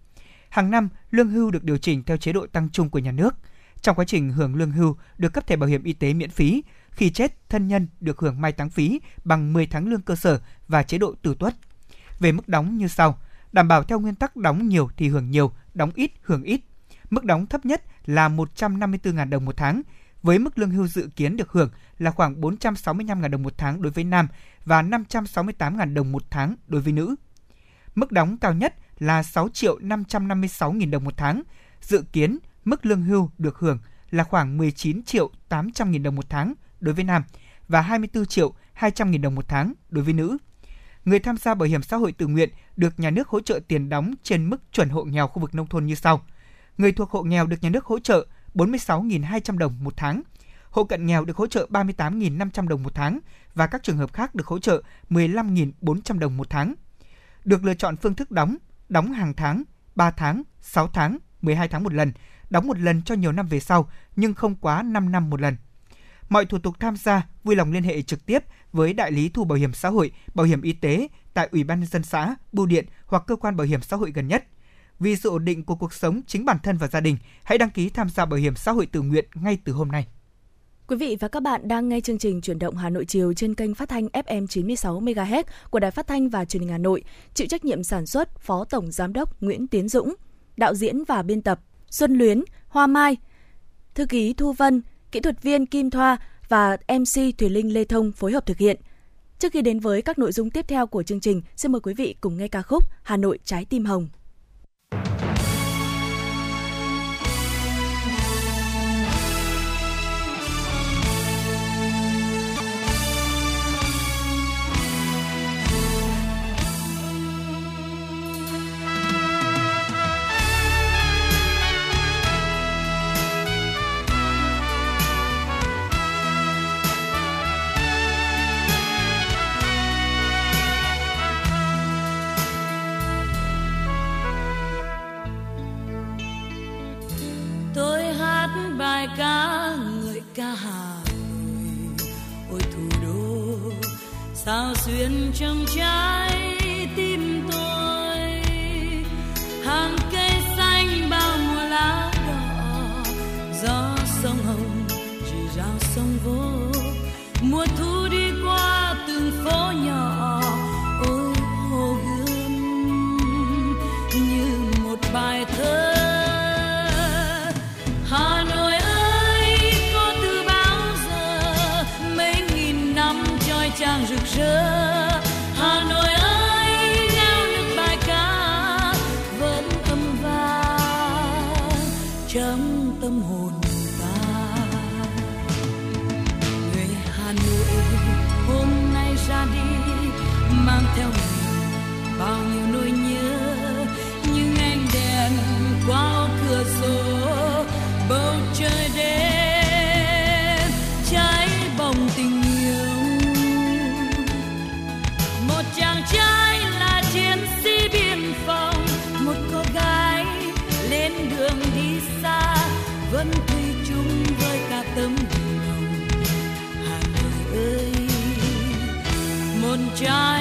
Speaker 1: Hàng năm, lương hưu được điều chỉnh theo chế độ tăng chung của nhà nước. Trong quá trình hưởng lương hưu được cấp thẻ bảo hiểm y tế miễn phí, khi chết, thân nhân được hưởng mai táng phí bằng 10 tháng lương cơ sở và chế độ tử tuất. Về mức đóng như sau, đảm bảo theo nguyên tắc đóng nhiều thì hưởng nhiều, đóng ít hưởng ít. Mức đóng thấp nhất là 154.000 đồng một tháng, với mức lương hưu dự kiến được hưởng là khoảng 465.000 đồng một tháng đối với nam và 568.000 đồng một tháng đối với nữ. Mức đóng cao nhất là 6 triệu 556.000 đồng một tháng. Dự kiến mức lương hưu được hưởng là khoảng 19 triệu 800.000 đồng một tháng đối với nam và 24 triệu 200.000 đồng một tháng đối với nữ. Người tham gia bảo hiểm xã hội tự nguyện được nhà nước hỗ trợ tiền đóng trên mức chuẩn hộ nghèo khu vực nông thôn như sau. Người thuộc hộ nghèo được nhà nước hỗ trợ 46.200 đồng một tháng. Hộ cận nghèo được hỗ trợ 38.500 đồng một tháng và các trường hợp khác được hỗ trợ 15.400 đồng một tháng. Được lựa chọn phương thức đóng, đóng hàng tháng, 3 tháng, 6 tháng, 12 tháng một lần, đóng một lần cho nhiều năm về sau nhưng không quá 5 năm một lần. Mọi thủ tục tham gia vui lòng liên hệ trực tiếp với đại lý thu bảo hiểm xã hội, bảo hiểm y tế tại Ủy ban nhân dân xã, bưu điện hoặc cơ quan bảo hiểm xã hội gần nhất. Vì sự ổn định của cuộc sống chính bản thân và gia đình, hãy đăng ký tham gia bảo hiểm xã hội tự nguyện ngay từ hôm nay.
Speaker 2: Quý vị và các bạn đang nghe chương trình chuyển động Hà Nội chiều trên kênh phát thanh FM 96 MHz của Đài Phát thanh và Truyền hình Hà Nội, chịu trách nhiệm sản xuất Phó Tổng Giám đốc Nguyễn Tiến Dũng, đạo diễn và biên tập Xuân Luyến, Hoa Mai, thư ký Thu Vân, kỹ thuật viên Kim Thoa và MC Thùy Linh Lê Thông phối hợp thực hiện. Trước khi đến với các nội dung tiếp theo của chương trình, xin mời quý vị cùng nghe ca khúc Hà Nội Trái Tim Hồng.
Speaker 7: Sao xuyên trong trái John.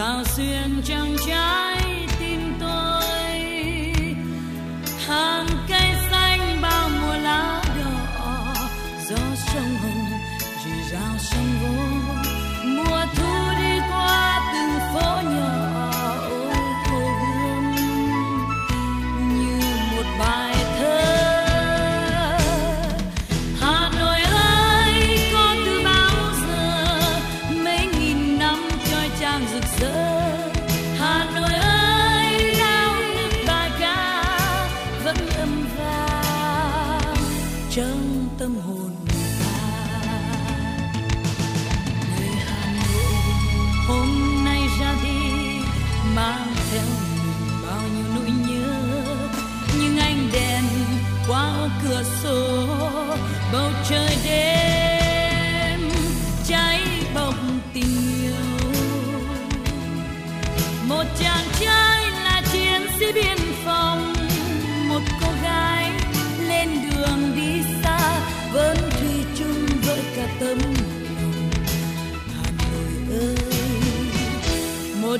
Speaker 7: Sao xuyên trong trái trong tâm hồn người ta. Người Hà Nội, hôm nay ra đi, mang theo mình bao nhiêu nỗi nhớ. Nhưng ánh đèn qua cửa sổ, bầu trời một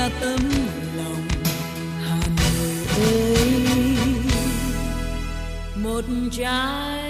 Speaker 7: cả tấm lòng Hà Nội ơi. Một trái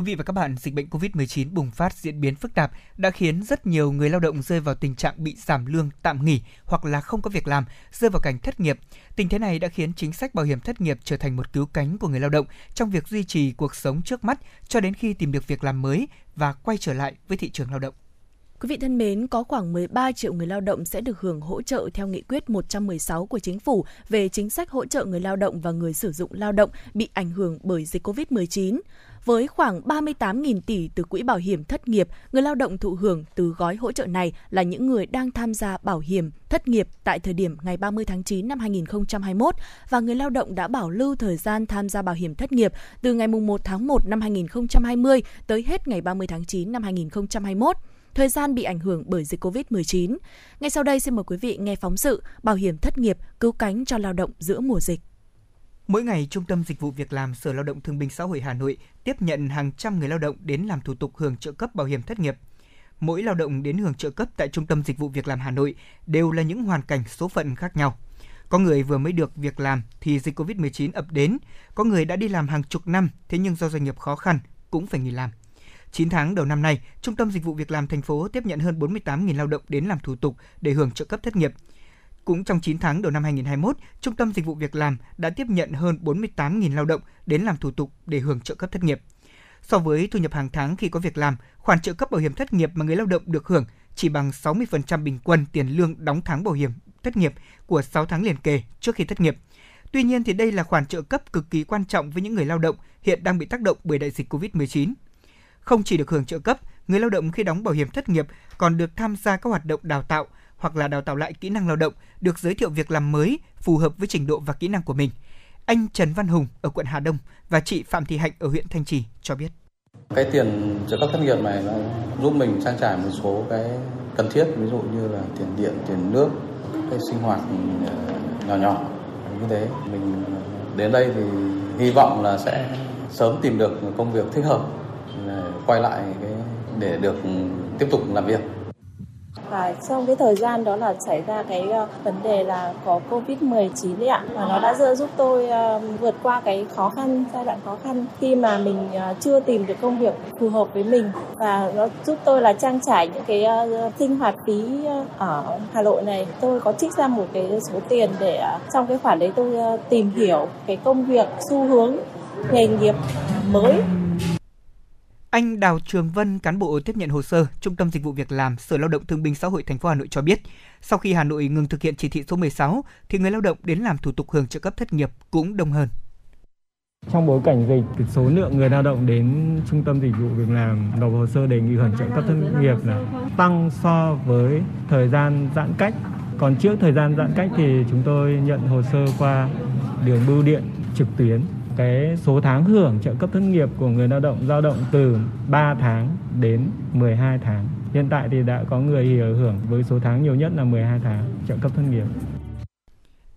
Speaker 1: quý vị và các bạn, dịch bệnh COVID-19 bùng phát diễn biến phức tạp đã khiến rất nhiều người lao động rơi vào tình trạng bị giảm lương, tạm nghỉ hoặc là không có việc làm, rơi vào cảnh thất nghiệp. Tình thế này đã khiến chính sách bảo hiểm thất nghiệp trở thành một cứu cánh của người lao động trong việc duy trì cuộc sống trước mắt cho đến khi tìm được việc làm mới và quay trở lại với thị trường lao động.
Speaker 2: Quý vị thân mến, có khoảng 13 triệu người lao động sẽ được hưởng hỗ trợ theo nghị quyết 116 của chính phủ về chính sách hỗ trợ người lao động và người sử dụng lao động bị ảnh hưởng bởi dịch COVID-19. Với khoảng 38.000 tỷ từ quỹ bảo hiểm thất nghiệp, người lao động thụ hưởng từ gói hỗ trợ này là những người đang tham gia bảo hiểm thất nghiệp tại thời điểm ngày 30 tháng 9 năm 2021 và người lao động đã bảo lưu thời gian tham gia bảo hiểm thất nghiệp từ ngày 1 tháng 1 năm 2020 tới hết ngày 30 tháng 9 năm 2021 thời gian bị ảnh hưởng bởi dịch COVID-19. Ngay sau đây xin mời quý vị nghe phóng sự Bảo hiểm thất nghiệp cứu cánh cho lao động giữa mùa dịch.
Speaker 1: Mỗi ngày, Trung tâm Dịch vụ Việc làm Sở Lao động Thương binh Xã hội Hà Nội tiếp nhận hàng trăm người lao động đến làm thủ tục hưởng trợ cấp bảo hiểm thất nghiệp. Mỗi lao động đến hưởng trợ cấp tại Trung tâm Dịch vụ Việc làm Hà Nội đều là những hoàn cảnh số phận khác nhau. Có người vừa mới được việc làm thì dịch Covid-19 ập đến, có người đã đi làm hàng chục năm thế nhưng do doanh nghiệp khó khăn cũng phải nghỉ làm. 9 tháng đầu năm nay, Trung tâm Dịch vụ Việc làm thành phố tiếp nhận hơn 48.000 lao động đến làm thủ tục để hưởng trợ cấp thất nghiệp. Cũng trong 9 tháng đầu năm 2021, Trung tâm Dịch vụ Việc làm đã tiếp nhận hơn 48.000 lao động đến làm thủ tục để hưởng trợ cấp thất nghiệp. So với thu nhập hàng tháng khi có việc làm, khoản trợ cấp bảo hiểm thất nghiệp mà người lao động được hưởng chỉ bằng 60% bình quân tiền lương đóng tháng bảo hiểm thất nghiệp của 6 tháng liền kề trước khi thất nghiệp. Tuy nhiên thì đây là khoản trợ cấp cực kỳ quan trọng với những người lao động hiện đang bị tác động bởi đại dịch Covid-19. Không chỉ được hưởng trợ cấp, người lao động khi đóng bảo hiểm thất nghiệp còn được tham gia các hoạt động đào tạo, hoặc là đào tạo lại kỹ năng lao động, được giới thiệu việc làm mới phù hợp với trình độ và kỹ năng của mình. Anh Trần Văn Hùng ở quận Hà Đông và chị Phạm Thị Hạnh ở huyện Thanh Trì cho biết.
Speaker 15: Cái tiền trợ cấp thất nghiệp này nó giúp mình trang trải một số cái cần thiết ví dụ như là tiền điện, tiền nước, cái sinh hoạt ờ, nhỏ nhỏ như thế mình đến đây thì hy vọng là sẽ sớm tìm được công việc thích hợp quay lại cái để được tiếp tục làm việc
Speaker 16: và trong cái thời gian đó là xảy ra cái ờ, vấn đề là có Covid-19 đấy ạ. Và nó đã giúp giúp tôi ờ, vượt qua cái khó khăn, giai đoạn khó khăn khi mà mình ờ, chưa tìm được công việc phù hợp với mình. Và nó giúp tôi là trang trải những cái sinh hoạt phí ở Hà Nội này. Tôi có trích ra một cái số tiền để trong cái khoản đấy tôi tìm hiểu cái công việc, xu hướng, nghề nghiệp mới
Speaker 1: anh Đào Trường Vân, cán bộ tiếp nhận hồ sơ, Trung tâm Dịch vụ Việc làm, Sở Lao động Thương binh Xã hội thành phố Hà Nội cho biết, sau khi Hà Nội ngừng thực hiện chỉ thị số 16 thì người lao động đến làm thủ tục hưởng trợ cấp thất nghiệp cũng đông hơn.
Speaker 17: Trong bối cảnh dịch, số lượng người lao động đến trung tâm dịch vụ việc làm nộp hồ sơ đề nghị hưởng trợ cấp thất nghiệp là tăng so với thời gian giãn cách. Còn trước thời gian giãn cách thì chúng tôi nhận hồ sơ qua đường bưu điện trực tuyến cái số tháng hưởng trợ cấp thất nghiệp của người lao động dao động từ 3 tháng đến 12 tháng. Hiện tại thì đã có người hưởng với số tháng nhiều nhất là 12 tháng trợ cấp thất nghiệp.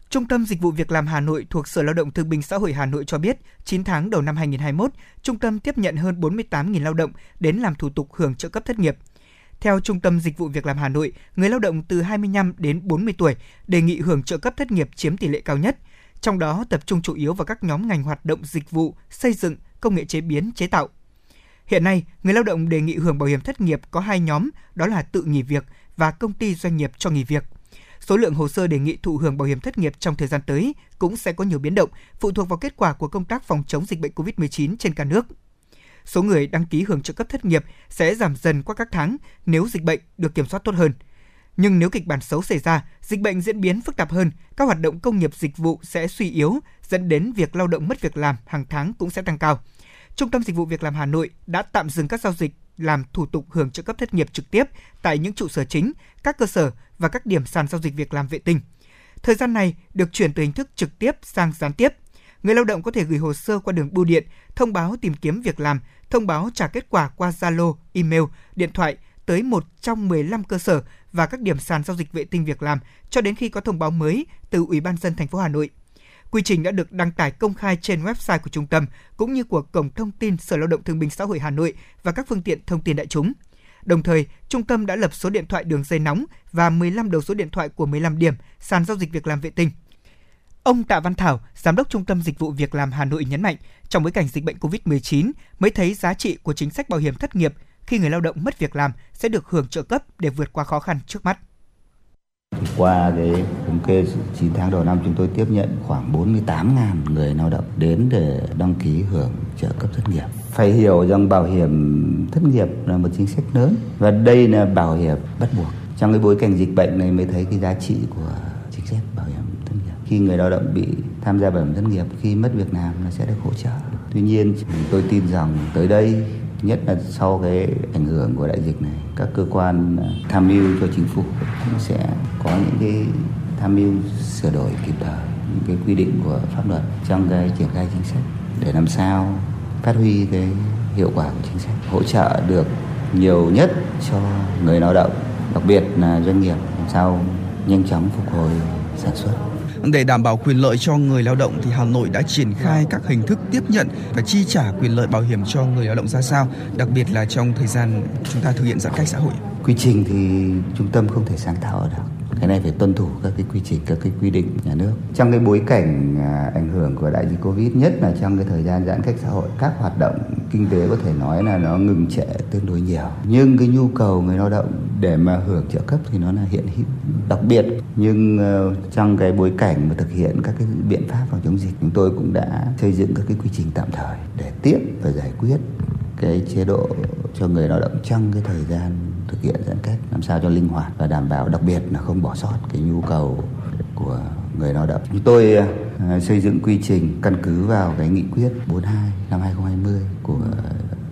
Speaker 1: Trung tâm Dịch vụ Việc làm Hà Nội thuộc Sở Lao động Thương binh Xã hội Hà Nội cho biết, 9 tháng đầu năm 2021, trung tâm tiếp nhận hơn 48.000 lao động đến làm thủ tục hưởng trợ cấp thất nghiệp. Theo Trung tâm Dịch vụ Việc làm Hà Nội, người lao động từ 25 đến 40 tuổi đề nghị hưởng trợ cấp thất nghiệp chiếm tỷ lệ cao nhất – trong đó tập trung chủ yếu vào các nhóm ngành hoạt động dịch vụ, xây dựng, công nghệ chế biến, chế tạo. Hiện nay, người lao động đề nghị hưởng bảo hiểm thất nghiệp có hai nhóm, đó là tự nghỉ việc và công ty doanh nghiệp cho nghỉ việc. Số lượng hồ sơ đề nghị thụ hưởng bảo hiểm thất nghiệp trong thời gian tới cũng sẽ có nhiều biến động, phụ thuộc vào kết quả của công tác phòng chống dịch bệnh COVID-19 trên cả nước. Số người đăng ký hưởng trợ cấp thất nghiệp sẽ giảm dần qua các tháng nếu dịch bệnh được kiểm soát tốt hơn – nhưng nếu kịch bản xấu xảy ra, dịch bệnh diễn biến phức tạp hơn, các hoạt động công nghiệp dịch vụ sẽ suy yếu, dẫn đến việc lao động mất việc làm hàng tháng cũng sẽ tăng cao. Trung tâm Dịch vụ Việc làm Hà Nội đã tạm dừng các giao dịch làm thủ tục hưởng trợ cấp thất nghiệp trực tiếp tại những trụ sở chính, các cơ sở và các điểm sàn giao dịch việc làm vệ tinh. Thời gian này được chuyển từ hình thức trực tiếp sang gián tiếp. Người lao động có thể gửi hồ sơ qua đường bưu điện, thông báo tìm kiếm việc làm, thông báo trả kết quả qua Zalo, email, điện thoại tới một trong 15 cơ sở và các điểm sàn giao dịch vệ tinh việc làm cho đến khi có thông báo mới từ Ủy ban dân thành phố Hà Nội. Quy trình đã được đăng tải công khai trên website của trung tâm cũng như của cổng thông tin Sở Lao động Thương binh Xã hội Hà Nội và các phương tiện thông tin đại chúng. Đồng thời, trung tâm đã lập số điện thoại đường dây nóng và 15 đầu số điện thoại của 15 điểm sàn giao dịch việc làm vệ tinh. Ông Tạ Văn Thảo, Giám đốc Trung tâm Dịch vụ Việc làm Hà Nội nhấn mạnh, trong bối cảnh dịch bệnh COVID-19 mới thấy giá trị của chính sách bảo hiểm thất nghiệp khi người lao động mất việc làm sẽ được hưởng trợ cấp để vượt qua khó khăn trước mắt.
Speaker 18: Qua cái thống kê 9 tháng đầu năm, chúng tôi tiếp nhận khoảng 48.000 người lao động đến để đăng ký hưởng trợ cấp thất nghiệp. Phải hiểu rằng bảo hiểm thất nghiệp là một chính sách lớn và đây là bảo hiểm bắt buộc. Trong cái bối cảnh dịch bệnh này mới thấy cái giá trị của chính sách bảo hiểm thất nghiệp. Khi người lao động bị tham gia bảo hiểm thất nghiệp, khi mất việc làm là sẽ được hỗ trợ. Tuy nhiên tôi tin rằng tới đây nhất là sau cái ảnh hưởng của đại dịch này, các cơ quan à, tham mưu cho chính phủ cũng sẽ có những cái tham mưu sửa đổi kịp thời những cái quy định của pháp luật trong cái triển khai chính sách để làm sao phát huy cái hiệu quả của chính sách, hỗ trợ được nhiều nhất cho người lao động, đặc biệt là doanh nghiệp, làm sao nhanh chóng phục hồi sản xuất
Speaker 19: để đảm bảo quyền lợi cho người lao động thì Hà Nội đã triển khai các hình thức tiếp nhận và chi trả quyền lợi bảo hiểm cho người lao động ra sao, đặc biệt là trong thời gian chúng ta thực hiện giãn cách xã hội.
Speaker 18: Quy trình thì trung tâm không thể sáng tạo được cái này phải tuân thủ các cái quy trình, các cái quy định nhà nước. Trong cái bối cảnh à, ảnh hưởng của đại dịch covid nhất là trong cái thời gian giãn cách xã hội, các hoạt động kinh tế có thể nói là nó ngừng trệ tương đối nhiều. Nhưng cái nhu cầu người lao động để mà hưởng trợ cấp thì nó là hiện hữu, đặc biệt. Nhưng ờ, trong cái bối cảnh mà thực hiện các cái biện pháp phòng chống dịch, chúng tôi cũng đã xây dựng các cái quy trình tạm thời để tiếp và giải quyết cái chế độ cho người lao động trong cái thời gian thực hiện giãn cách làm sao cho linh hoạt và đảm bảo đặc biệt là không bỏ sót cái nhu cầu của người lao động. Chúng tôi uh, xây dựng quy trình căn cứ vào cái nghị quyết 42 năm 2020 của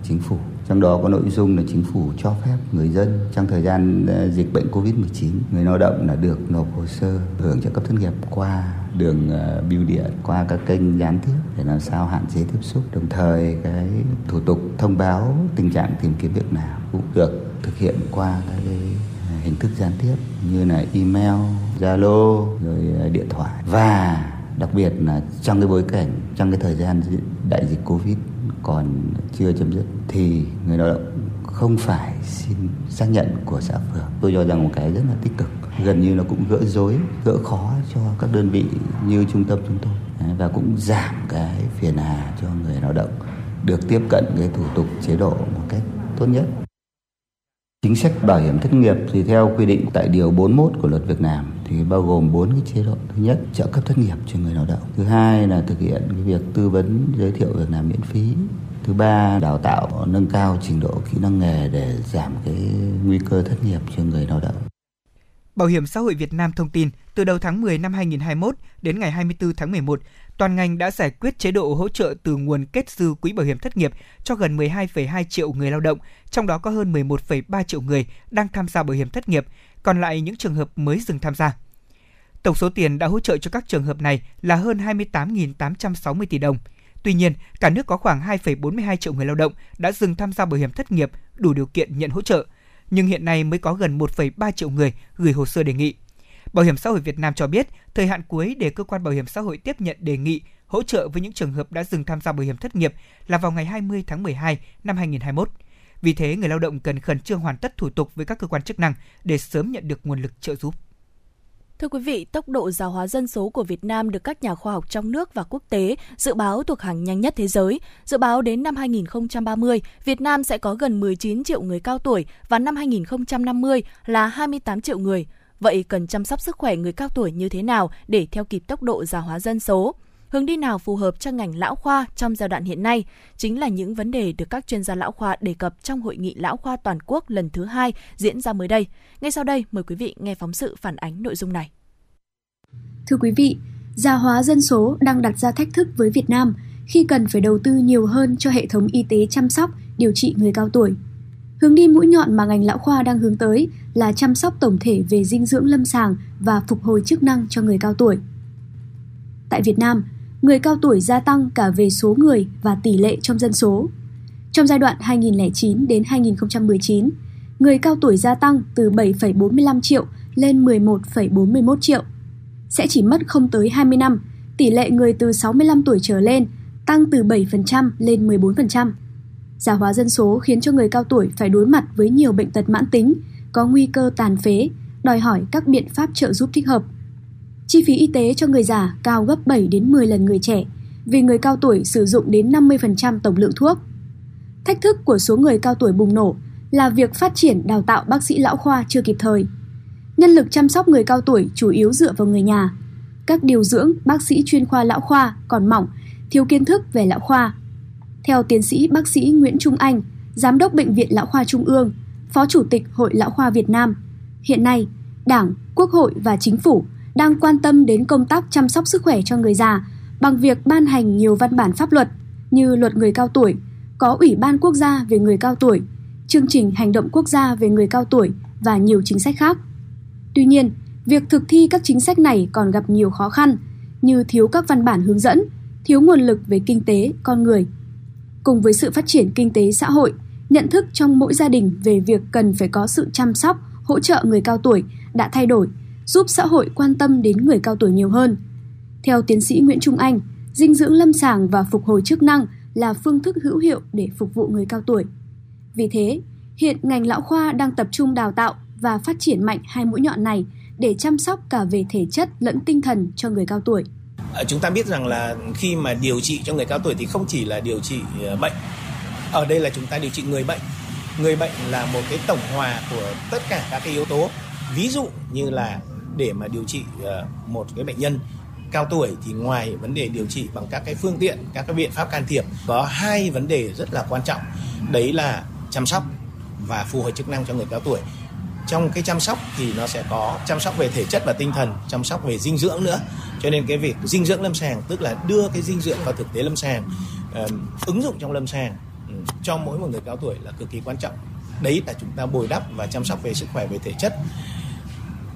Speaker 18: chính phủ trong đó có nội dung là chính phủ cho phép người dân trong thời gian ờ, dịch bệnh Covid-19, người lao động là được nộp hồ sơ hưởng trợ cấp thất nghiệp qua đường ờ, bưu điện, qua các kênh gián tiếp để làm sao hạn chế tiếp xúc. Đồng thời cái thủ tục thông báo tình trạng tìm kiếm việc làm cũng được thực hiện qua các cái ờ, hình thức gián tiếp như là email, Zalo, rồi điện thoại và đặc biệt là trong cái bối cảnh trong cái thời gian đại dịch Covid còn chưa chấm dứt thì người lao động không phải xin xác nhận của xã phường. Tôi cho rằng một cái rất là tích cực, gần như nó cũng gỡ rối, gỡ khó cho các đơn vị như trung tâm chúng tôi và cũng giảm cái phiền hà cho người lao động được tiếp cận cái thủ tục chế độ một cách tốt nhất. Chính sách bảo hiểm thất nghiệp thì theo quy định tại điều 41 của luật Việc làm thì bao gồm bốn cái chế độ. Thứ nhất, trợ cấp thất nghiệp cho người lao động. Thứ hai là thực hiện cái việc tư vấn giới thiệu việc làm miễn phí. Thứ ba, đào tạo nâng cao trình độ kỹ năng nghề để giảm cái nguy cơ thất nghiệp cho người lao động.
Speaker 1: Bảo hiểm xã hội Việt Nam thông tin, từ đầu tháng 10 năm 2021 đến ngày 24 tháng 11, toàn ngành đã giải quyết chế độ hỗ trợ từ nguồn kết dư quỹ bảo hiểm thất nghiệp cho gần 12,2 triệu người lao động, trong đó có hơn 11,3 triệu người đang tham gia bảo hiểm thất nghiệp, còn lại những trường hợp mới dừng tham gia. Tổng số tiền đã hỗ trợ cho các trường hợp này là hơn 28.860 tỷ đồng. Tuy nhiên, cả nước có khoảng 2,42 triệu người lao động đã dừng tham gia bảo hiểm thất nghiệp đủ điều kiện nhận hỗ trợ, nhưng hiện nay mới có gần 1,3 triệu người gửi hồ sơ đề nghị. Bảo hiểm xã hội Việt Nam cho biết, thời hạn cuối để cơ quan bảo hiểm xã hội tiếp nhận đề nghị hỗ trợ với những trường hợp đã dừng tham gia bảo hiểm thất nghiệp là vào ngày 20 tháng 12 năm 2021. Vì thế, người lao động cần khẩn trương hoàn tất thủ tục với các cơ quan chức năng để sớm nhận được nguồn lực trợ giúp.
Speaker 2: Thưa quý vị, tốc độ già hóa dân số của Việt Nam được các nhà khoa học trong nước và quốc tế dự báo thuộc hàng nhanh nhất thế giới. Dự báo đến năm 2030, Việt Nam sẽ có gần 19 triệu người cao tuổi và năm 2050 là 28 triệu người. Vậy cần chăm sóc sức khỏe người cao tuổi như thế nào để theo kịp tốc độ già hóa dân số? Hướng đi nào phù hợp cho ngành lão khoa trong giai đoạn hiện nay chính là những vấn đề được các chuyên gia lão khoa đề cập trong hội nghị lão khoa toàn quốc lần thứ hai diễn ra mới đây. Ngay sau đây, mời quý vị nghe phóng sự phản ánh nội dung này.
Speaker 20: Thưa quý vị, già hóa dân số đang đặt ra thách thức với Việt Nam khi cần phải đầu tư nhiều hơn cho hệ thống y tế chăm sóc, điều trị người cao tuổi. Hướng đi mũi nhọn mà ngành lão khoa đang hướng tới là chăm sóc tổng thể về dinh dưỡng lâm sàng và phục hồi chức năng cho người cao tuổi. Tại Việt Nam, người cao tuổi gia tăng cả về số người và tỷ lệ trong dân số. Trong giai đoạn 2009 đến 2019, người cao tuổi gia tăng từ 7,45 triệu lên 11,41 triệu. Sẽ chỉ mất không tới 20 năm, tỷ lệ người từ 65 tuổi trở lên tăng từ 7% lên 14%. Già hóa dân số khiến cho người cao tuổi phải đối mặt với nhiều bệnh tật mãn tính, có nguy cơ tàn phế, đòi hỏi các biện pháp trợ giúp thích hợp. Chi phí y tế cho người già cao gấp 7 đến 10 lần người trẻ, vì người cao tuổi sử dụng đến 50% tổng lượng thuốc. Thách thức của số người cao tuổi bùng nổ là việc phát triển đào tạo bác sĩ lão khoa chưa kịp thời. Nhân lực chăm sóc người cao tuổi chủ yếu dựa vào người nhà. Các điều dưỡng, bác sĩ chuyên khoa lão khoa còn mỏng, thiếu kiến thức về lão khoa. Theo tiến sĩ bác sĩ Nguyễn Trung Anh, Giám đốc Bệnh viện Lão khoa Trung ương, Phó Chủ tịch Hội Lão khoa Việt Nam, hiện nay, Đảng, Quốc hội và Chính phủ đang quan tâm đến công tác chăm sóc sức khỏe cho người già bằng việc ban hành nhiều văn bản pháp luật như luật người cao tuổi, có Ủy ban quốc gia về người cao tuổi, chương trình hành động quốc gia về người cao tuổi và nhiều chính sách khác. Tuy nhiên, việc thực thi các chính sách này còn gặp nhiều khó khăn như thiếu các văn bản hướng dẫn, thiếu nguồn lực về kinh tế, con người. Cùng với sự phát triển kinh tế xã hội, nhận thức trong mỗi gia đình về việc cần phải có sự chăm sóc, hỗ trợ người cao tuổi đã thay đổi giúp xã hội quan tâm đến người cao tuổi nhiều hơn. Theo tiến sĩ Nguyễn Trung Anh, dinh dưỡng lâm sàng và phục hồi chức năng là phương thức hữu hiệu để phục vụ người cao tuổi. Vì thế, hiện ngành lão khoa đang tập trung đào tạo và phát triển mạnh hai mũi nhọn này để chăm sóc cả về thể chất lẫn tinh thần cho người cao tuổi.
Speaker 21: À, chúng ta biết rằng là khi mà điều trị cho người cao tuổi thì không chỉ là điều trị à, bệnh. Ở đây là chúng ta điều trị người bệnh. Người bệnh là một cái tổng hòa của tất cả các cái yếu tố. Ví dụ như là để mà điều trị ờ, một cái bệnh nhân cao tuổi thì ngoài vấn đề điều trị bằng các cái phương tiện, các cái biện pháp can thiệp, có hai vấn đề rất là quan trọng. Đấy là chăm sóc và phù hồi chức năng cho người cao tuổi. Trong cái chăm sóc thì nó sẽ có chăm sóc về thể chất và tinh thần, chăm sóc về dinh dưỡng nữa. Cho nên cái việc dinh dưỡng lâm sàng, tức là đưa cái dinh dưỡng vào thực tế lâm sàng ứng dụng trong lâm sàng ừ, cho mỗi một người cao tuổi là cực kỳ quan trọng. Đấy là chúng ta bồi đắp và chăm sóc về sức khỏe, về thể chất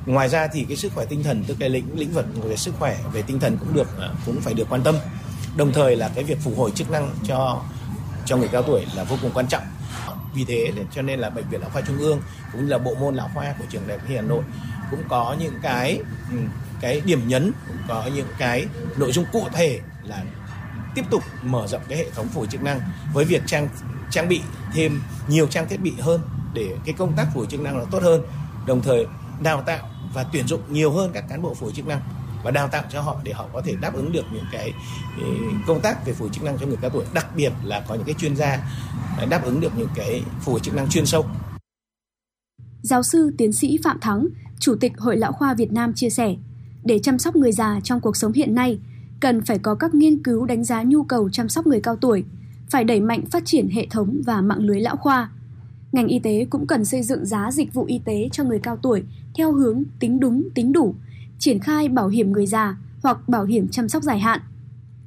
Speaker 21: ngoài ra thì cái sức khỏe tinh thần, tức cái lĩnh lĩnh vực về sức khỏe, về tinh thần cũng được à, cũng phải được quan tâm. Đồng thời là cái việc phục hồi chức năng cho cho người cao tuổi là vô cùng quan trọng. Vì thế cho nên là bệnh viện lão khoa trung ương cũng như là bộ môn lão khoa của trường đại học y hà nội cũng có những cái ừ, cái điểm nhấn, cũng có những cái nội dung cụ thể là tiếp tục mở rộng cái hệ thống phục hồi chức năng với việc trang trang bị thêm nhiều trang thiết bị hơn để cái công tác phục hồi chức năng nó tốt hơn. Đồng thời đào tạo và tuyển dụng nhiều hơn các cán bộ phục hồi chức năng và đào tạo cho họ để họ có thể đáp ứng được những cái công tác về phục hồi chức năng cho người cao tuổi đặc biệt là có những cái chuyên gia đáp ứng được những cái phục hồi chức năng chuyên sâu
Speaker 20: Giáo sư tiến sĩ Phạm Thắng, Chủ tịch Hội Lão khoa Việt Nam chia sẻ, để chăm sóc người già trong cuộc sống hiện nay, cần phải có các nghiên cứu đánh giá nhu cầu chăm sóc người cao tuổi, phải đẩy mạnh phát triển hệ thống và mạng lưới lão khoa. Ngành y tế cũng cần xây dựng giá dịch vụ y tế cho người cao tuổi theo hướng tính đúng, tính đủ, triển khai bảo hiểm người già hoặc bảo hiểm chăm sóc dài hạn.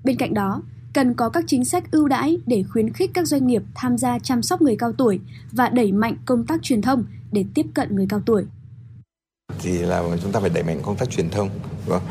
Speaker 20: Bên cạnh đó, cần có các chính sách ưu đãi để khuyến khích các doanh nghiệp tham gia chăm sóc người cao tuổi và đẩy mạnh công tác truyền thông để tiếp cận người cao tuổi
Speaker 22: thì là chúng ta phải đẩy mạnh công tác truyền thông Vâng.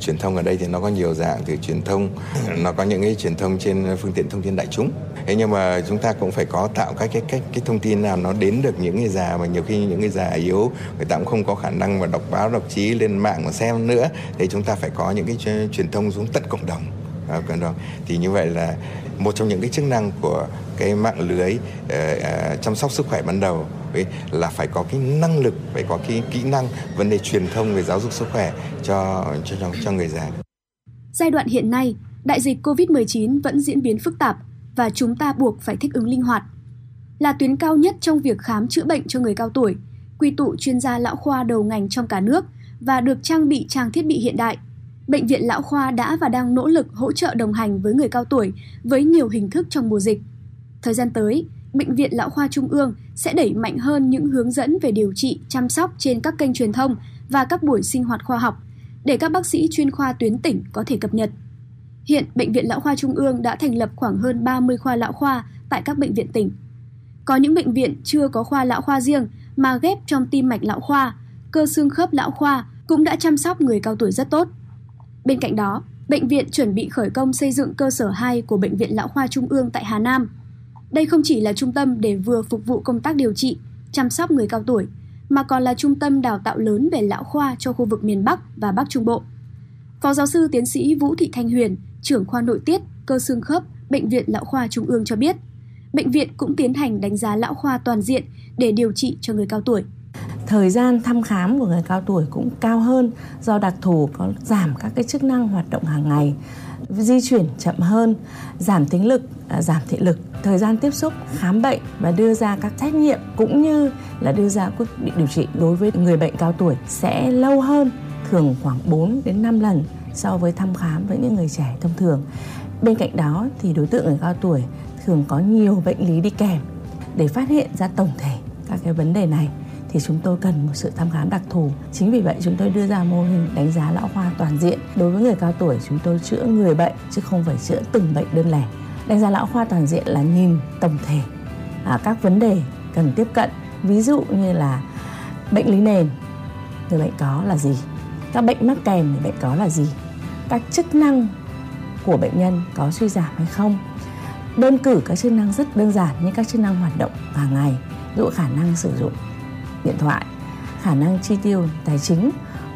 Speaker 22: truyền thông ở đây thì nó có nhiều dạng từ truyền thông nó có những cái truyền thông trên phương tiện thông tin đại chúng. Thế nhưng mà chúng ta cũng phải có tạo các cái cách cái thông tin nào nó đến được những người già mà nhiều khi những người già yếu người ta cũng không có khả năng mà đọc báo đọc chí lên mạng mà xem nữa. Thì chúng ta phải có những cái truyền thông xuống tận cộng đồng. À, cộng đồng. Thì như vậy là một trong những cái chức năng của cái mạng lưới uh, uh, chăm sóc sức khỏe ban đầu ấy, là phải có cái năng lực phải có cái kỹ năng vấn đề truyền thông về giáo dục sức khỏe cho cho cho, cho người già.
Speaker 20: Giai đoạn hiện nay, đại dịch Covid-19 vẫn diễn biến phức tạp và chúng ta buộc phải thích ứng linh hoạt. Là tuyến cao nhất trong việc khám chữa bệnh cho người cao tuổi, quy tụ chuyên gia lão khoa đầu ngành trong cả nước và được trang bị trang thiết bị hiện đại. Bệnh viện Lão Khoa đã và đang nỗ lực hỗ trợ đồng hành với người cao tuổi với nhiều hình thức trong mùa dịch. Thời gian tới, Bệnh viện Lão Khoa Trung ương sẽ đẩy mạnh hơn những hướng dẫn về điều trị, chăm sóc trên các kênh truyền thông và các buổi sinh hoạt khoa học để các bác sĩ chuyên khoa tuyến tỉnh có thể cập nhật. Hiện, Bệnh viện Lão Khoa Trung ương đã thành lập khoảng hơn 30 khoa lão khoa tại các bệnh viện tỉnh. Có những bệnh viện chưa có khoa lão khoa riêng mà ghép trong tim mạch lão khoa, cơ xương khớp lão khoa cũng đã chăm sóc người cao tuổi rất tốt. Bên cạnh đó, bệnh viện chuẩn bị khởi công xây dựng cơ sở 2 của Bệnh viện Lão khoa Trung ương tại Hà Nam. Đây không chỉ là trung tâm để vừa phục vụ công tác điều trị, chăm sóc người cao tuổi, mà còn là trung tâm đào tạo lớn về lão khoa cho khu vực miền Bắc và Bắc Trung Bộ. Phó giáo sư tiến sĩ Vũ Thị Thanh Huyền, trưởng khoa nội tiết, cơ xương khớp, Bệnh viện Lão khoa Trung ương cho biết, bệnh viện cũng tiến hành đánh giá lão khoa toàn diện để điều trị cho người cao tuổi
Speaker 23: thời gian thăm khám của người cao tuổi cũng cao hơn do đặc thù có giảm các cái chức năng hoạt động hàng ngày, di chuyển chậm hơn, giảm tính lực à, giảm thị lực thời gian tiếp xúc, khám bệnh và đưa ra các trách nhiệm cũng như là đưa ra quyết định điều trị đối với người bệnh cao tuổi sẽ lâu hơn, thường khoảng 4 đến 5 lần so với thăm khám với những người trẻ thông thường. Bên cạnh đó thì đối tượng người cao tuổi thường có nhiều bệnh lý đi kèm để phát hiện ra tổng thể các cái vấn đề này thì chúng tôi cần một sự thăm khám đặc thù. Chính vì vậy chúng tôi đưa ra mô hình đánh giá lão khoa toàn diện. Đối với người cao tuổi chúng tôi chữa người bệnh chứ không phải chữa từng bệnh đơn lẻ. Đánh giá lão khoa toàn diện là nhìn tổng thể à, các vấn đề cần tiếp cận. Ví dụ như là bệnh lý nền người bệnh có là gì? Các bệnh mắc kèm người bệnh có là gì? Các chức năng của bệnh nhân có suy giảm hay không? Đơn cử các chức năng rất đơn giản như các chức năng hoạt động hàng ngày, dụ khả năng sử dụng điện thoại khả năng chi tiêu tài chính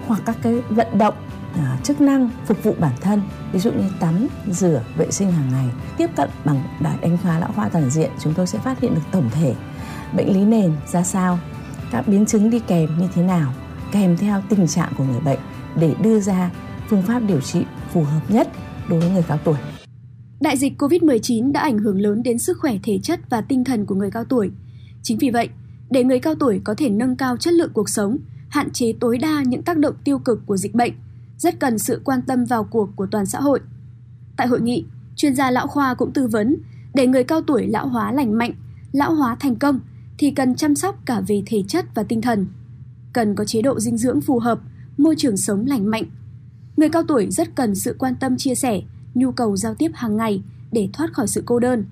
Speaker 23: hoặc các cái vận động à, chức năng phục vụ bản thân ví dụ như tắm rửa vệ sinh hàng ngày tiếp cận bằng đánh giá lão khoa toàn diện chúng tôi sẽ phát hiện được tổng thể bệnh lý nền ra sao các biến chứng đi kèm như thế nào kèm theo tình trạng của người bệnh để đưa ra phương pháp điều trị phù hợp nhất đối với người cao tuổi.
Speaker 20: Đại dịch COVID-19 đã ảnh hưởng lớn đến sức khỏe thể chất và tinh thần của người cao tuổi. Chính vì vậy, để người cao tuổi có thể nâng cao chất lượng cuộc sống, hạn chế tối đa những tác động tiêu cực của dịch bệnh, rất cần sự quan tâm vào cuộc của toàn xã hội. Tại hội nghị, chuyên gia lão khoa cũng tư vấn để người cao tuổi lão hóa lành mạnh, lão hóa thành công thì cần chăm sóc cả về thể chất và tinh thần. Cần có chế độ dinh dưỡng phù hợp, môi trường sống lành mạnh. Người cao tuổi rất cần sự quan tâm chia sẻ, nhu cầu giao tiếp hàng ngày để thoát khỏi sự cô đơn.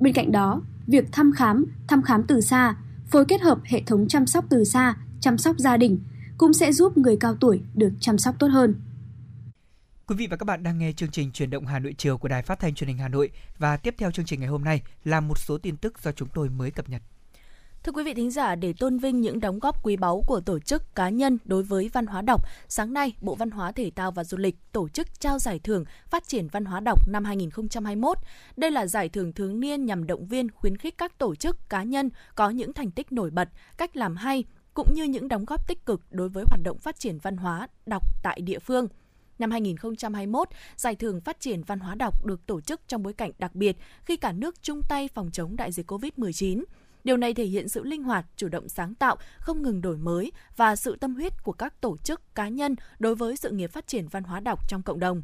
Speaker 20: Bên cạnh đó, việc thăm khám, thăm khám từ xa, phối kết hợp hệ thống chăm sóc từ xa, chăm sóc gia đình cũng sẽ giúp người cao tuổi được chăm sóc tốt hơn.
Speaker 1: Quý vị và các bạn đang nghe chương trình Truyền động Hà Nội chiều của Đài Phát thanh Truyền hình Hà Nội và tiếp theo chương trình ngày hôm nay là một số tin tức do chúng tôi mới cập nhật.
Speaker 2: Thưa quý vị thính giả, để tôn vinh những đóng góp quý báu của tổ chức cá nhân đối với văn hóa đọc, sáng nay Bộ Văn hóa Thể thao và Du lịch tổ chức trao giải thưởng Phát triển văn hóa đọc năm 2021. Đây là giải thưởng thường niên nhằm động viên khuyến khích các tổ chức cá nhân có những thành tích nổi bật, cách làm hay cũng như những đóng góp tích cực đối với hoạt động phát triển văn hóa đọc tại địa phương. Năm 2021, Giải thưởng Phát triển Văn hóa đọc được tổ chức trong bối cảnh đặc biệt khi cả nước chung tay phòng chống đại dịch COVID-19. Điều này thể hiện sự linh hoạt, chủ động sáng tạo, không ngừng đổi mới và sự tâm huyết của các tổ chức, cá nhân đối với sự nghiệp phát triển văn hóa đọc trong cộng đồng.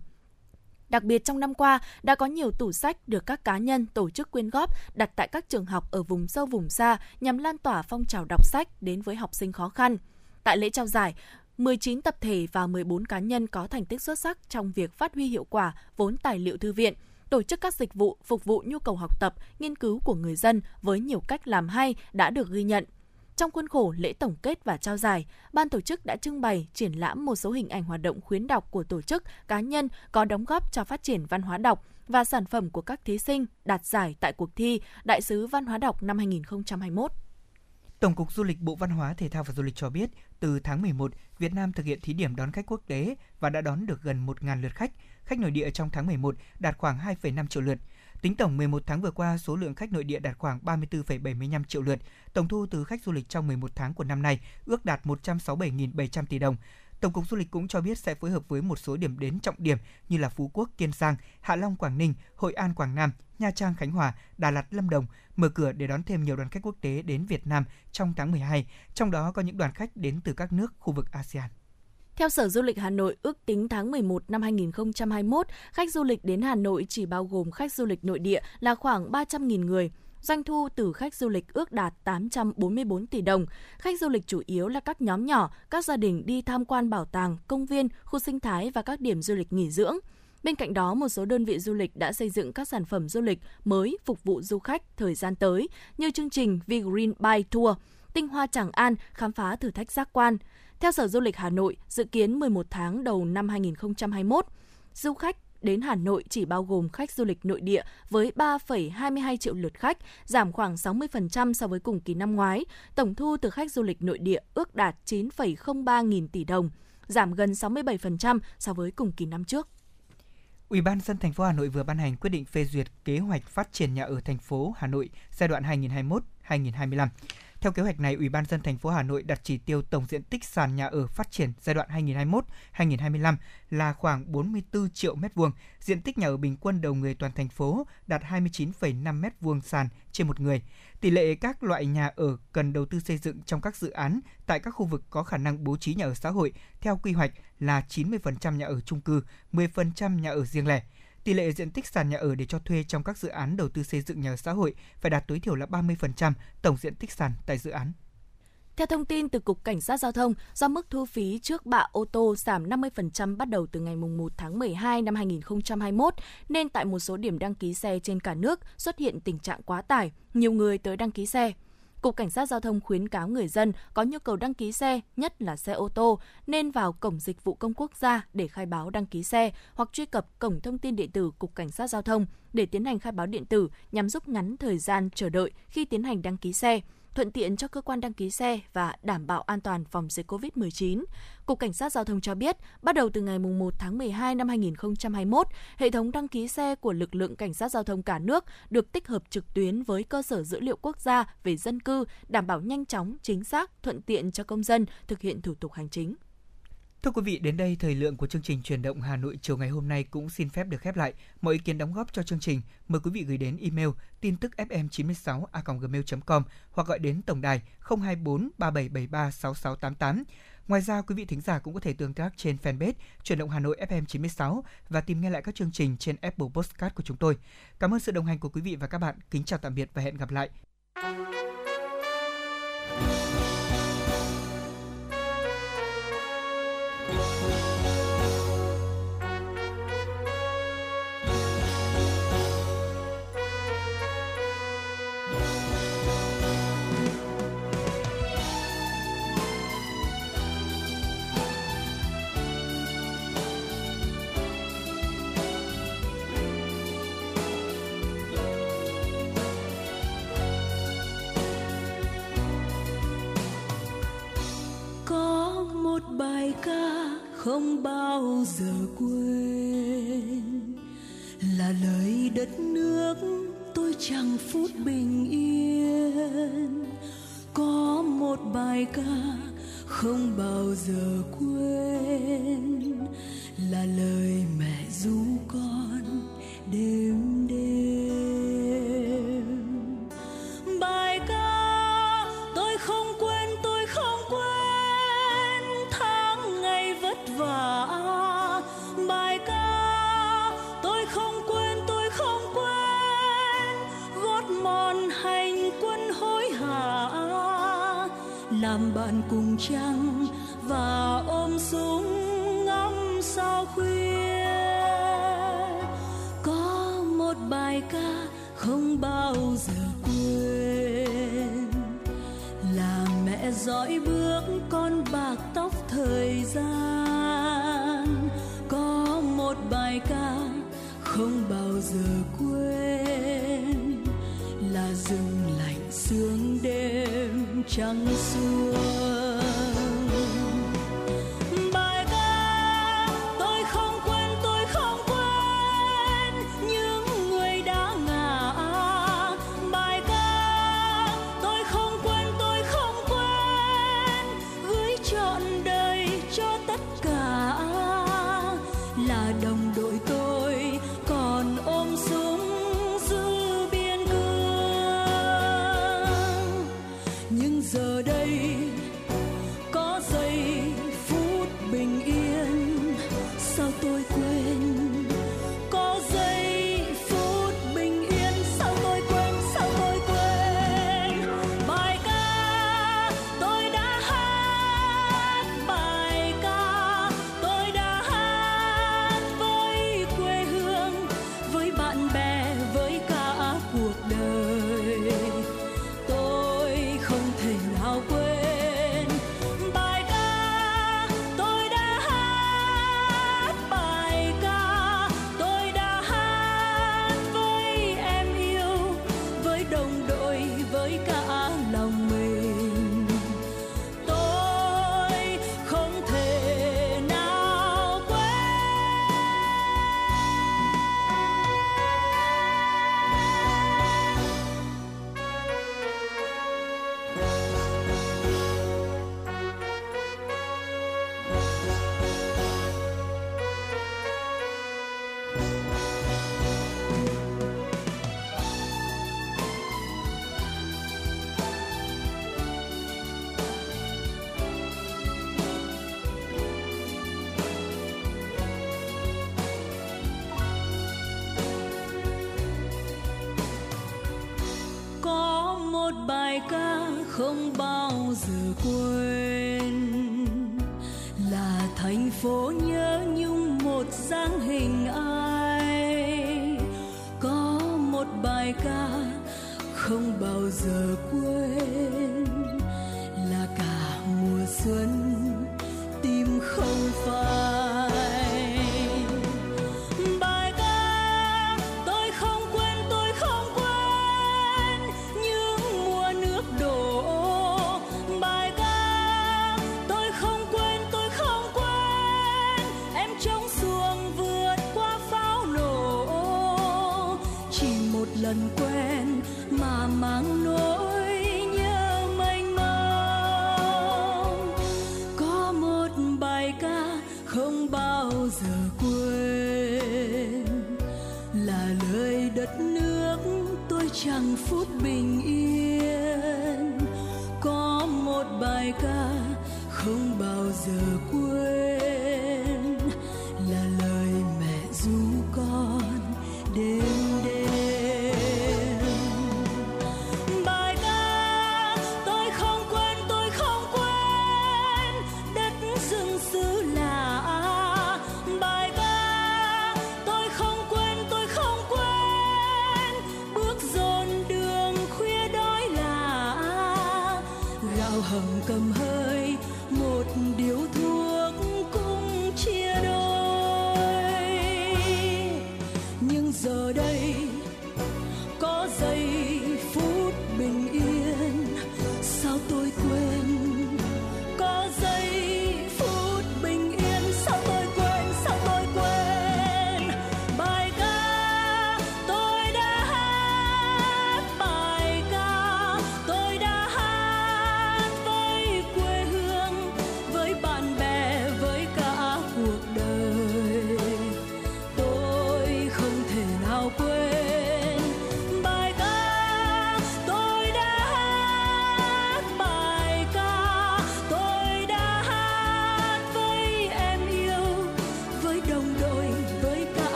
Speaker 2: Đặc biệt trong năm qua, đã có nhiều tủ sách được các cá nhân tổ chức quyên góp đặt tại các trường học ở vùng sâu vùng xa nhằm lan tỏa phong trào đọc sách đến với học sinh khó khăn. Tại lễ trao giải, 19 tập thể và 14 cá nhân có thành tích xuất sắc trong việc phát huy hiệu quả vốn tài liệu thư viện, tổ chức các dịch vụ phục vụ nhu cầu học tập, nghiên cứu của người dân với nhiều cách làm hay đã được ghi nhận. Trong khuôn khổ lễ tổng kết và trao giải, ban tổ chức đã trưng bày, triển lãm một số hình ảnh hoạt động khuyến đọc của tổ chức, cá nhân có đóng góp cho phát triển văn hóa đọc và sản phẩm của các thí sinh đạt giải tại cuộc thi Đại sứ Văn hóa đọc năm 2021.
Speaker 1: Tổng cục Du lịch Bộ Văn hóa, Thể thao và Du lịch cho biết, từ tháng 11, Việt Nam thực hiện thí điểm đón khách quốc tế và đã đón được gần 1.000 lượt khách. Khách nội địa trong tháng 11 đạt khoảng 2,5 triệu lượt. Tính tổng 11 tháng vừa qua, số lượng khách nội địa đạt khoảng 34,75 triệu lượt. Tổng thu từ khách du lịch trong 11 tháng của năm nay ước đạt 167.700 tỷ đồng. Tổng cục Du lịch cũng cho biết sẽ phối hợp với một số điểm đến trọng điểm như là Phú Quốc, Kiên Giang, Hạ Long, Quảng Ninh, Hội An, Quảng Nam, Nha Trang, Khánh Hòa, Đà Lạt, Lâm Đồng mở cửa để đón thêm nhiều đoàn khách quốc tế đến Việt Nam trong tháng 12, trong đó có những đoàn khách đến từ các nước khu vực ASEAN.
Speaker 2: Theo Sở Du lịch Hà Nội, ước tính tháng 11 năm 2021, khách du lịch đến Hà Nội chỉ bao gồm khách du lịch nội địa là khoảng 300.000 người. Doanh thu từ khách du lịch ước đạt 844 tỷ đồng. Khách du lịch chủ yếu là các nhóm nhỏ, các gia đình đi tham quan bảo tàng, công viên, khu sinh thái và các điểm du lịch nghỉ dưỡng. Bên cạnh đó, một số đơn vị du lịch đã xây dựng các sản phẩm du lịch mới phục vụ du khách thời gian tới như chương trình V Green Bike Tour, tinh hoa Tràng An khám phá thử thách giác quan. Theo Sở Du lịch Hà Nội, dự kiến 11 tháng đầu năm 2021, du khách đến Hà Nội chỉ bao gồm khách du lịch nội địa với 3,22 triệu lượt khách, giảm khoảng 60% so với cùng kỳ năm ngoái. Tổng thu từ khách du lịch nội địa ước đạt 9,03 nghìn tỷ đồng, giảm gần 67% so với cùng kỳ năm trước.
Speaker 1: Ủy ban dân thành phố Hà Nội vừa ban hành quyết định phê duyệt kế hoạch phát triển nhà ở thành phố Hà Nội giai đoạn 2021-2025. Theo kế hoạch này, Ủy ban dân thành phố Hà Nội đặt chỉ tiêu tổng diện tích sàn nhà ở phát triển giai đoạn 2021-2025 là khoảng 44 triệu m2, diện tích nhà ở bình quân đầu người toàn thành phố đạt 29,5 m2 sàn trên một người. Tỷ lệ các loại nhà ở cần đầu tư xây dựng trong các dự án tại các khu vực có khả năng bố trí nhà ở xã hội theo quy hoạch là 90% nhà ở chung cư, 10% nhà ở riêng lẻ. Tỷ lệ diện tích sàn nhà ở để cho thuê trong các dự án đầu tư xây dựng nhà ở xã hội phải đạt tối thiểu là 30% tổng diện tích sàn tại dự án.
Speaker 2: Theo thông tin từ Cục Cảnh sát Giao thông, do mức thu phí trước bạ ô tô giảm 50% bắt đầu từ ngày 1 tháng 12 năm 2021, nên tại một số điểm đăng ký xe trên cả nước xuất hiện tình trạng quá tải, nhiều người tới đăng ký xe. Cục Cảnh sát Giao thông khuyến cáo người dân có nhu cầu đăng ký xe, nhất là xe ô tô, nên vào Cổng Dịch vụ Công Quốc gia để khai báo đăng ký xe hoặc truy cập Cổng Thông tin Điện tử Cục Cảnh sát Giao thông để tiến hành khai báo điện tử nhằm rút ngắn thời gian chờ đợi khi tiến hành đăng ký xe thuận tiện cho cơ quan đăng ký xe và đảm bảo an toàn phòng dịch COVID-19. Cục Cảnh sát Giao thông cho biết, bắt đầu từ ngày 1 tháng 12 năm 2021, hệ thống đăng ký xe của lực lượng Cảnh sát Giao thông cả nước được tích hợp trực tuyến với cơ sở dữ liệu quốc gia về dân cư, đảm bảo nhanh chóng, chính xác, thuận tiện cho công dân thực hiện thủ tục hành chính.
Speaker 1: Thưa quý vị, đến đây thời lượng của chương trình truyền động Hà Nội chiều ngày hôm nay cũng xin phép được khép lại. Mọi ý kiến đóng góp cho chương trình mời quý vị gửi đến email tin tức fm96a.gmail.com hoặc gọi đến tổng đài 024 3773 6688. Ngoài ra, quý vị thính giả cũng có thể tương tác trên fanpage Truyền động Hà Nội FM 96 và tìm nghe lại các chương trình trên Apple Podcast của chúng tôi. Cảm ơn sự đồng hành của quý vị và các bạn. Kính chào tạm biệt và hẹn gặp lại.
Speaker 7: không bao giờ quên. Là lời đất nước tôi chẳng phút bình yên. Có một bài ca không bao giờ quên. Là lời mẹ ru con đêm đêm. vả bài ca. Tôi không quên, tôi không quên gót mòn hành quân hối hả. Làm bạn cùng trăng và ôm súng ngắm sao khuya. Có một bài ca không bao giờ là dõi bước con bạc tóc thời gian. Có một bài ca không bao giờ quên, là rừng lạnh sương đêm trắng xuôi 不保值。